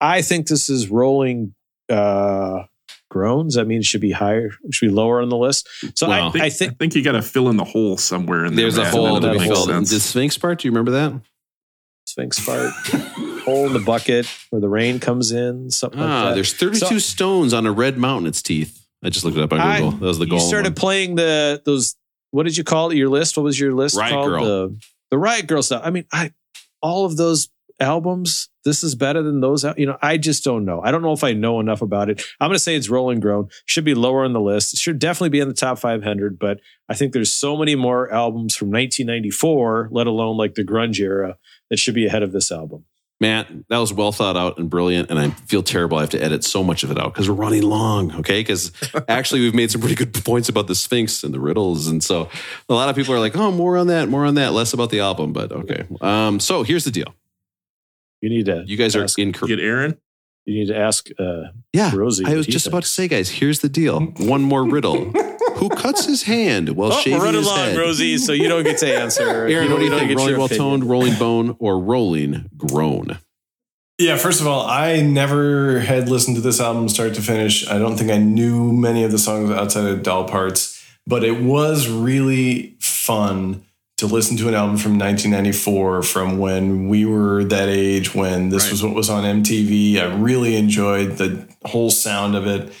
Speaker 4: I think this is rolling uh groans. That means it should be higher, should be lower on the list. So
Speaker 2: Well,
Speaker 4: I, I
Speaker 3: I
Speaker 4: think
Speaker 3: think you got to fill in the hole somewhere in there.
Speaker 2: There's a hole
Speaker 3: and
Speaker 2: to
Speaker 3: then
Speaker 2: be
Speaker 3: it makes
Speaker 2: filled.
Speaker 3: sense.
Speaker 2: The Sphinx part, do you remember that?
Speaker 4: Sphinx part, hole in the bucket where the rain comes in, something like
Speaker 2: Ah,
Speaker 4: that.
Speaker 2: there's 32
Speaker 4: So-
Speaker 2: stones on a red mountain. Its teeth. I just looked it up on
Speaker 4: I-
Speaker 2: Google. that was the goal.
Speaker 4: You started playing the those. What did you call it? Your list? What was your list
Speaker 2: Riot
Speaker 4: called?
Speaker 2: Girl.
Speaker 4: The the Riot Girl stuff. I mean, I all of those albums. This is better than those. You know, I just don't know. I don't know if I know enough about it. I'm going to say it's Rolling Groan. Should be lower on the list. It should definitely be in the top 500. But I think there's so many more albums from 1994, let alone like the grunge era, that should be ahead of this album.
Speaker 2: Matt, that was well thought out and brilliant. And I feel terrible. I have to edit so much of it out because we're running long. Okay. Because actually, we've made some pretty good points about the Sphinx and the riddles. And so a lot of people are like, oh, more on that, more on that, less about the album. But okay. Um, so here's the deal.
Speaker 4: You need to.
Speaker 2: You guys are
Speaker 4: ask,
Speaker 2: incorrect.
Speaker 3: Get Aaron.
Speaker 4: You need to ask. Uh,
Speaker 2: Yeah.
Speaker 4: Rosie
Speaker 2: I was
Speaker 4: he
Speaker 2: just about to say, guys, here's the deal. One more riddle. Who cuts his hand while
Speaker 4: oh,
Speaker 2: shaving
Speaker 4: we're running
Speaker 2: his
Speaker 4: long,
Speaker 2: head?
Speaker 4: Rosie. So you don't get to answer.
Speaker 2: Aaron, what do you
Speaker 4: don't
Speaker 2: think?
Speaker 4: get
Speaker 2: Rolling well
Speaker 4: opinion.
Speaker 2: toned, rolling bone, or rolling groan?
Speaker 1: Yeah, first of all, I never had listened to this album start to finish. I don't think I knew many of the songs outside of Doll Parts, but it was really fun to listen to an album from 1994 from when we were that age when this
Speaker 3: Right.
Speaker 1: was what was on MTV. I really enjoyed the whole sound of it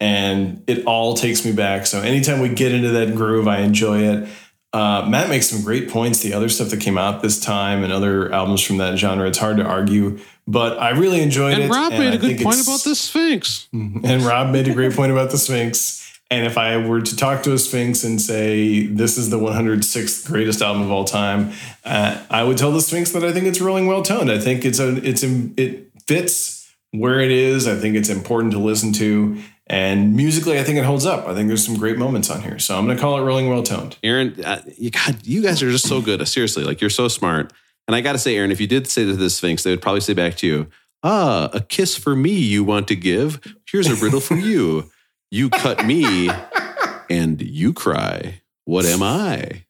Speaker 1: and it all takes me back. So anytime we get into that groove, I enjoy it. Uh, Matt makes some great points. The other stuff that came out this time and other albums from that genre, it's hard to argue. But I really enjoyed it.
Speaker 2: And Rob made a good point about the Sphinx.
Speaker 1: And Rob made a great point about the Sphinx. And if I were to talk to a Sphinx and say this is the 106th greatest album of all time, uh, I would tell the Sphinx that I think it's rolling well toned. I think it's a it's it fits where it is. I think it's important to listen to, and musically, I think it holds up. I think there's some great moments on here, so I'm going to call it rolling well toned.
Speaker 2: Aaron, uh, you, God, you guys are just so good. Seriously, like you're so smart. And I got to say, Aaron, if you did say to the Sphinx, they would probably say back to you, "Ah, a kiss for me you want to give? Here's a riddle for you. You cut me, and you cry. What am I?"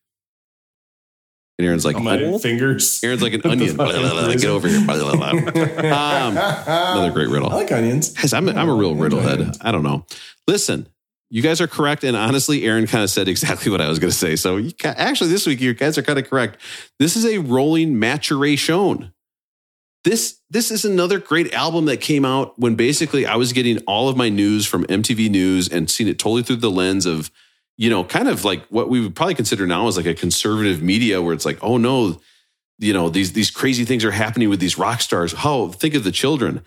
Speaker 2: And Aaron's like,
Speaker 1: My
Speaker 2: "Oh."
Speaker 1: fingers.
Speaker 2: Aaron's like an onion. Blah, blah, blah, Get over here. Um, another great riddle.
Speaker 1: I like onions.
Speaker 2: Guys, I'm a, I'm a real riddle head. I don't know. Listen, you guys are correct. And honestly, Aaron kind of said exactly what I was going to say. So you actually, this week, you guys are kind of correct. This is a rolling maturation. This this is another great album that came out when basically I was getting all of my news from MTV News and seeing it totally through the lens of, you know, kind of like what we would probably consider now as like a conservative media where it's like, oh no, you know these these crazy things are happening with these rock stars. oh think of the children.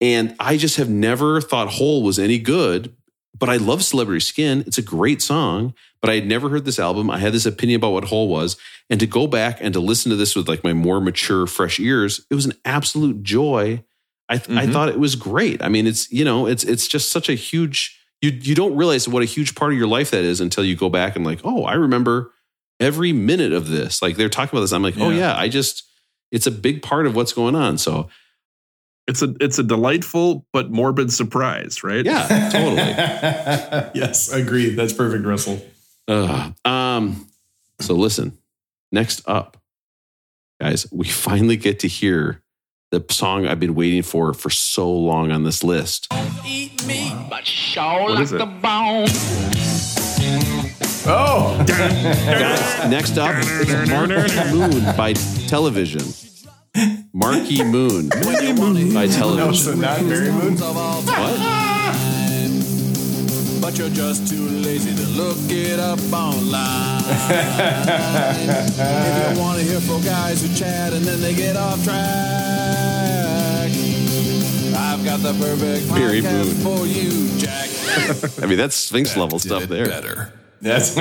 Speaker 2: And I just have never thought Hole was any good, but I love Celebrity Skin. It's a great song, but I had never heard this album. I had this opinion about what Hole was. And to go back and to listen to this with like my more mature, fresh ears, it was an absolute joy. I, th- I
Speaker 3: Mhm.
Speaker 2: thought it was great. I mean, it's, you know, it's, it's just such a huge, you, you don't realize what a huge part of your life that is until you go back and like, oh, I remember every minute of this. Like they're talking about this. I'm like, oh
Speaker 1: Yeah.
Speaker 2: yeah, I just, it's a big part of what's going on. So
Speaker 3: It's a it's a delightful but morbid surprise, right?
Speaker 2: yeah, totally.
Speaker 1: yes, agreed. That's perfect, Russell.
Speaker 2: Ugh. um, so listen, next up, guys, we finally get to hear the song I've been waiting for for so long on this list.
Speaker 3: What is it?
Speaker 1: Oh,
Speaker 2: Guys, next up is Marquee Moon by Television. Marquee Moon by
Speaker 1: no, so
Speaker 2: Television.
Speaker 1: not Barry Moon.
Speaker 2: What?
Speaker 5: But you're just too lazy to look it up online. if you want to hear from guys who chat and then they get off track, I've got the perfect
Speaker 2: Barry
Speaker 5: podcast
Speaker 2: Boone.
Speaker 5: for you, Jack.
Speaker 2: I mean, that's Sphinx level stuff there.
Speaker 5: Better.
Speaker 1: That's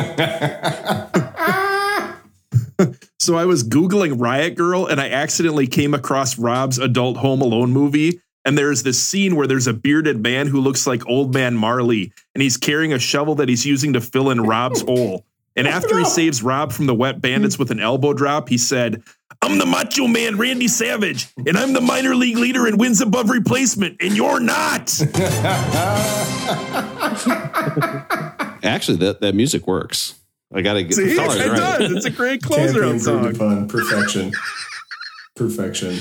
Speaker 3: So I was Googling Riot Girl and I accidentally came across Rob's adult Home Alone movie. And there's this scene where there's a bearded man who looks like old man Marley and he's carrying a shovel that he's using to fill in Rob's hole. And after he saves Rob from the wet bandits hmm. with an elbow drop, he said, I'm the macho man, Randy Savage, and I'm the minor league leader in wins above replacement, and you're not.
Speaker 2: Actually, that, that music works. I got to get
Speaker 3: See,
Speaker 2: the
Speaker 3: it
Speaker 2: colors right.
Speaker 3: It does. It's a great
Speaker 1: can't
Speaker 3: closer on song.
Speaker 1: upon perfection. Perfection.